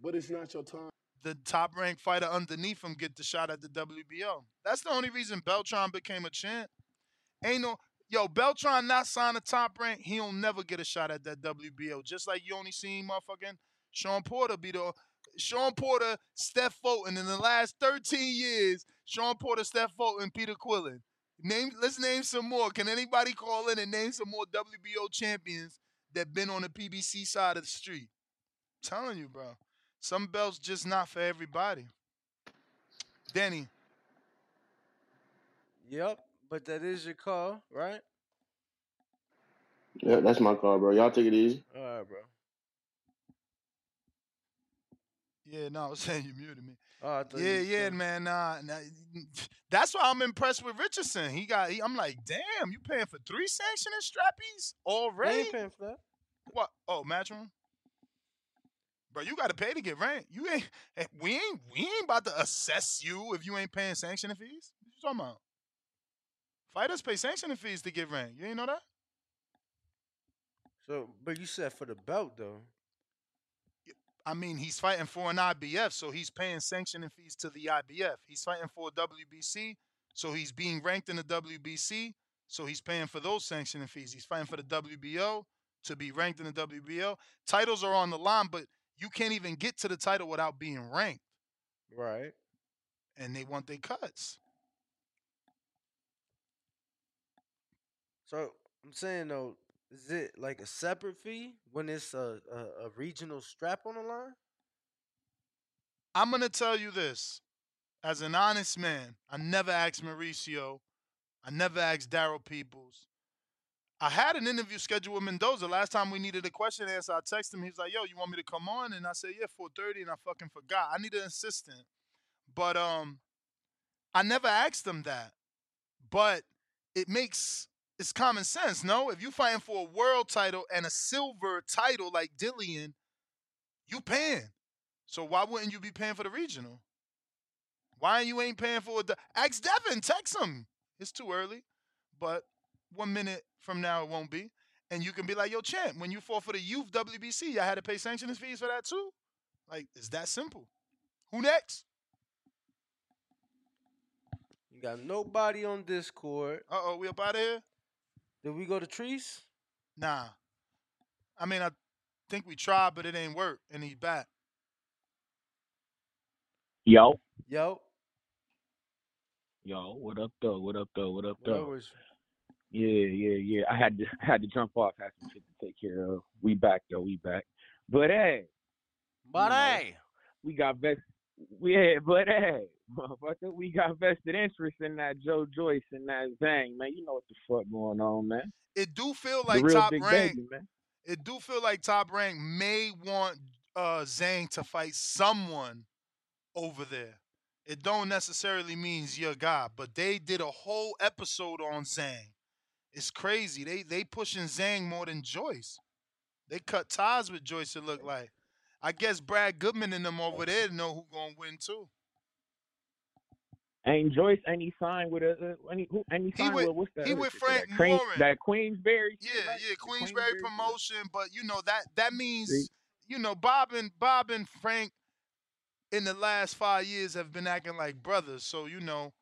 but it's not your time. The top ranked fighter underneath him get the shot at the WBO. That's the only reason Beltran became a champ. Ain't no yo Beltran not sign a top rank. He'll never get a shot at that WBO. Just like you only seen motherfucking Sean Porter be the Sean Porter, Steph Fulton in the last 13 years. Sean Porter, Steph Fulton, Peter Quillin. Name. Let's name some more. Can anybody call in and name some more WBO champions that been on the PBC side of the street? telling you, bro. Some belts just not for everybody. Danny, Yep, but that is your call, right? Yeah, that's my call, bro. Y'all take it easy. All right, bro. yeah, no, I was saying you muted me. Oh, I thought you Yeah, yeah, talking- man. Nah, nah, that's why I'm impressed with Richardson. He got. He, I'm like, damn, you paying for three sanctioning strappies They already? ain't paying for that. What? Oh, matchroom. Bro, you got to pay to get rank. You ain't. eh, We ain't. We ain't about to assess you if you ain't paying sanctioning fees. What you talking about? Fighters pay sanctioning fees to get rank. You ain't know that? So, but you said for the belt though. I mean, he's fighting for an IBF, so he's paying sanctioning fees to the IBF. He's fighting for a WBC, so he's being ranked in the WBC, so he's paying for those sanctioning fees. He's fighting for the WBO to be ranked in the WBO. Titles are on the line, but you can't even get to the title without being ranked, Right. and they want their cuts. So I'm saying though, is it like a separate fee when it's a, a, a regional strap on the line? I'm gonna tell you this, as an honest man, I never asked Mauricio, I never asked Daryl Peoples. I had an interview scheduled with Mendoza. Last time we needed a question answer, I texted him. He was like, "Yo, you want me to come on?" And I said, "Yeah, 4:30." And I fucking forgot. I need an assistant, but um, I never asked him that. But it makes it's common sense, no? If you're fighting for a world title and a silver title like Dillian, you paying. So why wouldn't you be paying for the regional? Why you ain't paying for the ask Devin, text him. It's too early, but one minute from now it won't be. And you can be like, yo, champ, when you fought for the youth WBC, I had to pay sanctioning fees for that too. Like, it's that simple. Who next? You got nobody on Discord. Uh oh, we up out of here? Did we go to trees? Nah. I mean, I think we tried, but it ain't work, and he's back. Yo. Yo. Yo, what up though? What up though? What up What though? Yeah, yeah, yeah. I had to I had to jump off, had some shit to take care of. We back though, we back. But hey, But know, hey, we got vest we yeah, but hey, motherfucker, we got vested interest in that Joe Joyce and that Zhang, man. You know what the fuck going on, man. It do feel like top rank. baby, man. It do feel like top rank may want uh Zhang to fight someone over there. It don't necessarily means your guy, but they did a whole episode on Zhang. It's crazy. They they pushing Zhang more than Joyce. They cut ties with Joyce. It look like. I guess Brad Goodman and them over there know who gonna win too. Ain't Joyce any sign with a uh, any who any He sign with with what's that? he with that Frank Queen- Warren. that Queensberry Yeah, yeah, Queensberry shit? promotion, but you know that that means See? you know Bob and Bob and Frank in the last five years have been acting like brothers. So you know,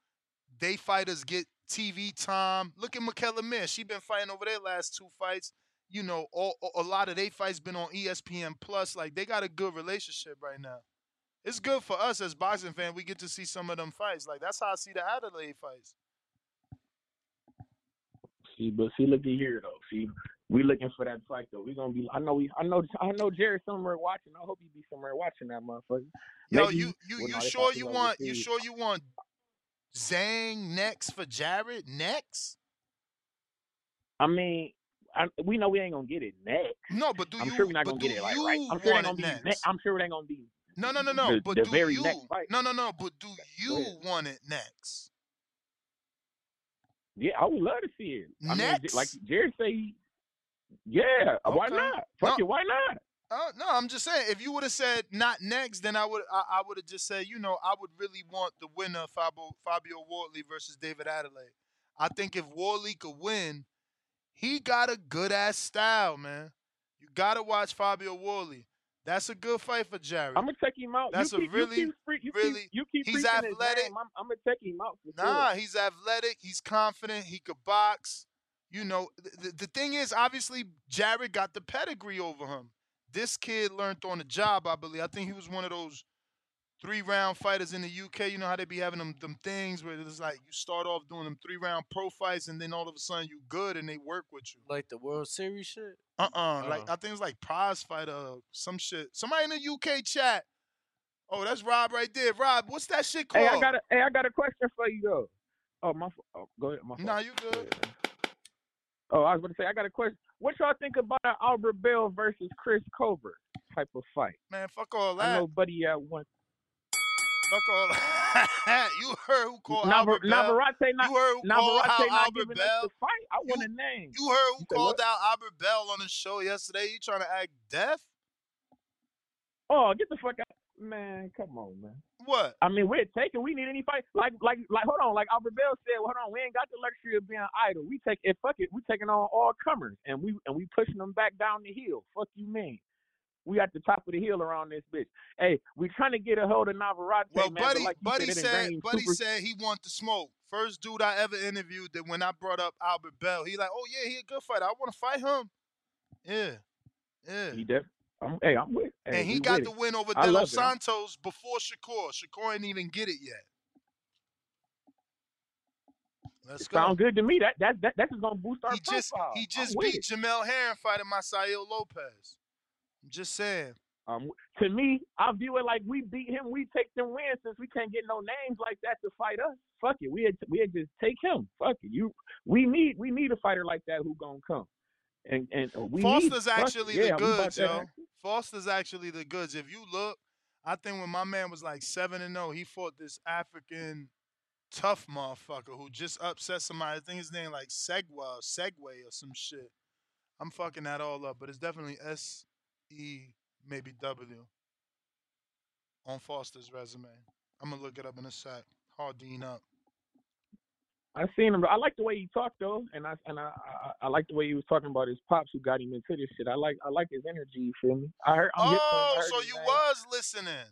they fighters get TV time. Look at Mikaela Mayer. She been fighting over their last two fights. You know, all, a lot of their fights been on ESPN Plus. Like they got a good relationship right now. It's good for us as boxing fans. We get to see some of them fights. Like that's how I see the Adeleye fights. See, but see, look at here though. See, we looking for that fight though. We gonna be. I know we. I know. I know Jerry somewhere watching. I hope he be somewhere watching that motherfucker. Yo, Maybe- you you you sure you want you sure you want Zhang next for Jared next? I mean, I, we know we ain't gonna get it next. No, but do I'm you? sure we're not gonna get it like right. I'm sure it ain't gonna it be. Ne- I'm sure it ain't gonna be. No, no, no, no. the, but the do very you? next fight. No, no, no. But do you want it next? Yeah, I would love to see it. I mean, Next? like Jared say, yeah. Why not? Fuck No. it. Why not? Uh, no, I'm just saying. If you would have said not next, then I would I, I would have just said, you know, I would really want the winner Fabio Fabio Wardley versus David Adeleye. I think if Wardley could win, he got a good ass style, man. You gotta watch Fabio Wardley. That's a good fight for Jared. I'm gonna check him out. That's you a keep, really, you keep, you really. keep, you keep he's athletic. I'm, I'm gonna check him out Nah, sure. he's athletic. He's confident. He could box. You know, the, the thing is, obviously, Jared got the pedigree over him. This kid learned on the job, I believe. I think he was one of those three round fighters in the UK. You know how they be having them them things where it's like you start off doing them three round pro fights and then all of a sudden you good and they work with you. Like the World Series shit. Uh uh Like Uh. I think it's like prize fighter, some shit. Somebody in the UK chat. Oh, that's Rob right there. Rob, what's that shit called? Hey, I got a hey, I got a question for you though. Oh my, oh, go ahead. My fault. Nah, you good. Oh, I was going to say I got a question. What y'all think about an Albert Bell versus Chris Colbert type of fight? Man, fuck all that. I know Buddy uh, at one. Fuck all that. you heard who called Navar- Albert Bell. Navarrete not you heard who called out Albert us Bell. the fight. I want a name. You heard who You called out Albert Bell on the show yesterday. You trying to act deaf? Oh, get the fuck out, man! Come on, man. What? I mean, we're taking. We need any fight. Like, like, like. Hold on. Like Albert Bell said. Hold on. We ain't got the luxury of being idle. We take it. Fuck it. We taking on all comers, and we and we pushing them back down the hill. Fuck you, man. We at the top of the hill around this bitch. Hey, we trying to get a hold of Navarrete, Well, man. Buddy, like Buddy said, said, Buddy super- said he want the smoke. First dude I ever interviewed that when I brought up Albert Bell, he like, oh yeah, he a good fighter. I want to fight him. Yeah, yeah. He def- I'm, hey, I'm with. Hey, and he we got with the it. win over I De love Los it. I'm- Santos before Shakur. Shakur didn't even get it yet. Let's go. Sound good to me. That that that that's just gonna boost our He just profile. he I'm just with beat it. Jamel Herring fighting Masayo Lopez. I'm just saying. Um, to me, I view it like we beat him. We take them wins since we can't get no names like that to fight us. Fuck it, we had we had just take him. Fuck it, you. We need we need a fighter like that who gonna come. And and we Foster's. Actually yeah, the goods, yo. Foster's actually the goods. If you look, I think when my man was like seven and zero, he fought this African tough motherfucker who just upset somebody. I think his name like Segwa or Segway or some shit. I'm fucking that all up, but it's definitely S E maybe W on Foster's resume. I'm gonna look it up in a sec. Hardine up. I seen him. I like the way he talked though, and I and I, I I like the way he was talking about his pops who got him into this shit. I like I like his energy. You feel me? I heard. I'm hip to him. I Oh, heard so you name. was listening.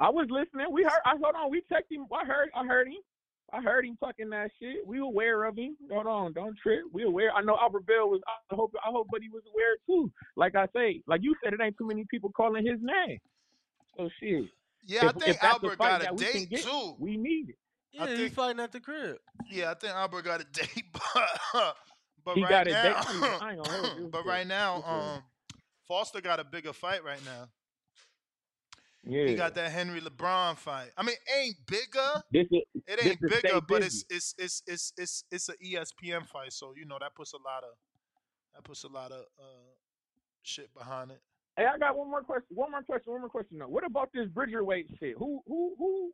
I was listening. We heard. I hold on. We checked him. I heard. I heard him. I heard him talking that shit. We were aware of him. Hold on. Don't trip. We aware. I know Albert Bell was. I hope. I hope, but he was aware too. Like I say, like you said, it ain't too many people calling his name. So shit. Yeah, I think if that's the Albert got a date get, too. We need it. Yeah, I he think- fighting at the crib. Yeah, I think Albert got a date, but but He right got a now, date. I ain't gonna- I ain't gonna hold you. but right now, um, Foster got a bigger fight right now. Yeah. He got that Henry LeBron fight. I mean, ain't bigger. This is. It this ain't is bigger, but busy. it's it's it's it's it's it's an ESPN fight, so you know that puts a lot of that puts a lot of uh shit behind it. Hey, I got one more question. One more question. One more question. Though. What about this Bridger weight shit? Who who who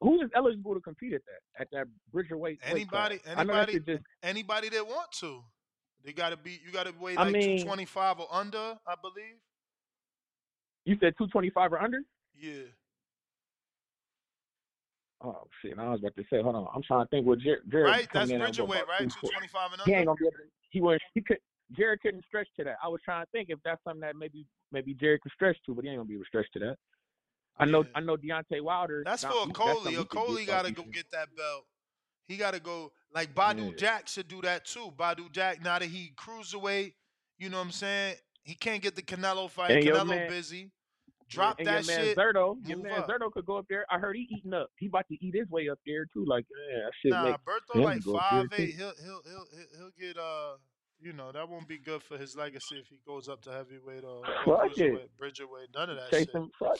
who- is eligible to compete at that at that Bridger weight? weight Anybody, know that anybody, just anybody that want to, they got to be. You got to weigh I like mean- 225 or under, I believe. you said two twenty five or under. Yeah. Oh shit! I was about to say, hold on. I'm trying to think what Jared. Jared Right, that's Bridger weight, right? 225 and under. He ain't gonna be able to. He was. He could. Jared couldn't stretch to that. I was trying to think if that's something that maybe maybe Jared could stretch to, but he ain't gonna be able to that. I know. I know Deontay Wilder. That's not- for he- Coley. A Coley got to go get that belt. He got to go like Badou Yeah. Jack should do that too. Badou Jack now that he cruiserweight, you know what I'm saying? He can't get the Canelo fight. And Canelo man- busy. Drop and that your man shit. Zerto, your man up. Zerto could go up there. I heard he eating up. He about to eat his way up there too. Like, yeah, that shit Nah, Berto like to go up there, five eight. He'll he'll he'll he'll get uh you know that won't be good for his legacy if he goes up to heavyweight or, or Fuck Bridgerweight, none of that Chase shit. fuck.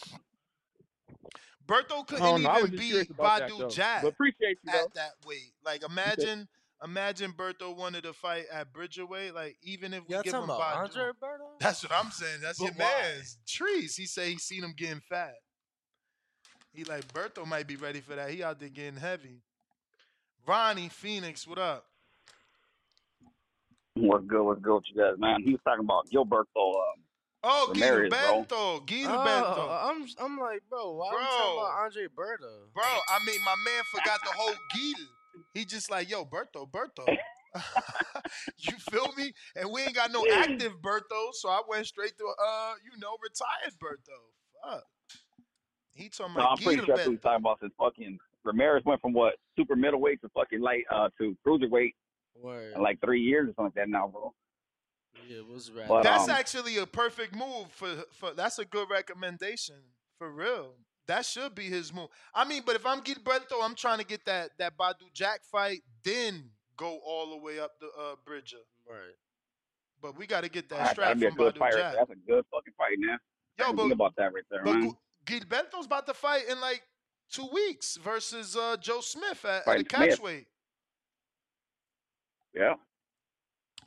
Berto couldn't don't know. Even beat curious that, Badou though. Jack But appreciate you though. at that weight. Like imagine imagine Berto wanted to fight at Bridgerweight. Like even if we Y'all give him about Badou, Andre Berto? that's what I'm saying. That's But your why? man's trees. He say he seen him getting fat. He like Berto might be ready for that. He out there getting heavy. Ronnie Phoenix, what up? What's good? What's good with you guys, man? He was talking about Gilberto. Um, Oh, Ramirez, bro. Gilberto, Gilberto. Oh, I'm I'm like, bro, why are we Bro. talking about Andre Berto? Bro, I mean, my man forgot the whole Gil. He just like, yo, Berto, Berto. you feel me? And we ain't got no active Berto, so I went straight to uh, you know, retired Berto. Fuck. He talking no, I'm about pretty sure that's what Gilberto. he's talking about. Since fucking Ramirez went from what super middleweight to fucking light uh to cruiserweight Word. in like three years or something like that now, bro. Yeah, it was rad. But, That's um, actually a perfect move for for. That's a good recommendation for real. That should be his move. I mean, but if I'm Gilberto, I'm trying to get that that Badou Jack fight, then go all the way up the uh, Bridger. Right. But we got to get that That- strap that'd be a from Badou fight. Right Jack. That's a good fucking fight, man. Yo, but- about that right there, But man. Gu- Gilberto's about to fight in like two weeks versus uh, Joe Smith at, at the Smith. catchweight. Yeah,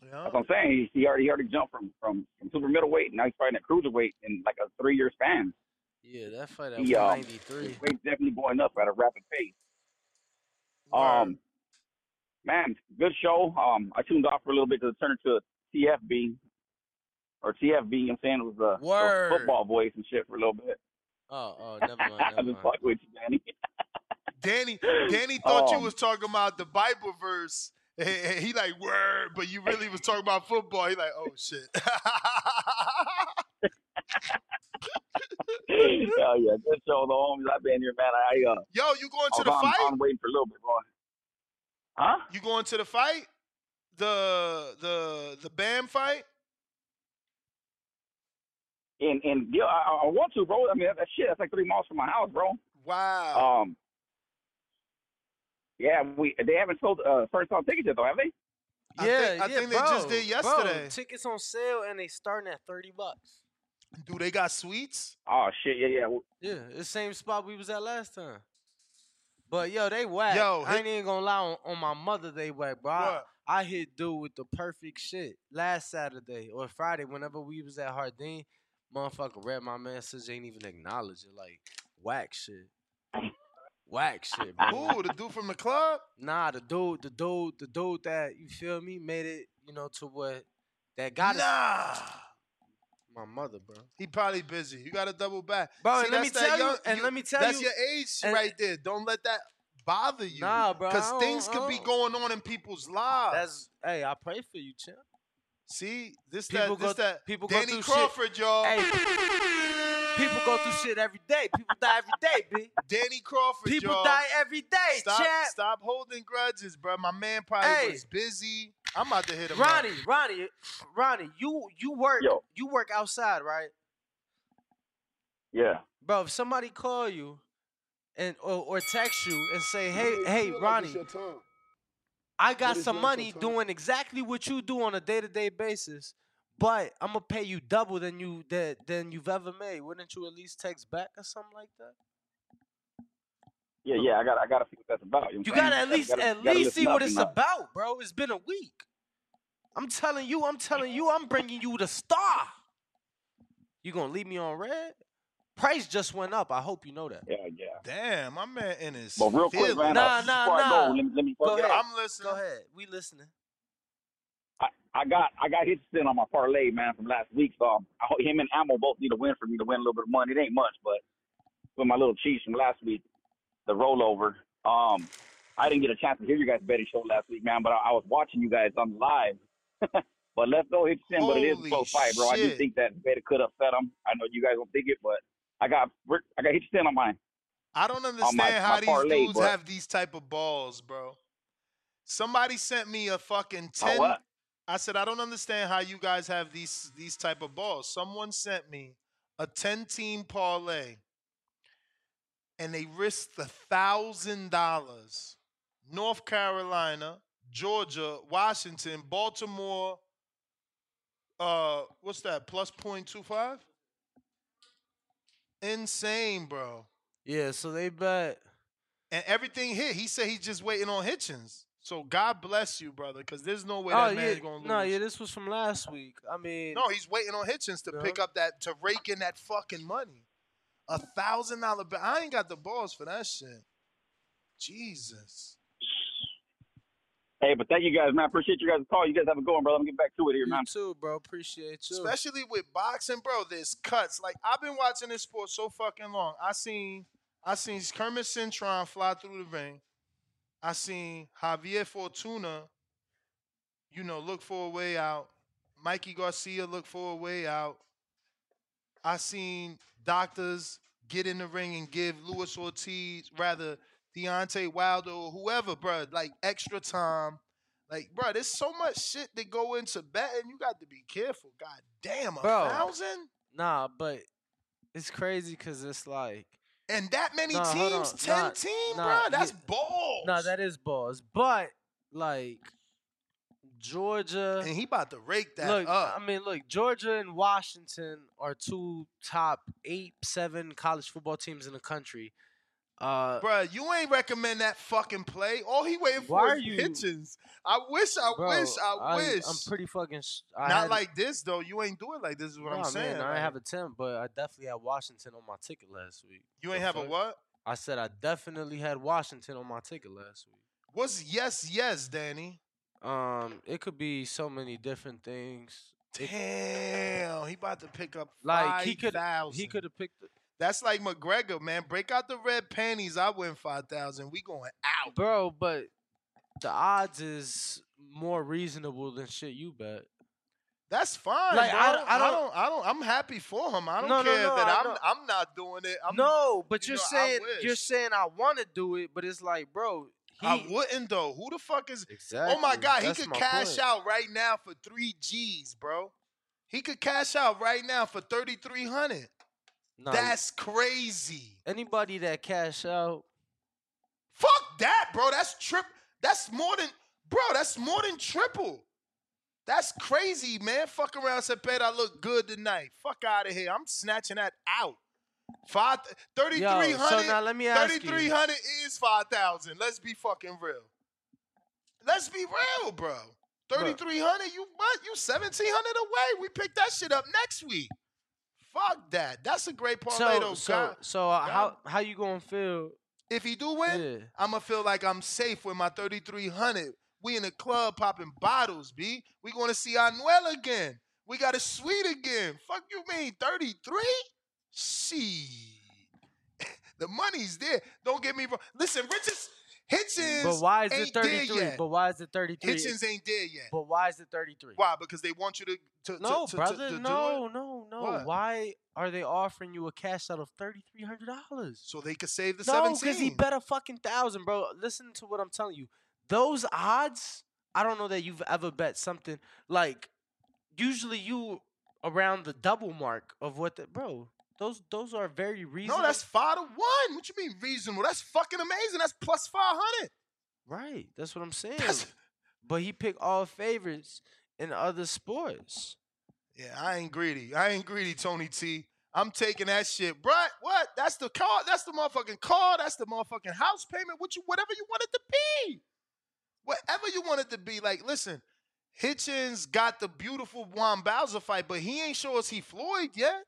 Yeah. that's what I'm saying. He, he already he already jumped from from from super middleweight, and now he's fighting at cruiserweight in like a three year span. Yeah, that fight at He um, 193. his weight's definitely going up at a rapid pace. Um, man, good show. Um, I tuned off for a little bit to turn it to TFB or TFB. You know I'm saying it was a, the Word. football voice and shit for a little bit. Oh, oh, never mind, I never just mind. fuck with you, Danny. Danny, Danny thought you Um, was talking about the Bible verse. And- and He like word, but you really was talking about football. He like, oh shit. Hell yeah, good show, the homies. I've been here, man. I uh, Yo, you going to the on, fight? on waiting for a little bit, boy. Huh? You going to the fight? The the the Bam fight? And and yeah, I, I want to, bro. I mean, that, that shit. That's like three miles from my house, bro. Wow. Um. Yeah, we they haven't sold uh first time tickets yet, though, have they? I Yeah, I yeah, think they just bro, did bro, yesterday. tickets on sale and they starting at 30 bucks. Do they got suites? Oh shit, yeah, yeah. Yeah, the same spot we was at last time. But yo, they whack. Yo, I ain't even gonna lie on, on my mother they whack, bro. I, What? I hit dude with the perfect shit last Saturday or Friday, whenever we was at Hardin. Motherfucker read my message, ain't even acknowledge it. Like whack shit. Whack shit, bro. Who? The dude from the club? Nah, the dude, the dude, the dude that you feel me made it, you know, to what that got us. Nah. My mother, bro. He probably busy. You got to double back. Bro, See, and let me that's that tell you- young- and let me tell that's you- your age and- right there. Don't let that bother you. Nah, bro, Because things I could be going on in people's lives. That's hey, I pray for you, champ. See, this People that, this that. people go Danny through shit. Crawford, y'all. Hey, people go through shit every day. People die every day, b. Danny Crawford, People y'all. die every day, Stop, champ. stop holding grudges, bro. My man probably Hey. was busy. I'm about to hit him. Ronnie, up. Ronnie, Ronnie, you you work Yo. you work outside, right? Yeah. Bro, if somebody call you and or, or text you and say, "Hey, You hey, feel like Ronnie, it's your time. I got some money doing exactly what you do on a day-to-day basis, but I'm gonna pay you double than you that than you've ever made." Wouldn't you at least text back or something like that? Yeah, yeah. I got I got to see what that's about. You, know You gotta at least gotta, at gotta least listen see what it's uh, about, bro. It's been a week. I'm telling you, I'm telling you, I'm bringing you the star. You gonna leave me on red? Price just went up. I hope you know that. Yeah, yeah. Damn, my man in his But real quick, man. Nah, nah, nah. Go, let me, let me go ahead. I'm listening. Go ahead. We listening. I, got I got Hitchison on my parlay, man, from last week. So um, I, hope him and Ammo both need a win for me to win a little bit of money. It ain't much, but with my little cheese from last week, the rollover. Um, I didn't get a chance to hear you guys' betting show last week, man, but I, I was watching you guys on live. but let's go hit Hitchison, but it is a close fight, bro. I do think that bet could upset him. I know you guys don't think it, but I got I got Hitchison on mine. I don't understand my- how my these parlay, dudes but- have these type of balls, bro. Somebody sent me a fucking Oh, ten. what? I said I don't understand how you guys have these these type of balls. Someone sent me a ten team parlay, and they risked a thousand dollars. North Carolina, Georgia, Washington, Baltimore. Uh, what's that? Plus point two five. Insane, bro. Yeah, so they bet. And everything hit. He said he's just waiting on Hitchins. So God bless you, brother, because there's no way oh that yeah, man's gonna lose. no, yeah, this was from last week. I mean, No, he's waiting on Hitchins to Yeah. pick up that to rake in that fucking money. A thousand dollar bet. I ain't got the balls for that shit. Jesus. Hey, but thank you guys, man. Appreciate you guys' call. You guys have a good one, brother. I'm getting back to it here, you man. too, bro. Appreciate you. Especially with boxing, bro. There's cuts. Like I've been watching this sport so fucking long. I seen I seen Kermit Cintron fly through the ring. I seen Javier Fortuna, you know, look for a way out. Mikey Garcia look for a way out. I seen doctors get in the ring and give Luis Ortiz, rather Deontay Wilder or whoever, bro, like extra time. Like, bro, there's so much shit that go into betting. You got to be careful. God damn, a Bro. thousand Nah, but it's crazy because it's like and that many Nah, teams, ten Nah, team, nah, bro. That's yeah. balls. no, that is balls. But like Georgia, and he about to rake that look, up. I mean, look, Georgia and Washington are two top eight, seven college football teams in the country. Uh, Bro, you ain't recommend that fucking play. All he waiting for is you- Hitchins. I wish, I bro, wish, I, wish. I'm pretty fucking. sh- I Not had- like this though. You ain't do it like this. Is what Nah, I'm saying. Man, I like, have a ten, but I definitely had Washington on my ticket last week. you ain't have a what? I said I definitely had Washington on my ticket last week. What's yes, yes, Danny? Um, it could be so many different things. It- Damn, he about to pick up like he could 5,000. he could have picked. The, That's like McGregor, man. Break out the red panties. I win five thousand. We going out. bro, but the odds is more reasonable than shit you bet. That's fine. Like, bro. I- I, I don't, I don't- don't. I don't. I'm happy for him. I don't No, no, care no, that I I'm. know. I'm not doing it. I'm, no, but you you're know, saying you're saying I want to do it, but it's like, bro, he, I wouldn't though. Who the fuck is? exactly. Oh my god, he could cash point. out right now for three G's, bro. He could cash out right now for thirty three hundred. Nah, That's crazy. anybody that cash out. Fuck that, bro. That's trip. That's more than, bro. That's more than triple. That's crazy, man. Fuck around, said, "Bet I look good tonight." Fuck out of here. I'm snatching that out. Five, Yo, 3,300. so now let me ask you. 3,300 is 5,000. Let's be fucking real. Let's be real, bro. 3,300, you what? You 1,700 away. We pick that shit up next week. Fuck that. That's a great parlay, though. So so God. so uh, God. how how you gonna feel? If he do win, Yeah. I'm gonna feel like I'm safe with my 3,300. We in the club popping bottles, B. We gonna see Anuel again. We got a suite again. Fuck you mean 33? She. the money's there. Don't get me wrong. Listen, Richards, Hitchins But why is it ain't there 33? But why is it 33? Hitchins ain't there yet. But why is it 33? Why? Because they want you to to No, to, brother, to, no, it no, no. What? Why are they offering you a cash out of thirty three hundred dollars? so they could save the No, 17. because he bet a fucking thousand, bro. Listen to what I'm telling you. Those odds, I don't know that you've ever bet something like. Usually, you around the double mark of what the bro. Those those are very reasonable. No, that's five to one. What you mean reasonable? That's fucking amazing. That's plus 500. right. That's what I'm saying. That's- But he picked all favorites in other sports. Yeah, I ain't greedy. I ain't greedy, Tony T. I'm taking that shit, bruh. What? That's the car. That's the motherfucking car. That's the motherfucking house payment. What you, whatever you want it to be, whatever you want it to be. Like, listen, Hitchins got the beautiful Juan Bowser fight, but he ain't show us he Floyd yet.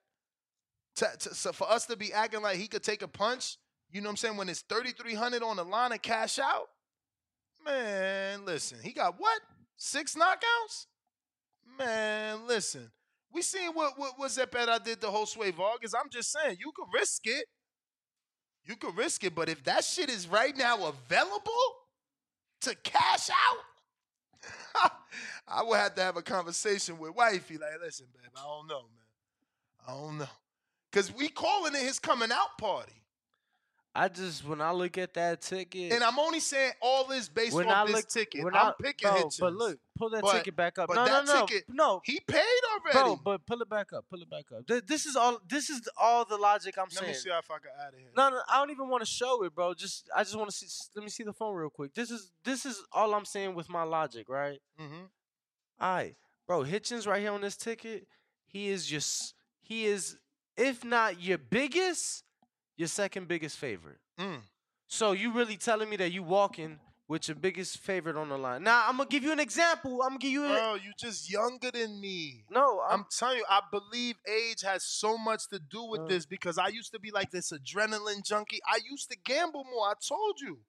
To, to- so for us to be acting like he could take a punch, you know what I'm saying? When it's 3,300 on the line and cash out, man, listen, he got what? Six knockouts? Man, listen. We seen what what what Zepeda did to Josue Vargas. I'm just saying, you could risk it. You could risk it, but if that shit is right now available to cash out, I would have to have a conversation with wifey. Like, listen, babe, I don't know, man. I don't know. Cause we calling it his coming out party. I just when I look at that ticket, And I'm only saying all this based when I this look, ticket. when I'm I, picking bro, Hitchins. But look, pull that But- ticket back up. but no, that no, no, ticket, no. He paid already. Bro, but pull it back up. Pull it back up. Th- This is all. This is all the logic I'm Let saying. Let me see if I can add it here. No, no, I don't even want to show it, bro. Just I just want to see. Let me see the phone real quick. This is this is all I'm saying with my logic, right? Mm-hmm. All right, bro. Hitchins right here on this ticket. He is just he is if not your biggest, your second biggest favorite. Mm. So you really telling me that you walking with your biggest favorite on the line? Now I'm gonna give you an example. I'm gonna give you an Bro, you just younger than me. no. I'm, I'm telling you, I believe age has so much to do with Uh. this because I used to be like this adrenaline junkie. I used to gamble more. I told you.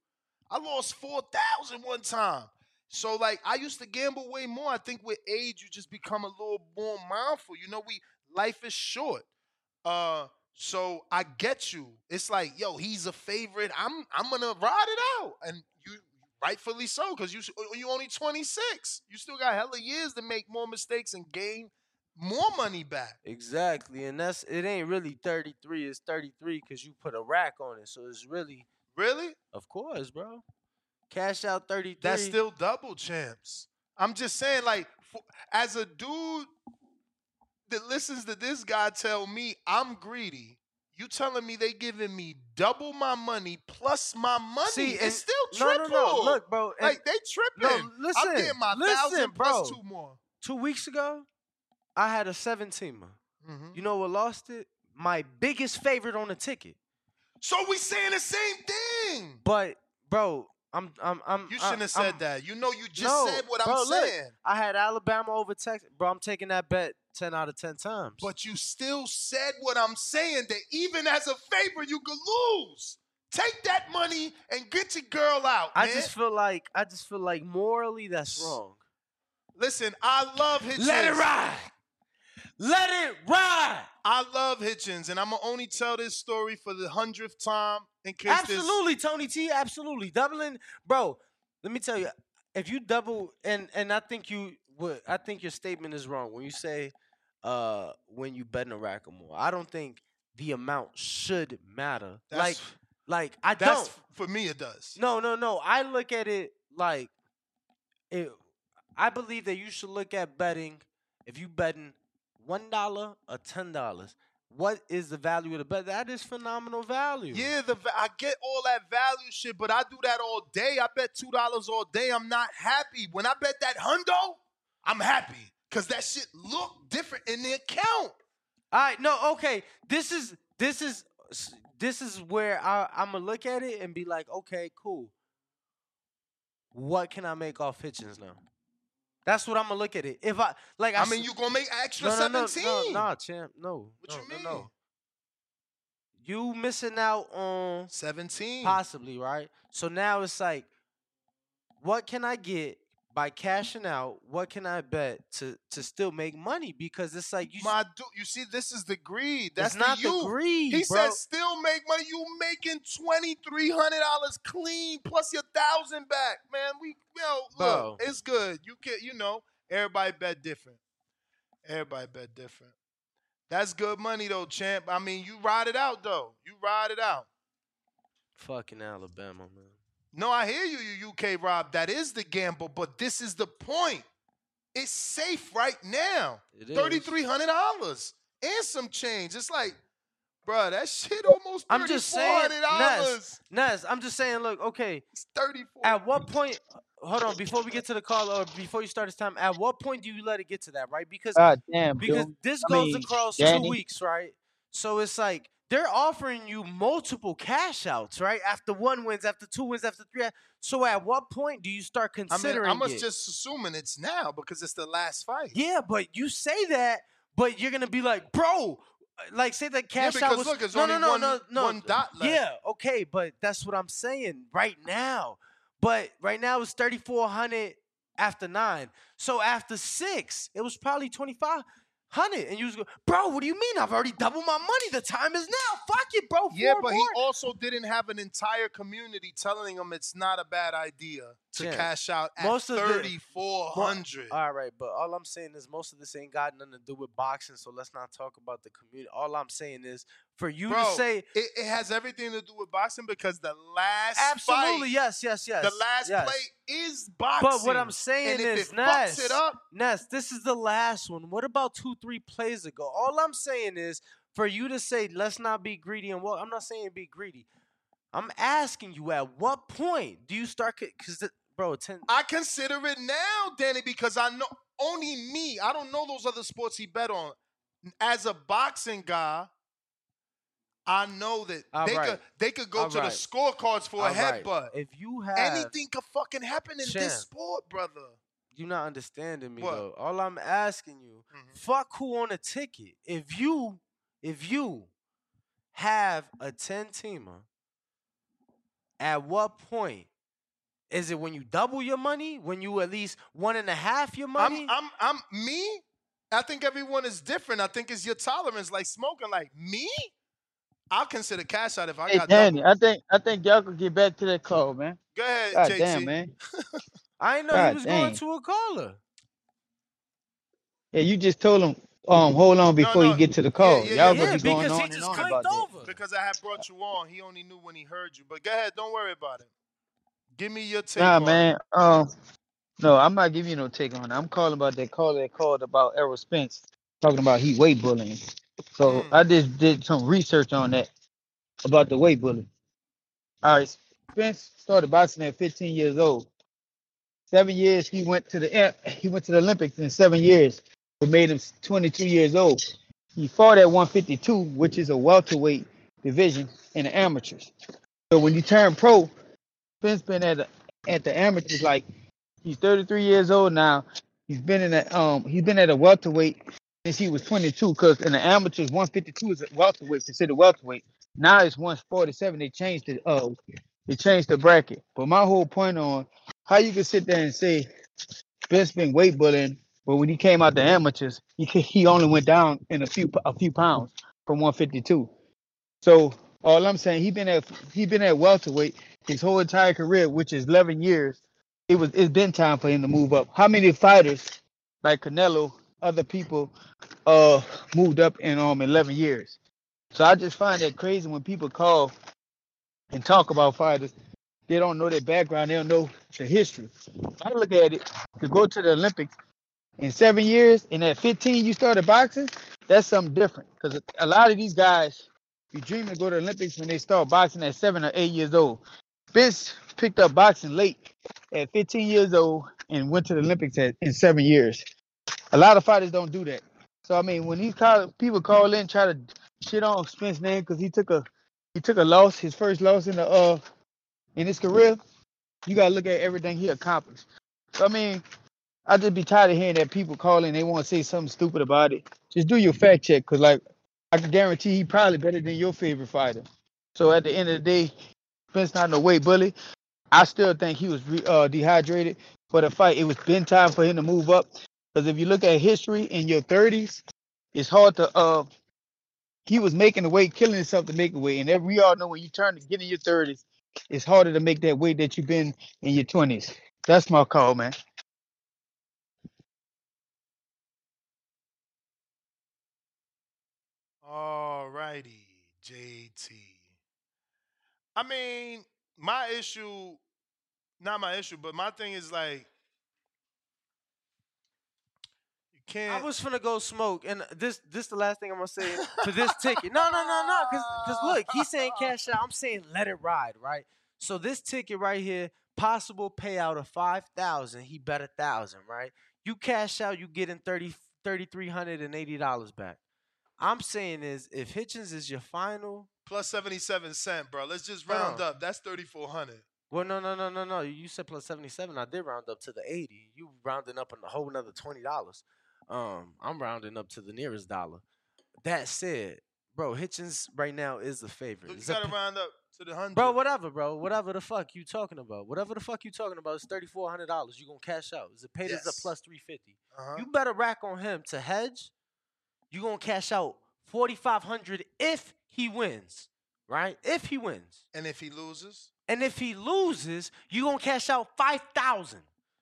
I lost 4,000 one time. So like I used to gamble way more. I think with age you just become a little more mindful. You know, we life is short. Uh so I get you. It's like, yo, he's a favorite. I'm I'm gonna ride it out. And you rightfully so, because you you only 26. You still got hella years to make more mistakes and gain more money back. exactly, and that's it. Ain't really 33. It's 33 because you put a rack on it. So it's really, Really? of course, bro. Cash out 33. That's still double champs. I'm just saying, like, for, as a dude that listens to this guy tell me I'm greedy, you telling me they giving me double my money plus my money? See, and- it's still triple. no, no. Look, bro. like they tripping. No, listen. I'm getting my listen, thousand bro. plus two more. Two weeks ago, I had a 17er. Mhm. You know what lost it? My biggest favorite on the ticket. So we saying the same thing. But, bro, I'm, I'm, I'm. You shouldn't have said I'm- that. You know, you just no, said what bro, I'm look, saying. I had Alabama over Texas. Bro, I'm taking that bet 10 out of 10 times. But you still said what I'm saying that even as a favor, you could lose. Take that money and get your girl out. I man. just feel like I just feel like morally that's wrong. listen. I love Hitchins. Let it ride. Let it ride. I love Hitchins, and I'm gonna only tell this story for the hundredth time in case this- Absolutely, Tony T. Absolutely, doubling, bro. Let me tell you, if you double, and and I think you would, I think your statement is wrong when you say, uh, when you bet in a rack or more. I don't think the amount should matter. That's- like, like I That's don't. for me. It does. No, no, no. I look at it like it, I believe that you should look at betting. If you betting one dollar or ten dollars, what is the value of the bet? That is phenomenal value. Yeah, the I get all that value shit, but I do that all day. I bet two dollars all day. I'm not happy. When I bet that hundo, I'm happy because that shit look different in the account. All right, no, okay. This is this is this is where I, I'm gonna look at it and be like, okay, cool. What can I make off Hitchins now? That's what I'm gonna look at it. If I like, I mean, you gonna make extra no, no, no, seventeen? no, nah, champ, no. What no, you mean? no. You missing out on Seventeen. possibly right. So now it's like, what can I get by cashing out? What can I bet to to still make money? Because it's like you. My dude, you see, this is the greed. That's not the you. greed, He bro. said, still make money. You making twenty three hundred dollars clean plus your thousand back, man. We, yo, look, Bro. it's good. You can, you know, everybody bet different. Everybody bet different. That's good money though, champ. I mean, you ride it out though. You ride it out. Fucking Alabama, man. No, I hear you, you UK Rob. That is the gamble, but this is the point. It's safe right now. It is. Thirty-three hundred dollars and some change. It's like, bruh, that shit almost I'm just saying, hundred dollars. Nes, Nes, I'm just saying, look, okay. It's thirty-four. At what point? Hold on, before we get to the call or before you start this time, at what point do you let it get to that, right? Because God damn, because dude. this I goes mean, across Danny. two weeks, right? So it's like they're offering you multiple cash outs, right? After one wins, after two wins, after three. So at what point do you start considering? I mean, I'm it? just assuming it's now because it's the last fight. Yeah, but you say that, but you're gonna be like, bro, like say that Yeah, cash out because was look, no, only no, no, one, no, no. one dot left. Yeah, okay, but that's what I'm saying right now. But right now it's 3,400 after nine. So after six, it was probably 2,500. And you was go, bro, what do you mean? I've already doubled my money. The time is now. Fuck it, bro. Yeah, Four but he also didn't have an entire community telling him it's not a bad idea to Champ, cash out at most of the- thirty-four hundred. All right, but all I'm saying is most of this ain't got nothing to do with boxing, so let's not talk about the community. All I'm saying is For you Bro, to say it, it has everything to do with boxing because the last absolutely fight, yes, yes, yes. the last yes. play is boxing. But what I'm saying and if is, Ness, it up, Ness, this is the last one. What about two, three plays ago? All I'm saying is for you to say, let's not be greedy and what I'm not saying be greedy. I'm asking you, at what point do you start? Because, bro, ten, I consider it now, Danny, because I know only me. I don't know those other sports he bet on. As a boxing guy, I know that All they right. could they could go All to right. the scorecards for a All right. headbutt. If you have Anything could fucking happen in Champ. this sport, brother. You're not understanding me What? though. All I'm asking you, mm-hmm. fuck who on a ticket. If you, if you have a 10 teamer, at what point? Is it when you double your money? When you at least one and a half your money? I'm I'm I'm me. I think everyone is different. I think it's your tolerance, like smoking. Like me, I'll consider cash out if I Hey got Danny, double. I think I think y'all could get back to that call, man. Go ahead, God JT. damn, man. I didn't know God he was going to a caller. Yeah, you just told him, um, hold on before you get to the call. Yeah, yeah, y'all yeah, gonna be going because he on and just on clicked about that. over. Because I had brought you on, he only knew when he heard you. But go ahead, don't worry about it. Give me your take Nah, on man. it. Um, no, I'm not giving you no take on it. I'm calling about that caller that called about Errol Spence talking about he weight bullying. So I just did some research on that about the weight bullying. All right, Spence started boxing at 15 years old. Seven years he went to the he went to the Olympics in seven years. It made him 22 years old. He fought at 152, which is a welterweight division in the amateurs. So when you turn pro, Spence been at the, at the amateurs like he's 33 years old now. He's been in a um he's been at a welterweight since he was 22 because in the amateurs 152 is a welterweight considered welterweight. Now it's 147. They changed it. Uh, they changed the bracket. But my whole point on how you can sit there and say been weight bullying, but when he came out the amateurs, he he only went down in a few a few pounds from 152. So all I'm saying, he been at he been at welterweight his whole entire career, which is 11 years. It was it's been time for him to move up. How many fighters like Canelo, other people, uh, moved up in um 11 years? So I just find that crazy when people call and talk about fighters. They don't know their background. They don't know the history. I look at it to go to the Olympics in seven years, and at 15 you started boxing. That's something different because a lot of these guys be dreaming to go to the Olympics when they start boxing at seven or eight years old. Spence picked up boxing late at 15 years old and went to the Olympics at, in seven years. A lot of fighters don't do that. So I mean, when these call, people call in try to shit on Spence name because he took a he took a loss, his first loss in the uh in his career, you gotta look at everything he accomplished. So I mean, I just be tired of hearing that people call in, they want to say something stupid about it. Just do your fact check, cause like I can guarantee he probably better than your favorite fighter. So at the end of the day, Spence not no weight bully. I still think he was uh, dehydrated for the fight. It was been time for him to move up. Because if you look at history in your 30s, it's hard to. Uh, he was making the weight, killing himself to make a weight. And we all know when you turn to get in your 30s, it's harder to make that weight that you've been in your 20s. That's my call, man. All righty, JT. I mean, my issue, not my issue, but my thing is like, you can't. I was finna go smoke, and this this the last thing I'm gonna say for this ticket. No, no, no, no, because because look, he's saying cash out. I'm saying let it ride, right? So this ticket right here, possible payout of five thousand. He bet a thousand, right? You cash out, you getting thirty thirty three hundred and eighty dollars back. I'm saying is if Hitchins is your final, plus 77 cent, bro. Let's just round on. up. That's 3400. well, no, no, no, no, no. You said plus seventy seven. I did round up to the eighty. You rounding up on a whole another twenty dollars. Um, I'm rounding up to the nearest dollar. That said, bro, Hitchins right now is the favorite. Look, you It's a gotta p- round up to the 100. Bro, whatever, bro. Whatever the fuck you talking about. Whatever the fuck you talking about is thirty four hundred dollars. You gonna cash out. Zepeda's Yes. a plus three fifty. Uh-huh. You better rack on him to hedge. You gonna cash out forty five hundred if he wins, right? If he wins, And if he loses, and if he loses, you gonna cash out five thousand.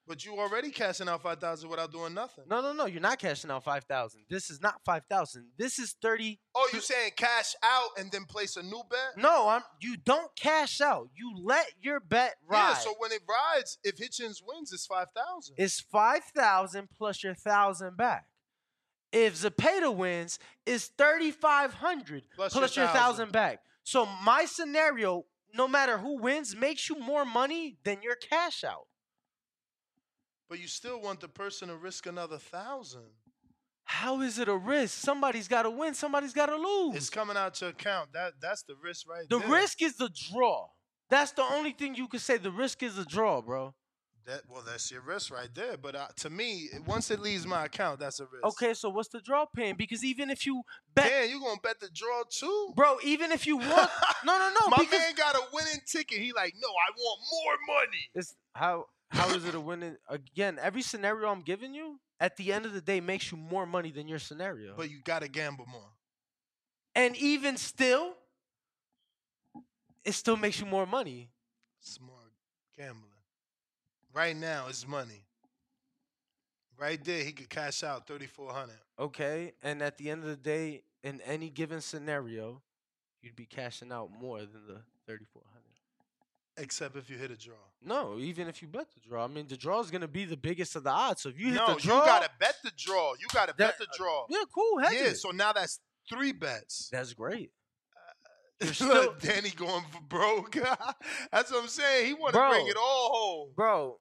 But you already cashing out five thousand without doing nothing. No, no, no. You're not cashing out five thousand. This is not five thousand. This is thirty. Oh, you saying cash out and then place a new bet? No, I'm. You don't cash out. You let your bet ride. Yeah. So when it rides, if Hitchins wins, it's five thousand. It's five thousand plus your thousand back. If Zepeda wins, it's thirty five hundred Plus plus your your thousand back. So my scenario, no matter who wins, makes you more money than your cash out. But you still want the person to risk another thousand. How is it a risk? Somebody's got to win. Somebody's got to lose. It's coming out to account. That that's the risk right the there. risk is the draw. That's the only thing you can say. The risk is the draw, bro. That well, that's your risk right there. But uh, to me, once it leaves my account, that's a risk. Okay, so what's the draw paying? Because even if you bet, Damn, you gonna bet the draw too? bro, even if you want, no, no, no, My because man got a winning ticket. He like, no, I want more money. it's how how is it a winning? Again, every scenario I'm giving you, at the end of the day, makes you more money than your scenario. But you gotta gamble more. and even still, it still makes you more money. Smart gambling. Right now, it's money. Right there, he could cash out thirty four hundred. Okay, and at the end of the day, in any given scenario, you'd be cashing out more than the thirty four hundred. Except if you hit a draw. No, even if you bet the draw, I mean the draw is gonna be the biggest of the odds. So if you hit no, the draw, you gotta bet the draw. You gotta bet the draw. yeah, cool, heck Yeah, it. so now that's three bets. That's great. Look, Danny going for broke. that's what I'm saying. He want to bring it all home. bro.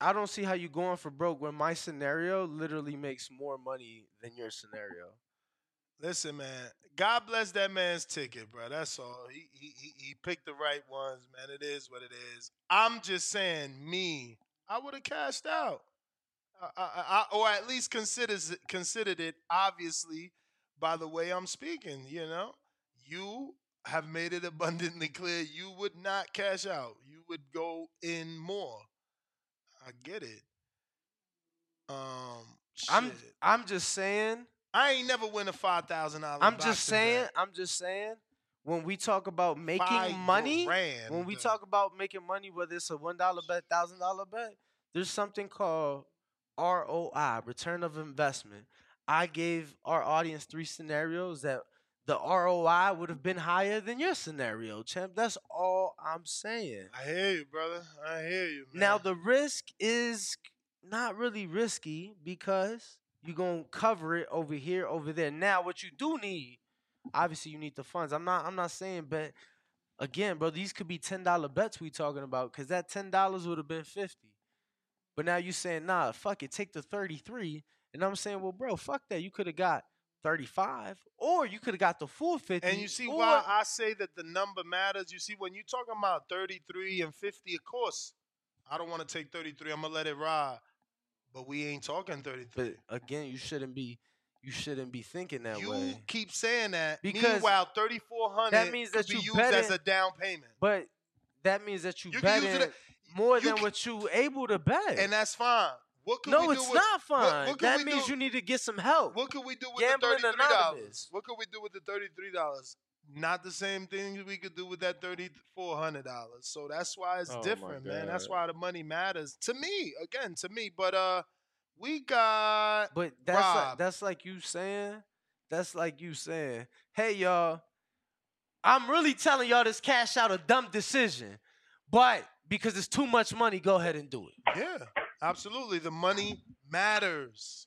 I don't see how you going for broke when my scenario literally makes more money than your scenario. Listen, man. God bless that man's ticket, bro. That's all. He he he, he picked the right ones, man. It is what it is. I'm just saying, me, I would have cashed out, I, I, I, or at least considers considered it. Obviously, by the way I'm speaking, you know, you have made it abundantly clear you would not cash out. You would go in more. I get it. Um, I'm. I'm just saying. I ain't never win a five thousand dollars. I'm just saying. I'm just saying. When we talk about making Five money, grand. when we talk about making money, whether it's a one dollar bet, thousand dollar bet, there's something called ROI, return of investment. I gave our audience three scenarios that the ROI would have been higher than your scenario, champ. That's all I'm saying. I hear you, brother. I hear you. Man. Now the risk is not really risky because you're gonna cover it over here, over there. Now what you do need, obviously you need the funds. I'm not I'm not saying but again, bro, these could be ten dollar bets we talking about, cause that ten dollars would have been fifty. But now you saying, nah, fuck it, take the 33. And I'm saying, well, bro, fuck that. You could have got 35, or you could have got the full 50. and you see or- why I say that the number matters. You see, when you're talking about 33 and 50, of course, I don't want to take 33. I'm gonna let it ride. But we ain't talking 33. But again, you shouldn't be you shouldn't be thinking that you way. You keep saying that. Because Meanwhile, 3400 that means that be you used bet as a down payment. But that means that you, You bet can it- more you than can- what you able to bet. And that's fine. What could no, we do it's with, not fine. what could that means do- you need to get some help. What could we do with Gambling the thirty-three dollars? Anonymous. What could we do with the thirty-three dollars? Not the same thing we could do with that thirty-four hundred dollars. So that's why it's Oh different, man. That's why the money matters to me. Again, to me. But uh, we got. But that's like, that's like you saying. That's like you saying, "Hey y'all, I'm really telling y'all this cash out a dumb decision, but because it's too much money, go ahead and do it." Yeah, absolutely. The money matters.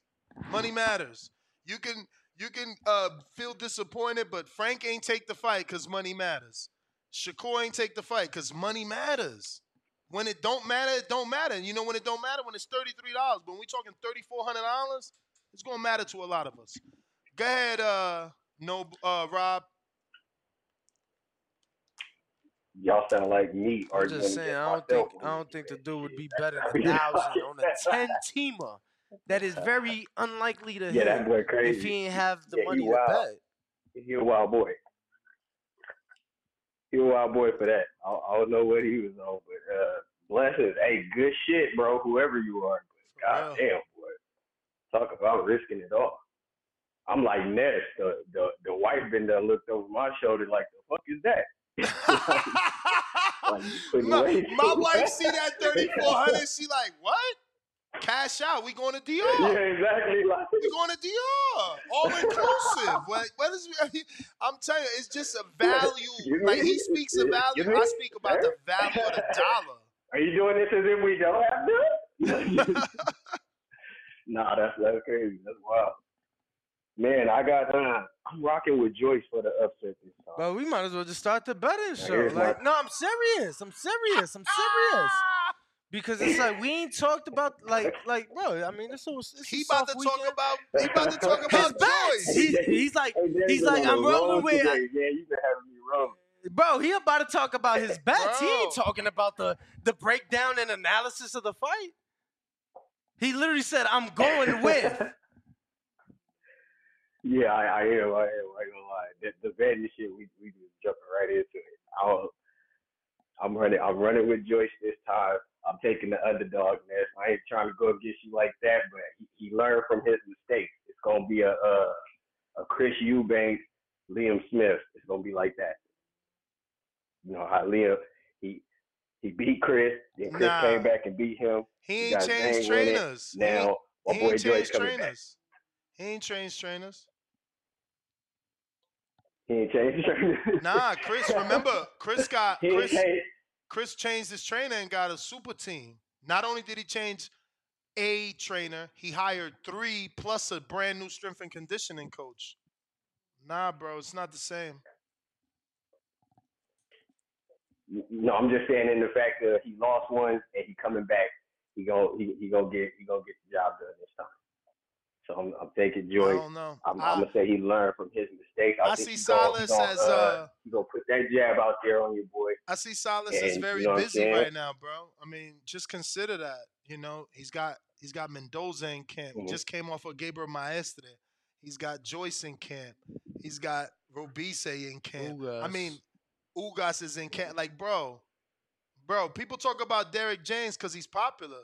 Money matters. You can you can uh, feel disappointed, but Frank ain't take the fight because money matters. Shakur ain't take the fight because money matters. When it don't matter, it don't matter. And you know when it don't matter? When it's $33. But when we talking $3,400, it's going to matter to a lot of us. Go ahead, uh, no, uh, Rob. Y'all sound like me I'm just saying, I don't think I don't think the dude would be better That's than how thousand on a ten teamer. That is very unlikely to Yeah, hit that boy if crazy. he ain't have the Yeah, money to wild. bet. He a wild boy. He a wild boy for that. I, I don't know what he was on, but uh, bless blessings. Hey, good shit, bro. Whoever you are, but god damn, boy. Talk about risking it all. I'm like Ness. The the the wife been there looked over my shoulder like the fuck is that? like, my, my wife see that 3400 she like what cash out we going to Dior Yeah, exactly. Like, we going to Dior all inclusive what, what is I'm telling you it's just a value You like he speaks of you value mean- I speak about the value of the dollar Are you doing this as if we don't have to? nah, that's that's crazy. That's wild. Man, I got uh, I'm rocking with Joyce for the upset this time. But we might as well just start the betting show. Like, my- no, I'm serious. I'm serious. I'm serious. Because it's like we ain't talked about like like bro. I mean, it's so it's he a about soft to talk weekend. about he about to talk His about bets. Joyce He, he's like Hey, Danny like I'm rolling with. today, man. You been having me wrong. Bro, he about to talk about his bets. He ain't talking about the the breakdown and analysis of the fight. He literally said, "I'm going with." Yeah, I, I am. I am. I ain't gonna lie. The, the betting shit, we we just jumping right into it. I'll, I'm running. I'm running with Joyce this time. I'm taking the underdog nest. I ain't trying to go against you like that, but he, he learned from his mistakes. It's gonna be a a, a Chris Eubanks, Liam Smith. It's gonna be like that. You know how Liam he he beat Chris, then Chris Nah. came back and beat him. he He ain't changed trainers Now ain't- my he boy ain't Joyce coming back. trainers he ain't changed trainers He ain't changed. Nah, Chris, remember, Chris got He Chris changed. Chris changed his trainer and got a super team. Not only did he change a trainer, he hired three plus a brand new strength and conditioning coach. Nah, bro, it's not the same. No, I'm just saying in the fact that he lost one and he coming back, he gon' he he gonna get he gonna get the job done this time. So I'm I'm taking I Joyce. don't know. I'm, I, I'm gonna say he learned from his mistakes. I, I see he Salas he gonna, as, uh, uh, he gonna put that jab out there on your boy. I see Salas And is you very know busy right now, bro. I mean, just consider that. You know, he's got he's got Mendoza in camp. He Mhm. just came off of Gabriel Maestre. He's got Joyce in camp. He's got Robeisy in camp. I mean, Ugas is in camp. Like, bro, bro, people talk about Derrick James because he's popular.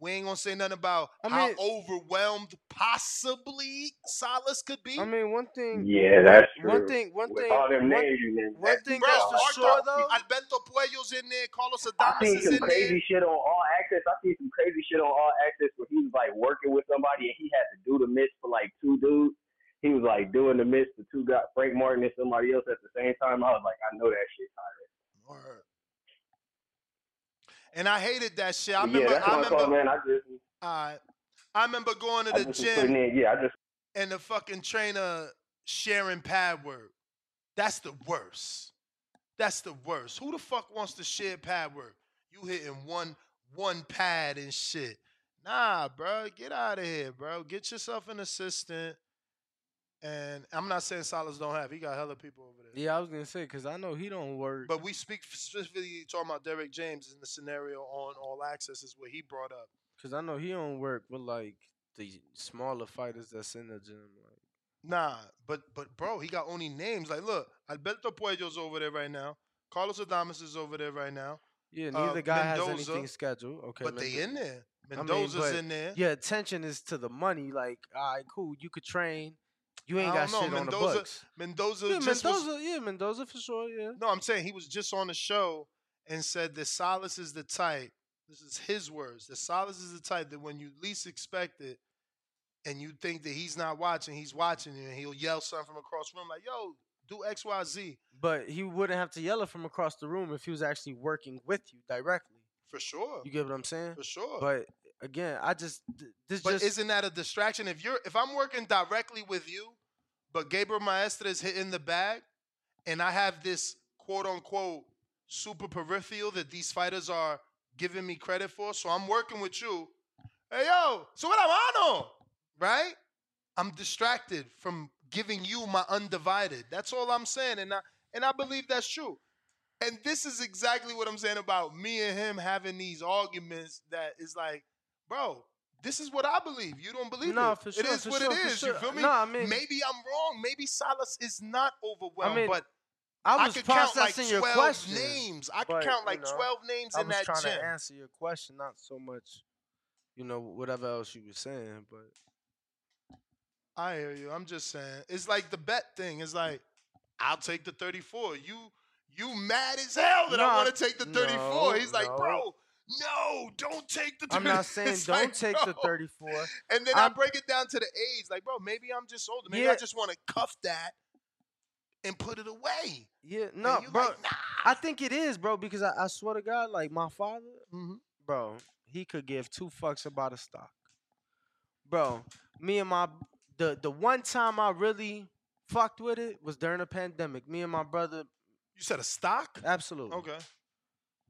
We ain't gonna say nothing about I how mean- overwhelmed possibly Salas could be. I mean, one thing. Yeah, that's true. One thing. One With thing. all them one, names you named, one thing bro, that's for Arthur- sure though. Alberto Puello's in there. Carlos Adames is in there. I seen some crazy shit on All Access. I seen some crazy shit on All Access where he was like working with somebody and he had to do the miss for like two dudes. He was like doing the miss for two guys, Frank Martin and somebody else at the same time. I was like, I know that shit, Tyrus. Word. And I hated that shit. I But yeah, remember. that's I remember. call, man. I just, Alright. I remember going to the gym in. Yeah, I just and the fucking trainer sharing pad work. That's the worst. That's the worst. Who the fuck wants to share pad work? You hitting one one pad and shit. Nah, bro, get out of here, bro. Get yourself an assistant. And I'm not saying Salas don't have. He got hella people over there. Yeah, I was gonna say because I know he don't work. But we speak specifically talking about Derrick James in the scenario on All Access is what he brought up. Because I know he don't work with like the smaller fighters that's in the gym. Like, Nah, but but bro, he got only names. Like, look, Alberto Puello's over there right now. Carlos Adames is over there right now. yeah, Uh, neither guy has anything scheduled. Okay, but they in there. I mean, Mendoza's in there. Your attention is to the money. Like, all right, cool. You could train. You ain't I got don't know. shit on the books. Mendoza Yeah, just was- Yeah, Mendoza for sure. Yeah. No, I'm saying he was just on the show and said that Salas is the type. This is his words. That Salas is the type that when you least expect it, and you think that he's not watching, he's watching you, and he'll yell something from across the room like, "Yo, do X, Y, Z." But he wouldn't have to yell it from across the room if he was actually working with you directly. For sure. You get what I'm saying? For sure. But again, I just this But just isn't that a distraction? If you're if I'm working directly with you, but Gabriel Maestre is hitting the bag, and I have this quote unquote super peripheral that these fighters are giving me credit for, so I'm working with you. Hey yo, so what I'm on? Right? I'm distracted from giving you my undivided. That's all I'm saying, and I and I believe that's true. And this is exactly what I'm saying about me and him having these arguments that is like, bro, this is what I believe. You don't believe No, it. for sure, is for what sure, it is. sure. You feel me? No, I mean- maybe I'm wrong. Maybe Salas is not overwhelmed, mean, but I was could count like processing your 12 question. names. I could count you like know, 12 names in that gym. I was trying gym. to answer your question, not so much, you know, whatever else you were saying. But I hear you. I'm just saying. It's like the bet thing. It's like, I'll take the 34. You you mad as hell that I want to take the 34. no, He's like, no. bro, no, don't take the 34. I'm not saying It's don't like, take the 34. And then i I'm- break it down to the age. Like, bro, maybe I'm just older. Maybe Yeah. I just want to cuff that and put it away. Yeah, no, bro. like, I think it is, bro, because I, I swear to God, like my father, Mm-hmm. bro, he could give two fucks about a stock. Bro, me and my the the one time I really fucked with it was during the pandemic. Me and my brother. You said a stock? Absolutely. Okay.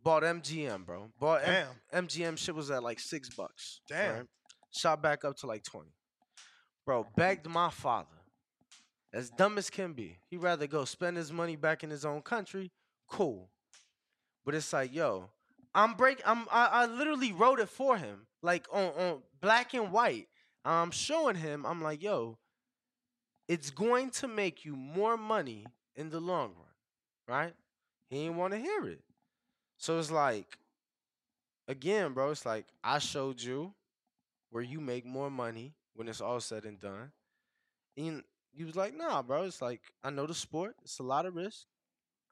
Bought MGM, bro. Bought M-. MGM shit was at like six bucks. Damn. Shot back up to like twenty. Bro, begged my father, as dumb as can be. He'd rather go spend his money back in his own country. Cool. But it's like, yo, I'm break. I'm. I, I literally wrote it for him, like on on black and white. I'm showing him. I'm like, yo, it's going to make you more money in the long run, right? He didn't want to hear it. So it's like, again, bro, it's like I showed you where you make more money when it's all said and done. And he was like, nah, bro. It's like I know the sport. It's a lot of risk.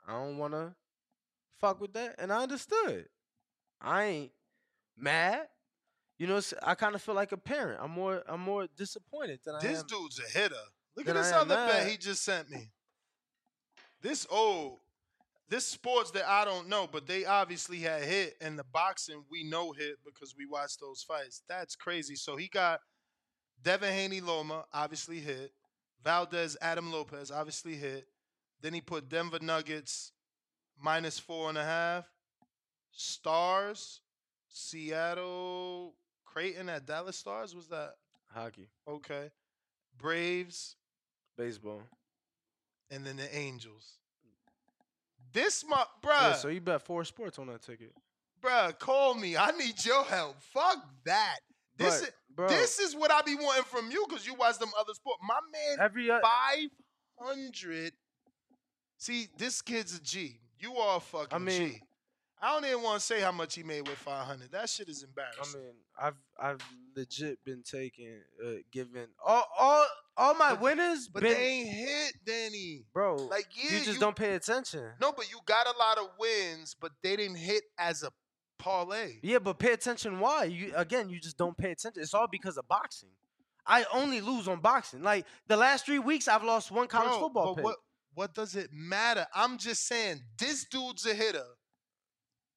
I don't wanna fuck with that. And I understood. I ain't mad. You know, I kind of feel like a parent. I'm more I'm more disappointed than I am. This dude's a hitter. Look at this other bet he just sent me. This old, this sports that I don't know, but they obviously had hit, and the boxing we know hit because we watched those fights. That's crazy. So he got Devin Haney Loma, obviously hit. Valdez Adam Lopez, obviously hit. Then he put Denver Nuggets minus four and a half. Stars, Seattle, Creighton at Dallas Stars. Was that Hockey, okay? Braves, baseball. and then the Angels. This my bruh, Yeah, so you bet four sports on that ticket. bruh, call me. I need your help. Fuck that. This But, is bro- this is what I be wanting from you because you watch them other sports. My man, Every o- five hundred. See, this kid's a G. You are a fucking I mean- G. I don't even want to say how much he made with five hundred. That shit is embarrassing. I mean, I've I've legit been taking, uh, giving all all all my winners, but been, they ain't hit, Danny. bro. Like, yeah, you just you- don't pay attention. No, but you got a lot of wins, but they didn't hit as a parlay. Yeah, but pay attention. Why? You again, you just don't pay attention. It's all because of boxing. I only lose on boxing. Like the last three weeks, I've lost one college Bro, football but pick. what what does it matter? I'm just saying this dude's a hitter.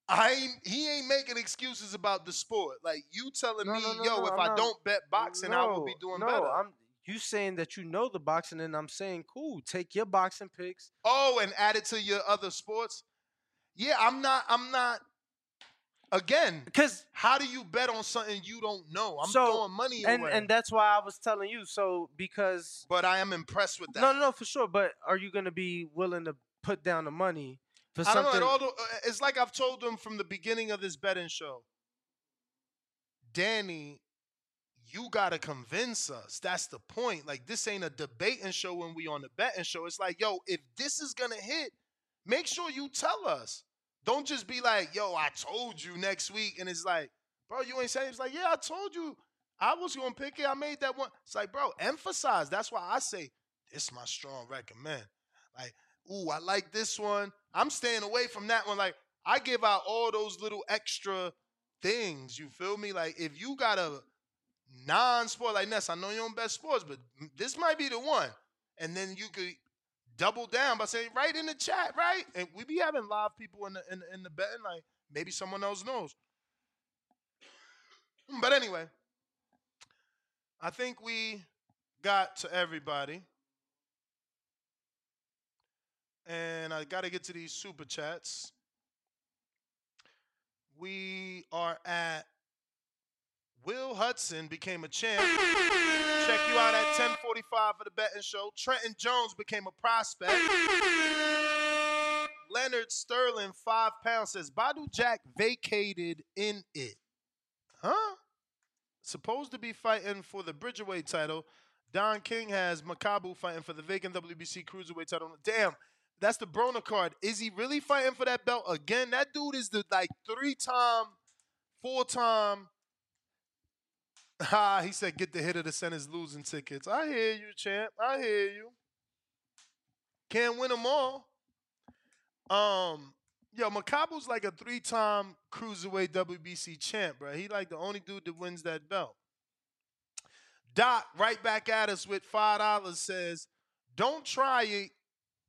I ain't he ain't making excuses about the sport. Like you telling No, me, no, no, yo, if I'm I not- don't bet boxing, I will be doing better. I'm you saying that you know the boxing, and I'm saying cool. Take your boxing picks. oh, and add it to your other sports. Yeah, I'm not. I'm not. Again, because how do you bet on something you don't know? I'm so, throwing money and away. and that's why I was telling you. So because but I am impressed with that. no, no, no, for sure. But are you gonna be willing to put down the money for I don't something? know. All, uh, it's like I've told them from the beginning of this betting show. Danny, you gotta convince us. That's the point. Like this ain't a debating show when we on the betting show. It's like, yo, if this is gonna hit, make sure you tell us. Don't just be like, yo, I told you next week, and it's like, bro, you ain't saying. It's like, yeah, I told you. I was gonna pick it. I made that one. It's like, bro, emphasize. That's why I say this my strong recommend. Like, ooh, I like this one. I'm staying away from that one. Like, I give out all those little extra things. You feel me? Like, if you got a non-sport like Ness, I know you don't bet sports, but this might be the one. And then you could double down by saying right in the chat, right? And we be having live people in the in, the- in the betting. Like, maybe someone else knows. But anyway, I think we got to everybody. And I got to get to these super chats. We are at Will Hudson became a champ. Check you out at 1045 for the betting show. Trenton Jones became a prospect. Leonard Sterling, five pounds, says Badou Jack vacated in it. Huh? Supposed to be fighting for the Bridgerweight title. Don King has Makabu fighting for the vacant WBC Cruiserweight title. Damn, that's the Broner card. Is he really fighting for that belt again? That dude is the like three-time, four-time. Ha, he said, get the hit of the Senat's losing tickets. I hear you, champ. I hear you. Can't win them all. Um, yo, Makabu's like a three-time cruiserweight WBC champ, bro. He like the only dude that wins that belt. Doc, right back at us with five dollars, says, "Don't try it.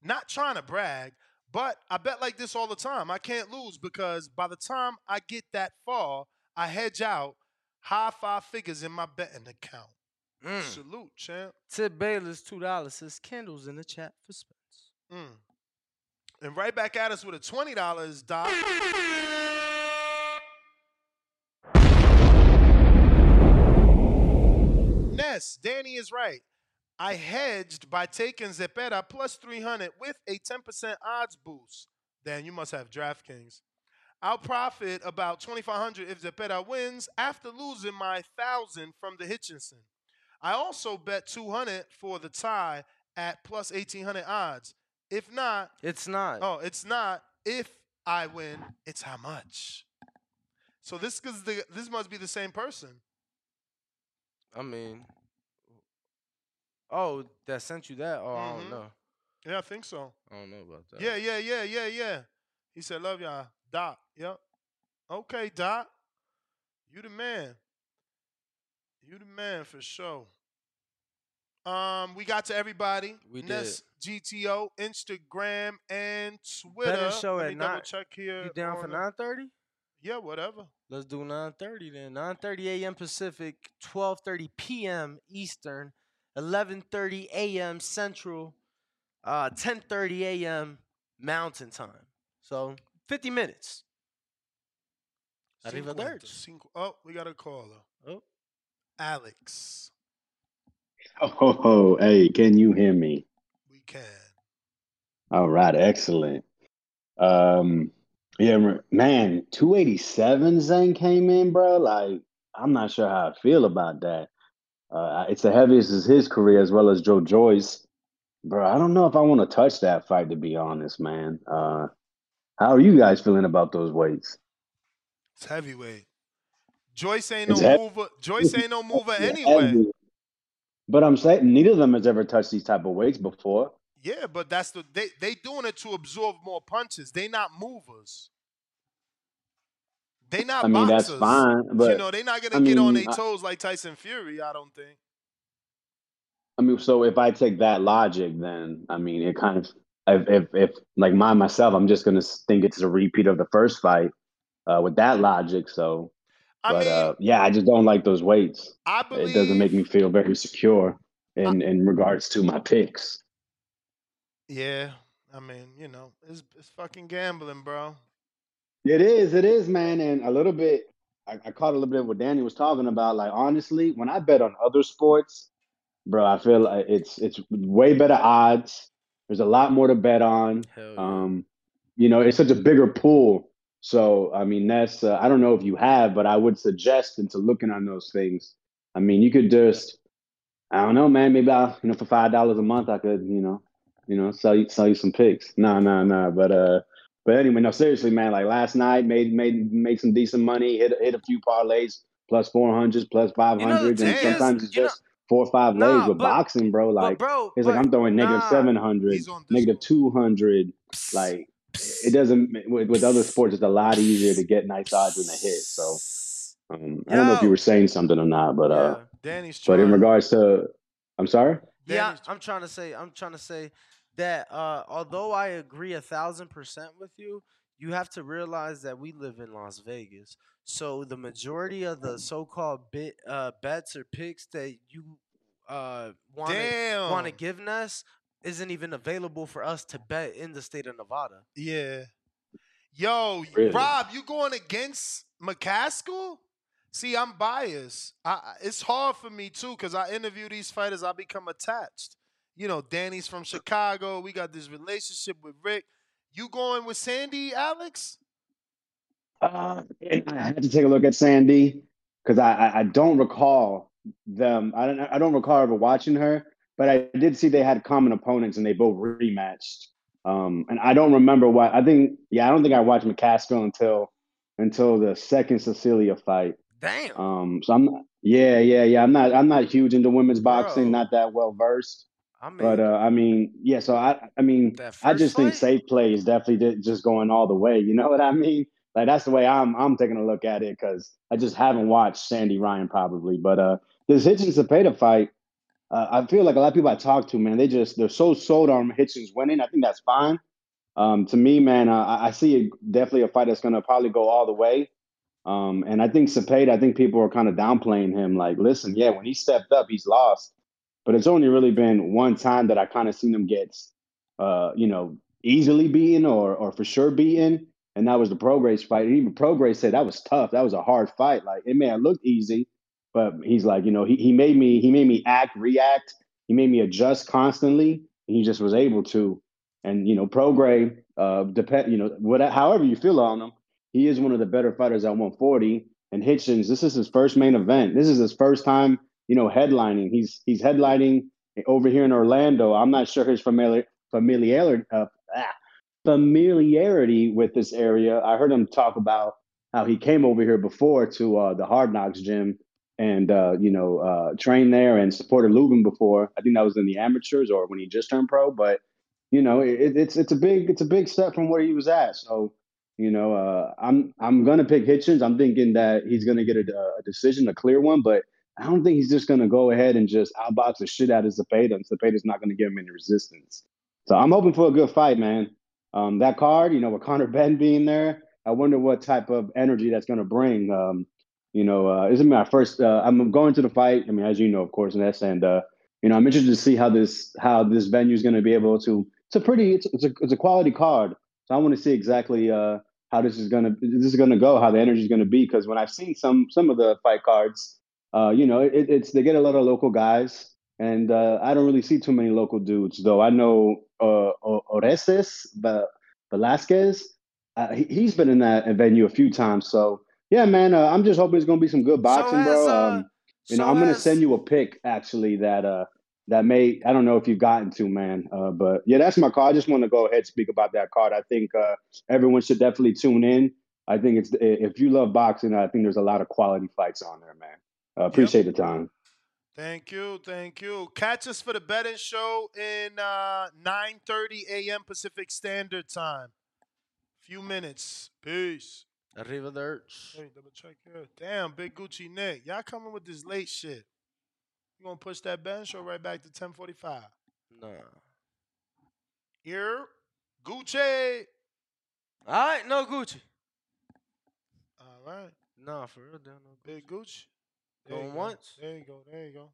Not trying to brag, but I bet like this all the time. I can't lose because by the time I get that far, I hedge out high five figures in my betting account. Mm. Salute, champ. Tip Bayless, two dollars. Says candles in the chat for Spence. Mm. And right back at us with a twenty dollars, Doc. Ness, Danny is right. I hedged by taking Zepeda plus 300 with a 10% odds boost. Dan, you must have DraftKings. I'll profit about 2500 if Zepeda wins after losing my 1000 from the Hitchinson. I also bet 200 for the tie at plus 1800 odds. If not, It's not. oh, it's not. If I win, it's how much. So this is the this must be the same person. I mean, oh, that sent you that? Oh, I Mhm. don't know. Yeah, I think so. I don't know about that. Yeah, yeah, yeah, yeah, yeah. He said, "Love y'all, Doc." Yep. Okay, Doc. You the man. You the man for sure. Um, we got to everybody. We Ness GTO, Instagram, and Twitter. Betting show Let at nine. check here. You down for nine thirty? Yeah, whatever. Let's do 9:30 then. 9:30 a.m. Pacific, 12:30 p.m. Eastern, 11:30 a.m. Central, uh, 10:30 a.m. Mountain Time. So 50 minutes. Cinquenta, Arrivederci. cinqu- Oh, we got a caller. Oh, Alex. Oh, ho, ho. hey, can you hear me? We can. All right, excellent. Um, yeah, man, 287 Zhang came in, bro. Like, I'm not sure how I feel about that. Uh, it's the heaviest as his career, as well as Joe Joyce. Bro, I don't know if I want to touch that fight, to be honest, man. Uh, how are you guys feeling about those weights? It's heavyweight. Joyce ain't no heavy. mover. Joyce ain't no mover anyway. heavy. But I'm saying neither of them has ever touched these type of weights before. Yeah, but that's the they they doing it to absorb more punches. They not movers. They not I mean, that's boxers. fine, you know, they not gonna I get on mean, their I- toes like Tyson Fury. I don't think. I mean, so if I take that logic, then I mean, it kind of if if, if like my myself, I'm just gonna think it's a repeat of the first fight uh, with that logic. So, I but mean, uh, yeah, I just don't like those weights. I It doesn't make me feel very secure in in regards to my picks. Yeah, I mean, you know, it's it's fucking gambling, bro. It is, it is, man, and a little bit. I, I caught a little bit of what Danny was talking about. Like honestly, when I bet on other sports, bro, I feel like it's it's way better odds. There's a lot more to bet on. Yeah. Um, you know, it's such a bigger pool. So I mean, that's uh, I don't know if you have, but I would suggest into looking on those things. I mean, you could just I don't know, man. Maybe I, you know, for five dollars a month, I could, you know, you know, sell you sell you some picks. Nah, nah, nah. But uh, but anyway, no, seriously, man. Like last night, made made made some decent money. Hit hit a few parlays, plus four hundreds, plus five You know and sometimes it's just four or five nah, legs with but boxing, bro. Like bro, it's like I'm throwing negative nah, seven hundred, He's on negative two hundred. Like it doesn't with, with other sports, it's a lot easier to get nice odds than a hit. So um, I don't know if you were saying something or not, but uh, yeah. Danny's but in regards to, I'm sorry. Yeah, I'm trying to say, I'm trying to say that uh, although I agree a thousand percent with you, you have to realize that we live in Las Vegas. So the majority of the so-called bit uh, bets or picks that you uh, want to want to give us isn't even available for us to bet in the state of Nevada. Yeah. Yo, Really? Rob, you going against McCaskill? See, I'm biased. I, I- it's hard for me too because I interview these fighters. I become attached. You know, Danny's from Chicago. We got this relationship with Rick. You going with Sandy, Alex? Uh, I had to take a look at Sandy because I, I I don't recall them. I don't I don't recall ever watching her, but I did see they had common opponents and they both rematched. Um, and I don't remember why. I think. Yeah, I don't think I watched McCaskill until until the second Cecilia fight. Damn. Um, so I'm not, yeah, yeah, yeah. I'm not I'm not huge into women's boxing. Bro. Not that well versed. I mean, But uh, I mean, yeah. So I, I mean, I just think safe play is definitely just going all the way. You know what I mean? Like that's the way I'm I'm taking a look at it because I just haven't watched Sandy Ryan probably. But uh, this Hitchins Zepeda fight, uh, I feel like a lot of people I talk to, man, they just they're so sold on Hitchins winning. I think that's fine. Um, to me, man, uh, I, I see it, definitely a fight that's going to probably go all the way. Um, and I think Zepeda, I think people are kind of downplaying him. Like, listen, yeah, when he stepped up, he's lost. But it's only really been one time that I kind of seen them get, uh, you know, easily beaten or or for sure beaten, and that was the Prograis fight. And even Prograis said that was tough. That was a hard fight. Like it may have looked easy, but he's like, you know, he he made me he made me act, react. He made me adjust constantly, he just was able to. And you know, Prograis, uh, depend, you know, whatever, however you feel on him, he is one of the better fighters at 140. And Hitchins, this is his first main event. This is his first time, you know, headlining. He's he's headlining over here in Orlando. I'm not sure his familiar familiarity uh, ah, familiarity with this area. I heard him talk about how he came over here before to uh, the Hard Knocks gym and uh, you know uh, trained there and supported Lubin before. I think that was in the amateurs or when he just turned pro. But you know, it, it's it's a big it's a big step from where he was at. So you know, uh, I'm I'm gonna pick Hitchins. I'm thinking that he's gonna get a, a decision, a clear one, but I don't think he's just gonna go ahead and just outbox the shit out of Zepeda, and Zepeda's not gonna give him any resistance. So I'm hoping for a good fight, man. Um, that card, you know, with Conor Benn being there, I wonder what type of energy that's gonna bring. Um, you know, uh, this is my first. Uh, I'm going to the fight. I mean, as you know, of course, Ness, and uh, you know, I'm interested to see how this how this venue is going to be able to. It's a pretty. It's, it's a it's a quality card. So I want to see exactly uh, how this is gonna this is gonna go, how the energy is gonna be. Because when I've seen some some of the fight cards, uh, you know, it, it's they get a lot of local guys, and uh, I don't really see too many local dudes. Though I know uh, Orestes Velasquez, uh, he, he's been in that venue a few times. So yeah, man, uh, I'm just hoping it's gonna be some good boxing, has, bro. uh, Um, you know, I'm gonna has- send you a pic actually that uh that may I don't know if you've gotten to, man. Uh, but yeah, that's my card. I just want to go ahead and speak about that card. I think uh, everyone should definitely tune in. I think it's if you love boxing, I think there's a lot of quality fights on there, man. Uh, appreciate the time. Thank you, thank you. Catch us for the betting show in uh, 9:30 a.m. Pacific Standard Time. Few minutes. Peace. Arrivederci. Hey, double check here. Damn, big Gucci Nick. Y'all coming with this late shit. You gonna push that betting show right back to 10:45? Nah. Here, Gucci. All right, no Gucci. All right, Nah, for real, damn no big Gucci. There Going go. once. There you go. There you go.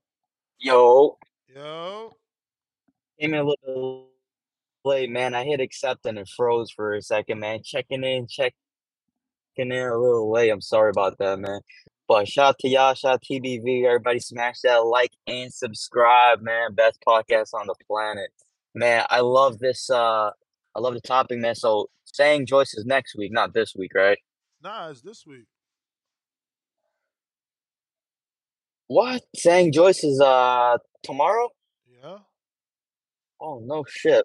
Yo, Yo. came in a little late, man. I hit accept and it froze for a second, man. Checking in, checking in a little late. I'm sorry about that, man. But shout out to y'all, shout out to TBV. Everybody smash that like and subscribe, man. Best podcast on the planet. Man, I love this uh I love the topic, man. So Zhang Joyce is next week, not this week, right? Nah, it's this week. What? Zhang Joyce is uh tomorrow? Yeah. Oh no shit.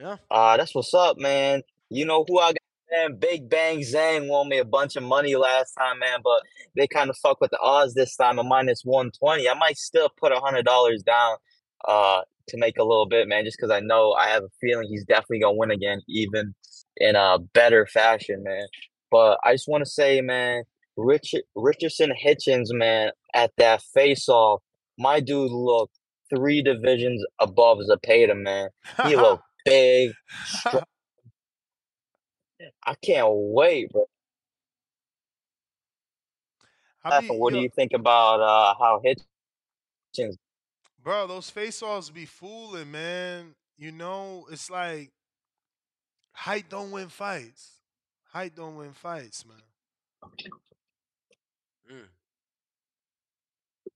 Yeah. Uh that's what's up, man. You know who I got, man? Big Bang Zhang won me a bunch of money last time, man, but they kind of fuck with the odds this time, a minus one twenty. I might still put a hundred dollars down uh to make a little bit, man, just because I know I have a feeling he's definitely gonna win again, even in a better fashion, man. But I just want to say, man, Richard Richardson Hitchins, man, at that face off, my dude looked three divisions above Zapata, man. He looked big, strong. I can't wait, bro. I be, what do you think about uh, how Hitchins? bro, those face offs be fooling, man. You know, it's like height don't win fights. Height don't win fights, man.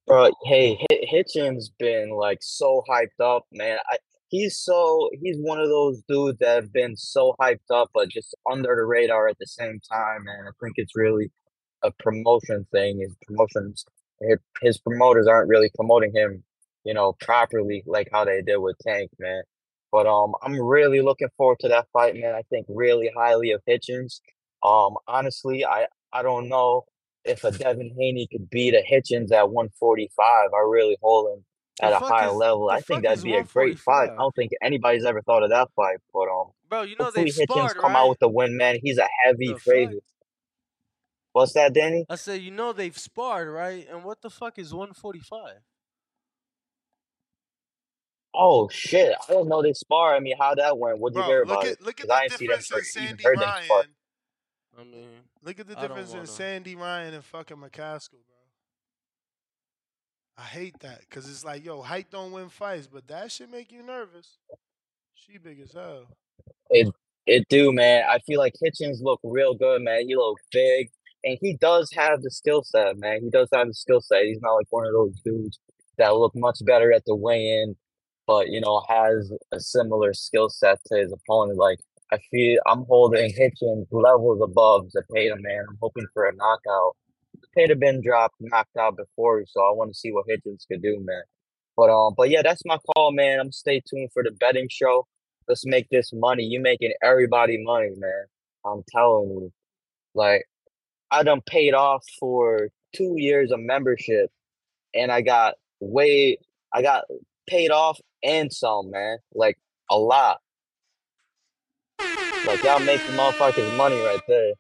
Bro, hey, Hi- Hitchins been like so hyped up, man. I, he's so he's one of those dudes that have been so hyped up, but just under the radar at the same time, And I think it's really a promotion thing. His promotions, his promoters aren't really promoting him, you know, properly like how they did with Tank, man. But um, I'm really looking forward to that fight, man. I think really highly of Hitchins. Um, honestly, I I don't know if a Devin Haney could beat a Hitchins at 145. I really hold him at The a higher is- level. I think that'd be a great fight. I don't think anybody's ever thought of that fight, but um, Bro, you know they've Hitchins sparred, come right? out with the win, man. He's a heavy favorite. What's that, Danny? I said, you know they've sparred, right? And what the fuck is 145? Oh shit! I don't know they spar. I mean, how that went? What'd you hear look about at- it? look at I the them difference in Sandy. Ryan. I mean, Look at the I difference in Sandy Ryan and fucking McCaskill, bro. I hate that because it's like, yo, height don't win fights, but that shit make you nervous. She big as hell. It it do, man. I feel like Hitchins look real good, man. He look big, and he does have the skill set, man. He does have the skill set. He's not like one of those dudes that look much better at the weigh-in, but you know has a similar skill set to his opponent. Like I feel I'm holding Hitchins levels above Zepeda, man. I'm hoping for a knockout. Zepeda been dropped, knocked out before, so I want to see what Hitchins could do, man. But um, but yeah, that's my call, man. I'm stay tuned for the betting show. Let's make this money. You making everybody money, man. I'm telling you. Like, I done paid off for two years of membership and I got way I got paid off and some, man. Like a lot. Like y'all make the motherfuckers money right there.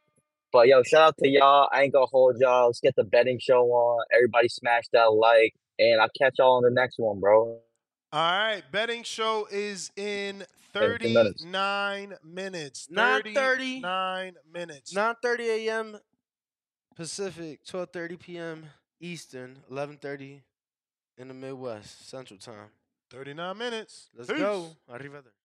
But yo, shout out to y'all. I ain't gonna hold y'all. Let's get the betting show on. Everybody smash that like. And I'll catch y'all on the next one, bro. All right, betting show is in Thirty minutes. 39 minutes. 9:30. 39 minutes. 9:30 a.m. Pacific, 12:30 p.m. Eastern, 11:30 in the Midwest Central Time. 39 minutes. Let's Peace. go. Arrivederci.